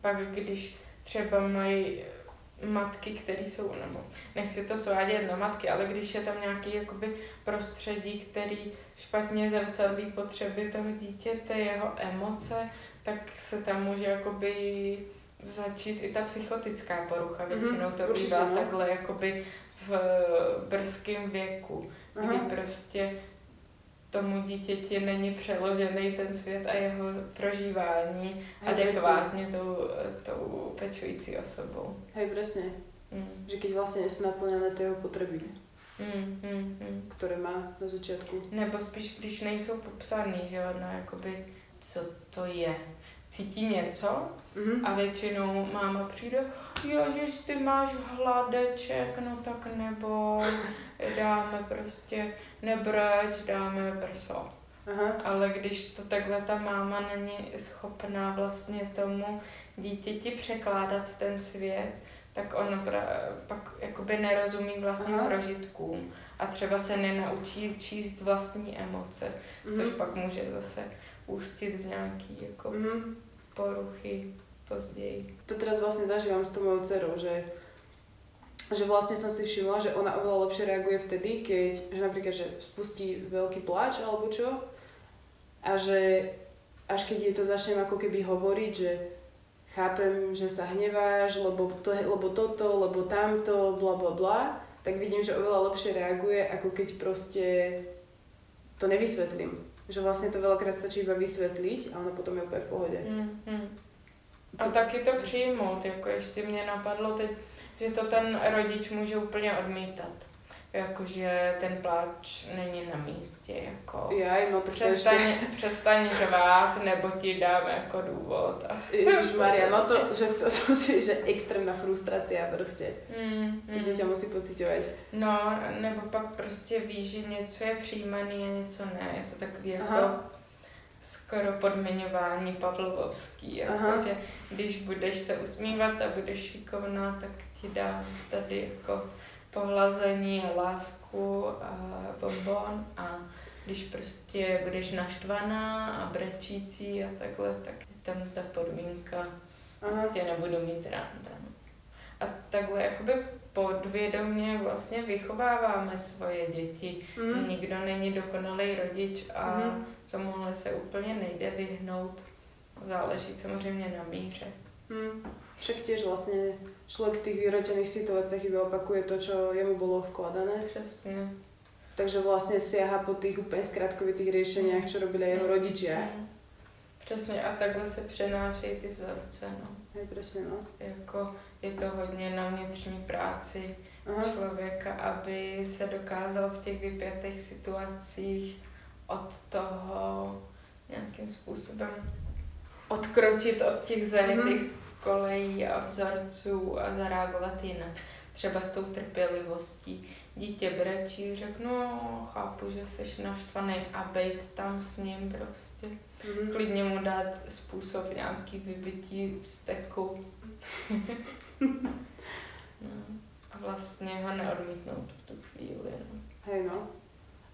Pak když třeba mají matky, které jsou, nebo nechci to svádět na matky, ale když je tam nějaký jakoby prostředí, který špatně zrcadlí potřeby toho dítěte, jeho emoce, tak se tam může jakoby začít i ta psychotická porucha. Mhm, Většinou to bývá no. takhle jakoby v brzkém věku, Aha. kdy prostě tomu dítěti není přeložený ten svět a jeho prožívání Hej, presne. adekvátně tou, tou pečující osobou. Hej, presne. Mm. Že keď vlastne nie sú naplňané tie jeho potreby, Mm, mm, mm. ktoré má na začiatku. Nebo spíš, když nejsou popsaný, že jo, no jakoby, co to je. Cítí něco Mhm. a většinou máma přijde, ježiš, ty máš hladeček, no tak nebo dáme prostě nebreč, dáme prso. Aha. Ale když to takhle ta máma není schopná vlastně tomu dítěti překládat ten svět, tak on pra, pak jakoby nerozumí vlastním Aha. prožitkům a třeba se nenaučí číst vlastní emoce, což Mhm. pak může zase ústit v nějaký jako Mhm. poruchy později. To teraz vlastne zažívam s tou mojou dcerou, že že vlastne som si všimla, že ona oveľa lepšie reaguje vtedy, keď, že napríklad, že spustí veľký pláč alebo čo a že až keď jej to začnem ako keby hovoriť, že chápem, že sa hneváš, lebo, to, lebo toto, lebo tamto, bla bla bla, tak vidím, že oveľa lepšie reaguje, ako keď proste to nevysvetlím. Že vlastne to veľakrát stačí iba vysvetliť a ona potom je úplne v pohode. Hmm, hmm. A taky to přijmout, jako ještě mě napadlo teď že to ten rodič může úplně odmítat. Jakože ten pláč není na místě, jako Jaj, no tak to přestaň, ešte... přestaň řvát, nebo ti dáme jako důvod. A... Ježišmaria, no to, že to, to si, že extrémna frustrácia proste. Mm, Ty dieťa musí pociťovať. No, nebo pak prostě víš, že něco je přijímaný a něco ne. Je to takový jako Aha. skoro podmiňování Pavlovský. Aha. Jako, že když budeš se usmívat a budeš šikovná, tak ti dám tady jako pohlazení a lásku a bonbon a když prostě budeš naštvaná a brečící a takhle, tak je tam ta podmínka, Aha. tě nebudu mít ráda. A takhle jakoby podvědomě vlastně vychováváme svoje děti. Mhm. Nikdo není dokonalý rodič a Mhm. tomuhle se úplně nejde vyhnout. Záleží samozřejmě na míře. Hm. Však tiež vlastne človek v tých vyrotených situáciách iba opakuje to, čo jemu bolo vkladané. Přesně. Takže vlastne siaha po tých úplne skratkovitých riešeniach, čo robili jeho rodičia. Mhm. Přesně a takhle se přenášejí ty vzorce. No. Hej, presne, no. Jako je to hodně na vnitřní práci Aha. člověka, aby se dokázal v těch vypjatých situacích od toho nějakým způsobem odkročit od těch zanitých Mhm. Kolejí a vzorců a zareagovat jinak. Třeba s tou trpělivostí. Dítě brečí, řeknu, no, chápu, že jsi naštvaný a bejt tam s ním prostě. Mhm. Klidně mu dát způsob nějaký vybití steku. no. A vlastně ho neodmítnout v tu chvíli. No. Hej, no.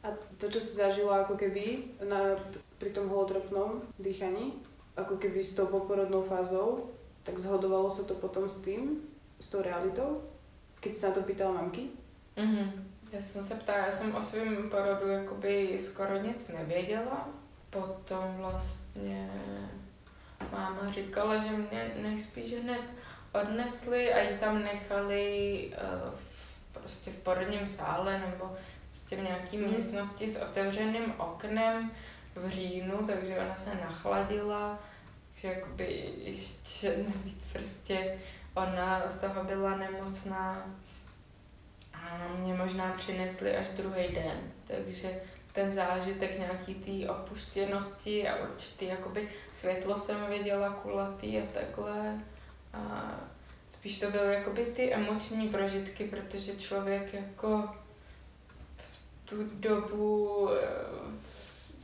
A to, čo si zažila ako keby na, pri tom holotropnom dýchaní, ako keby s tou poporodnou fázou, tak zhodovalo sa to potom s tým, s tou realitou? Keď sa na to pýtala mamky? Mhm. Já jsem se ptala, já jsem o svém porodu jakoby skoro nic nevěděla. Potom vlastně máma říkala, že mě nejspíš hned odnesli a ji tam nechali uh, v, prostě v porodním sále nebo prostě v nějaký Mhm. místnosti s otevřeným oknem v říjnu, takže ona se nachladila, že jakoby ještě navíc prostě ona z toho byla nemocná a mě možná přinesli až druhý den, takže ten zážitek nějaký té opuštěnosti a určitý jakoby světlo jsem viděla kulatý a takhle. A spíš to byly jakoby ty emoční prožitky, protože člověk jako v tu dobu eh,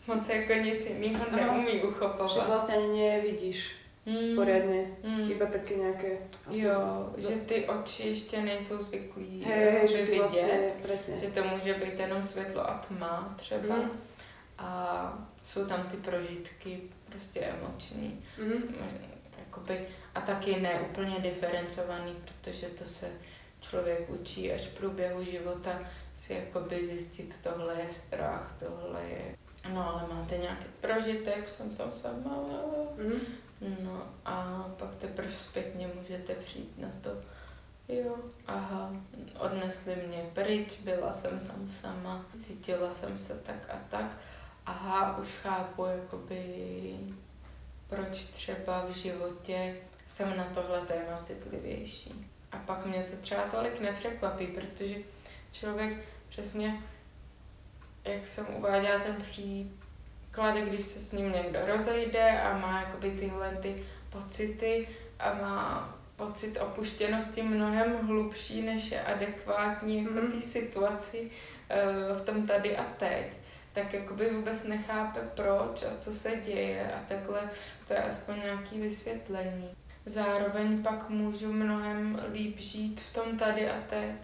moc jako nic jiného neumí Že uchopovat. vlastne ani nevidíš Mm, poriadne, mm. iba také nejaké... Jo, že ty oči ještě nejsou zvyklí hej, jakoby že ty vidět. vlastne, presne. Že to může být jenom světlo a tma třeba. Mhm. A jsou tam ty prožitky prostě emoční. Jsme, Jakoby, a taky ne úplně diferencovaný, protože to se člověk učí až v průběhu života si jakoby zjistit, tohle je strach, tohle je... No ale máte nějaký prožitek, jsem tam sama. Mhm. No a pak teprve zpětně můžete přijít na to, jo, aha, odnesli mě pryč, byla jsem tam sama, cítila jsem se tak a tak, aha, už chápu, jakoby, proč třeba v životě jsem na tohle téma citlivější. A pak mě to třeba tolik nepřekvapí, protože člověk přesně, jak jsem uváděla ten příklad, když se s ním někdo rozejde a má jakoby tyhle ty pocity a má pocit opuštěnosti mnohem hlubší, než je adekvátní jako Mhm. té situaci eh, v tom tady a teď, tak jakoby vůbec nechápe proč a co se děje a takhle to je aspoň nějaký vysvětlení. Zároveň pak můžu mnohem líp žít v tom tady a teď,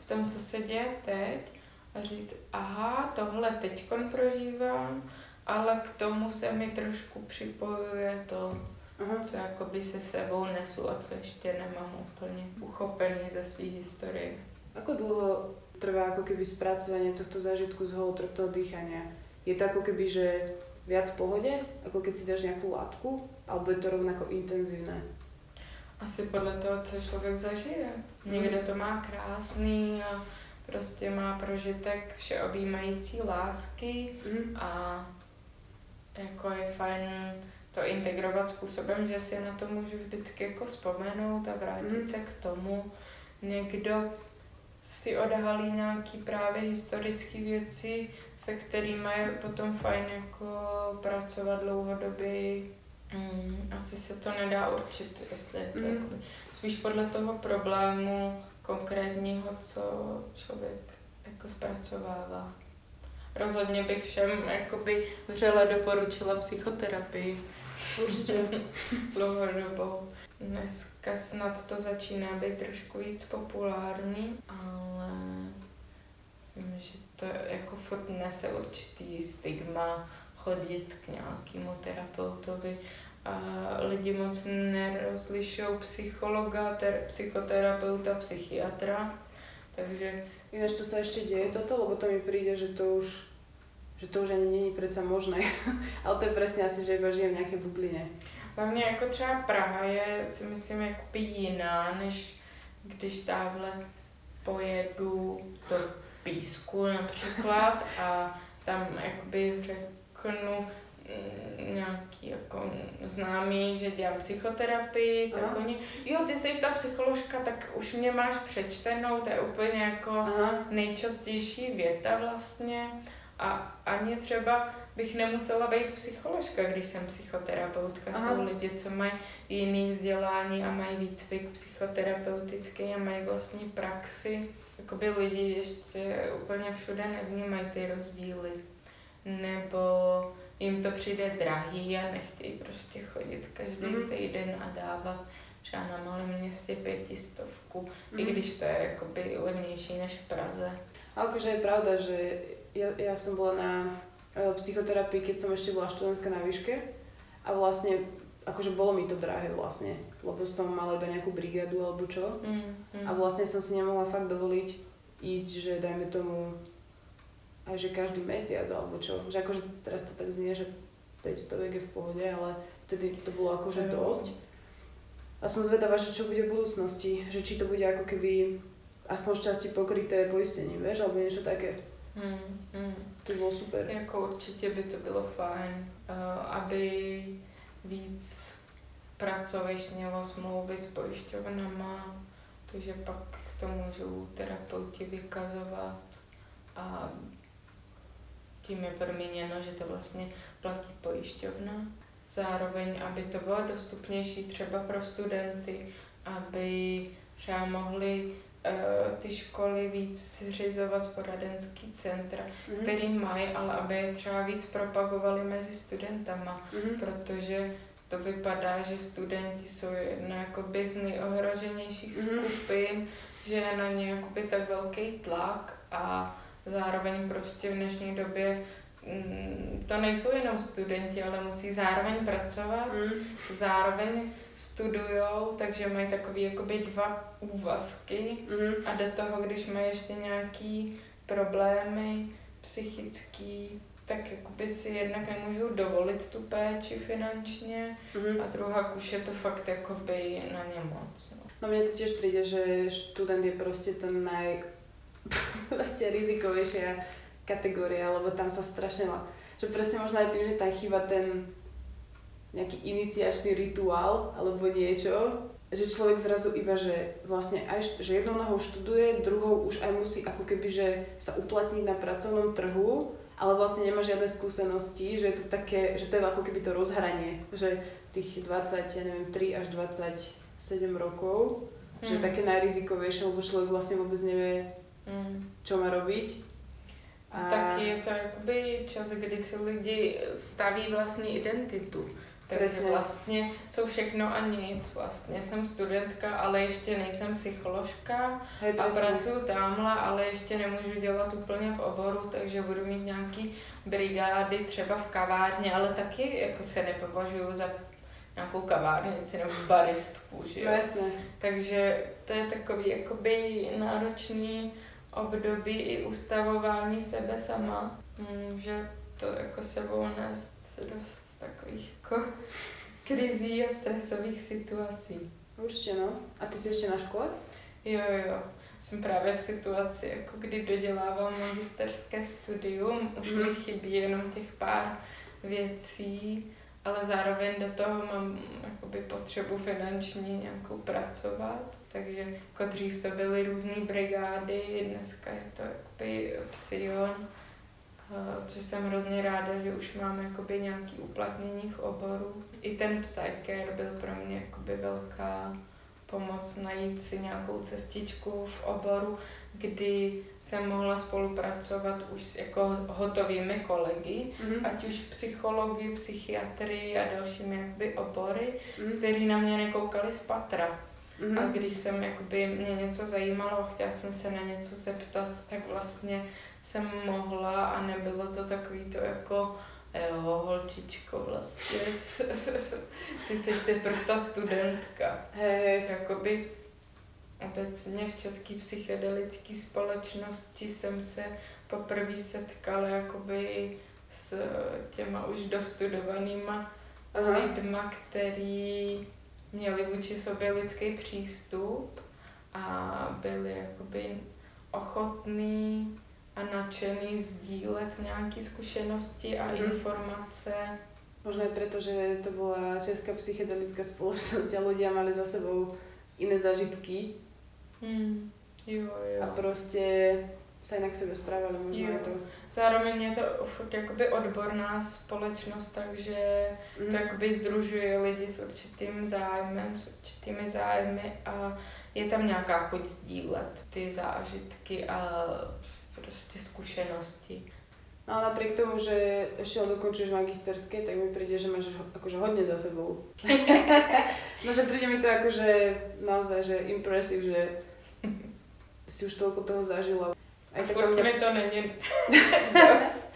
v tom, co se děje teď a říct, aha, tohle teďkon prožívám, ale k tomu se mi trošku připojuje to, Aha. co jakoby se sebou nesu a co ještě nemám úplně uchopený ze své historie. Ako dlho trvá ako keby spracovanie tohto zážitku z holotropného dýchania? Je to ako keby, že viac v pohode, ako keď si dáš nejakú látku, alebo je to rovnako intenzívne? Asi podle toho, co člověk zažije. Někdo to má krásný a prostě má prožitek všeobjímající lásky Mhm. a jako je fajn to integrovat způsobem, že si na to můžu vždycky jako vzpomenout a vrátit Mhm. se k tomu. někdo si odhalí nějaký právě historické věci, se kterými je potom fajn jako pracovat dlouhodobě. Mm, asi se to nedá určit, jestli je to Mm. jakoby, spíš podle toho problému konkrétního, co člověk jako zpracovává. Rozhodně bych všem jakoby vřele doporučila psychoterapii Určitě. dlouhodobou. Dneska snad to začíná být trošku víc populární, ale vím, že to jako furt nese určitý stigma chodit k nějakému terapeutovi a lidi moc nerozlišují psychologa, ter, psychoterapeuta, psychiatra, takže Ináč to sa ešte deje toto, lebo to mi príde, že to už že to už ani není predsa možné. Ale to je presne asi, že iba žijem v nejakej bubline. Hlavně jako třeba Praha je si myslím jakoby jiná, než když tamhle pojedu do Písku například a tam jakoby řeknu nějaký jako známý, že dělám psychoterapii, tak Aha. oni, jo, ty jsi ta psycholožka, tak už mě máš přečtenou, to je úplně jako Aha. nejčastější věta vlastně a ani třeba bych nemusela být psycholožka, když jsem psychoterapeutka. Aha. Jsou lidi, co mají jiný vzdělání a mají výcvik psychoterapeutický a mají vlastní praxi. Jakoby lidi ještě úplně všude nevnímají ty rozdíly. Nebo jim to přijde drahý a nechtějí prostě chodit každý Mhm. týden a dávat třeba na malém městě pětistovku, i Mhm. když to je jakoby levnější než v Praze. Ale akože je pravda, že ja, ja som bola na e, psychoterapii, keď som ešte bola študentka na výške a vlastne, akože bolo mi to drahé vlastne, lebo som mala iba nejakú brigádu alebo čo Mm, mm. a vlastne som si nemohla fakt dovoliť ísť, že dajme tomu aj že každý mesiac alebo čo, že akože teraz to tak znie, že 500 je v pohode, ale vtedy to bolo akože dosť. A som zvedavá, že čo bude v budúcnosti, že či to bude ako keby aspoň z časti pokryté poistením, vieš, alebo niečo také. Mm, mm. To by bylo super. Jako určitě by to bylo fajn, eh, aby víc pracovišť mělo smlouvy s pojišťovnama, takže pak to můžou terapeuti vykazovat a tím je podmíněno, že to vlastně platí pojišťovna. Zároveň, aby to bylo dostupnější třeba pro studenty, aby třeba mohli eh, ty školy víc zřizovat poradenský centra, Mhm. který mají, ale aby je třeba víc propagovali mezi studentama, Mhm. protože to vypadá, že studenti jsou jedna jakoby z nejohroženějších Mhm. skupin, že je na ně jakoby tak velký tlak a zároveň prostě v dnešní době mm, to nejsou jenom studenti, ale musí zároveň pracovat, Mhm. zároveň studujou, takže mají takový jakoby dva úvazky Mhm. a do toho, když mají ještě nějaký problémy psychický, tak jakoby si jednak nemůžou dovolit tu péči finančně Mhm. a druhá už je to fakt jakoby na ně moc. No. No mne to tiež príde, že študent je proste ten naj... proste rizikovejšia kategória, lebo tam sa strašne má... Že presne možno aj tým, že tam chýba ten nejaký iniciačný rituál alebo niečo, že človek zrazu iba, že vlastne aj, že jednou nohou študuje, druhou už aj musí ako keby, že sa uplatniť na pracovnom trhu, ale vlastne nemá žiadne skúsenosti, že je to také, že to je ako keby to rozhranie, že tých 20, ja neviem, 3 až 27 rokov, že je Mm. také najrizikovejšie, lebo človek vlastne vôbec nevie, Mm. čo má robiť. A taky je to jakoby čas, kdy si lidi staví vlastní identitu. Takže Přesně. vlastně jsou všechno a nic. Vlastně jsem studentka, ale ještě nejsem psycholožka. Hej, A pracuju tamhle, ale ještě nemůžu dělat úplně v oboru, takže budu mít nějaký brigády třeba v kavárně, ale taky jako se nepovažuju za nějakou kavárnici nebo baristku, že No jo. jasné. Takže to je takový jakoby náročný období i ustavování sebe sama. Může to jako sebou nést dost takových jako krizí a stresových situací. Určite no. A ty si ešte na škole? Jo, jo. Jsem právě v situaci, jako kdy dodělávám magisterské studium, už mi Mhm. chybí jenom těch pár věcí ale zároveň do toho mám jakoby potřebu finanční nějakou pracovat, takže jako dřív to byly různé brigády, dneska je to jakoby psion, eh, což jsem hrozně ráda, že už mám jakoby nějaký uplatnění v oboru. I ten psyker byl pro mě jakoby velká pomoc najít si nějakou cestičku v oboru, kdy jsem mohla spolupracovat už s jako hotovými kolegy, mm-hmm. ať už psychologii, psychiatrii a dalšími jakoby obory, mm-hmm. který na mě nekoukali z patra. Mm-hmm. A když jsem jakoby mě něco zajímalo, chtěla jsem se na něco zeptat, tak vlastně jsem mohla a nebylo to takový to jako Jo, holčičko vlastně. Ty jsi teprve ta studentka. Hej, jakoby obecně v české psychedelické společnosti jsem se poprvé setkala jakoby s těma už dostudovanýma Aha. lidma, který měli vůči sobě lidský přístup a byli jakoby ochotní a nadšený sdílet nějaké zkušenosti a mm. informace. Možno aj preto, že to bola česká psychedelická spoločnosť a ľudia mali za sebou iné zažitky. Mm. Jo, jo. A prostě se jinak sebe správali, možná jo. to... Zároveň je to furt jakoby odborná společnost, takže mm. to jakoby združuje lidi s určitým zájmem, s určitými zájmy a je tam nějaká chuť sdílet ty zážitky a prostě zkušenosti. No a napriek tomu, že ešte dokončuješ magisterské, tak mi príde, že máš akože hodne za sebou. no že príde mi to akože naozaj, že impresiv, že si už toľko toho zažila. Aj furt mě... mi to není dost.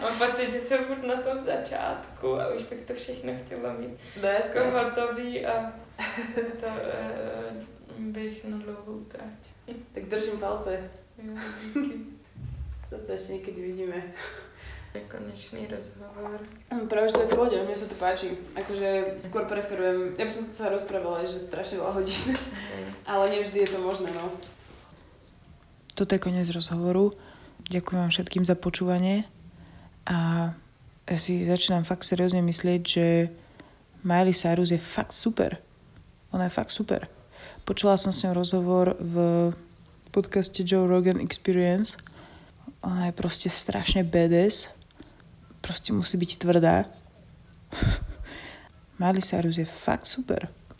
Mám pocit, že jsem furt na tom začátku a už bych to všechno chtěla mít no, jako hotový a to e, bych na dlouhou trať. Tak držím palce. Jo, díky. Snad sa ešte niekedy vidíme. Konečný rozhovor. Práve, že to je v pohode, mne sa to páči. Akože skôr preferujem, ja by som sa rozprávala, že strašne veľa hodín, ale nevždy je to možné, no. Toto je koniec rozhovoru. Ďakujem vám všetkým za počúvanie a ja si začínam fakt seriózne myslieť, že Miley Cyrus je fakt super. Ona je fakt super. Počula som s ňou rozhovor v podcaste Joe Rogan Experience ona je prostě strašně badass. Prostě musí být tvrdá. Miley Cyrus je fakt super.